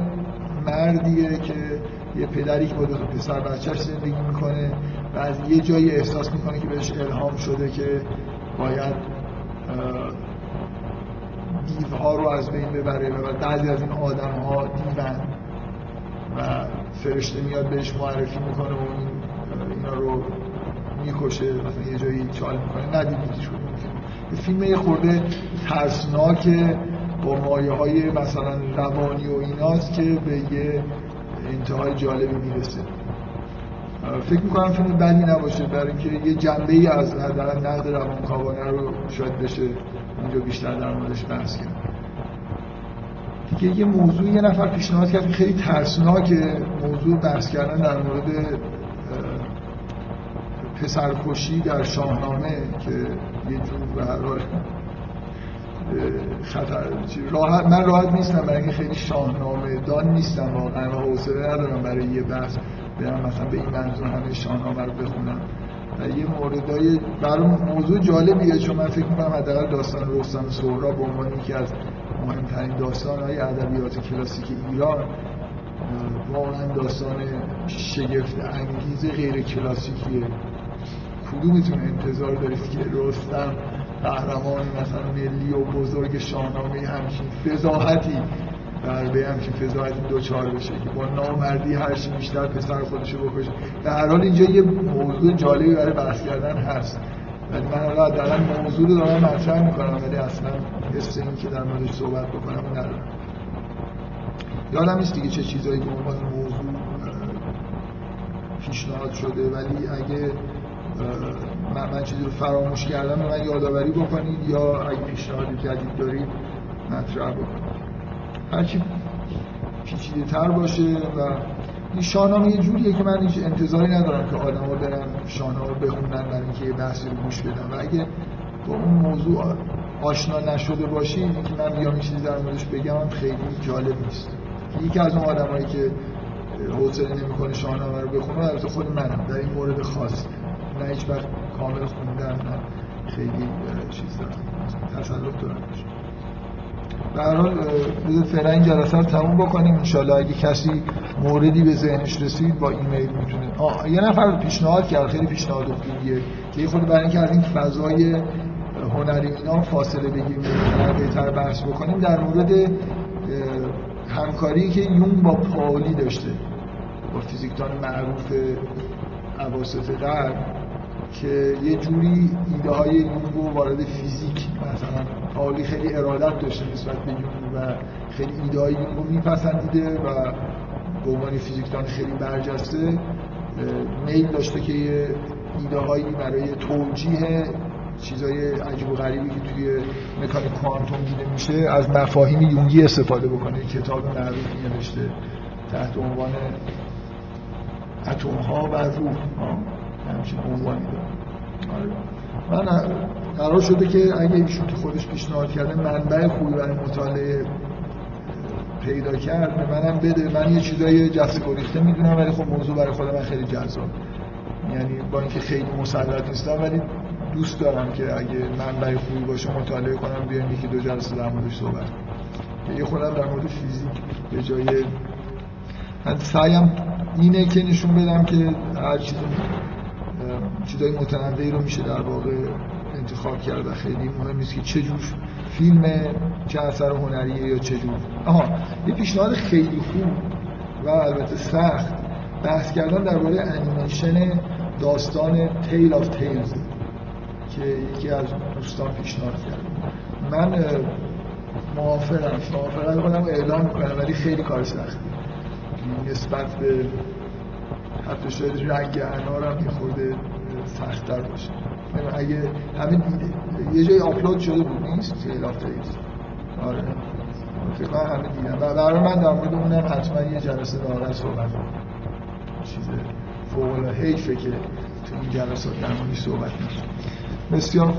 مردیه که یه پدری که با دو پسر بچهش زندگی می‌کنه و از یه جایی احساس می‌کنه که بهش الهام شده که باید دیوها رو از بین ببره و بعضی از این آدم ها دیون و فرشته میاد بهش معرفی می‌کنه و این اینا رو می‌کشه مثلا یه جایی چال می‌کنه. ندیدید شده یه فیلم یه خورده ترسناک با مایه های مثلا روانی و ایناست که به یه انتهای جالبی می‌رسه. فکر می‌کنم فیلم بدی نباشه برای اینکه یه جنبه ای از حداقل نقد روانکاوانه رو شاید بشه اونجا بیشتر در موردش بحث کرد. دیگه یه موضوع یه نفر پیشنهاد کرد خیلی ترسناکه موضوع بحث کردن در مورد پسرکشی در شاهنامه که یه جور به هر حال خطر راحت من راحت نیستم برای اینکه خیلی شاهنامه دان نیستم واقعا و حوصله ندارم برای یه بحث برم مثلا به این منظور همه شاهنامه رو بخونم. و یه موردای برای موضوع جالبیه چون من فکر می‌کنم حداقل داستان رستم سهراب به عنوان یکی از مهمترین داستان های ادبیات کلاسیک ایران واقعا داستان شگفت انگیز غیر کلاسیکیه کدومتون انتظار دارید که رستم قهرمان مثلا ملی و بزرگ شاهنامه همچین فضاحتی در به همچین فضاحتی دوچار بشه که با نامردی هر چی بیشتر پسر خودشو بکشه. در هر حال اینجا یه موضوع جالبی برای بحث کردن هست. ولی من حالا دارم موضوع رو دارم مطرح می‌کنم ولی اصلا حس این که در موردش صحبت بکنم ندارم. یادم نیست دیگه چه چیزایی به عنوان موضوع پیشنهاد شده ولی اگه من, چیزی رو فراموش کردم من یادآوری بکنید یا اگه پیشنهادی جدید دارید مطرح بکنید. هرچی پیچیده تر باشه و این شاهنامه یه جوریه که من هیچ انتظاری ندارم که آدم ها برن شاهنامه بخونن برای اینکه یه بحثی رو گوش بدن. و اگه با اون موضوع آشنا نشده باشی اینکه من بیام این چیزی در موردش بگم خیلی جالب نیست. یکی از اون آدمایی که حوصله نمی‌کنه شاهنامه رو بخونه البته خود منم در این مورد خاص نه هیچ وقت کامل خوندم نه. خیلی چیز دارم. تسلط دارم به هر حال فعلا این جلسه رو تموم بکنیم. انشالله اگه کسی موردی به ذهنش رسید با ایمیل می‌تونه. آه یه نفر پیشنهاد کرد. خیلی پیشنهاد خوبیه. که یه خود برای اینکه از این فضای هنری اینا فاصله بگیریم بهتر بحث بکنیم در مورد همکاری که یون با پاولی داشته. با فیزیکدان معروف اواسط غرب. که یه جوری ایده های یونگ وارد فیزیک مثلا پاولی خیلی ارادت داشته نسبت به یونگ و خیلی ایده های یونگ رو میپسندیده و به عنوان فیزیکدان خیلی برجسته میل داشته که یه ایده هایی برای توجیه چیزای عجیب و غریبی که توی مکانیک کوانتوم دیده میشه از مفاهیم یونگی استفاده بکنه کتاب معروفی نوشته تحت عنوان اتم ها و روح. همچین عنوانی داره من قرار شده که اگه ایشون که خودش پیشنهاد کرده منبع خوبی برای مطالعه پیدا کرد به منم بده. من یه چیزای جسته گریخته می‌دونم ولی خب موضوع برای خود من خیلی جذاب. یعنی با اینکه خیلی مسلط نیستم ولی دوست دارم که اگه منبع خوبی باشه مطالعه کنم بیایم یکی دو جلسه در موردش صحبت یه خودم در مورد فیزیک به جای من سعیم اینه که نشون بدم که هر چیز چیزای متنوعی رو میشه در واقع انتخاب کرد و خیلی مهم نیست که چه جور فیلم چه اثر هنریه یا چه جور. آها یه پیشنهاد خیلی خوب و البته سخت. بحث کردن درباره انیمیشن داستان Tale of Tales که یکی از دوستان پیشنهاد کرد. من موافقم موافقم خودم اعلام می‌کنم ولی خیلی کار سختی نسبت به حتی شاید رنگ انارم یه خورده سختتر باشه. اگه همین یه جای آپلود شده بود نیست؟ Tale of آره. فکر همه دیدم و برای من در مورد اونم حتما یه جلسه لاغر صحبت چیز فوق العاده که تو این جلسات در موردش صحبت میشه بسیار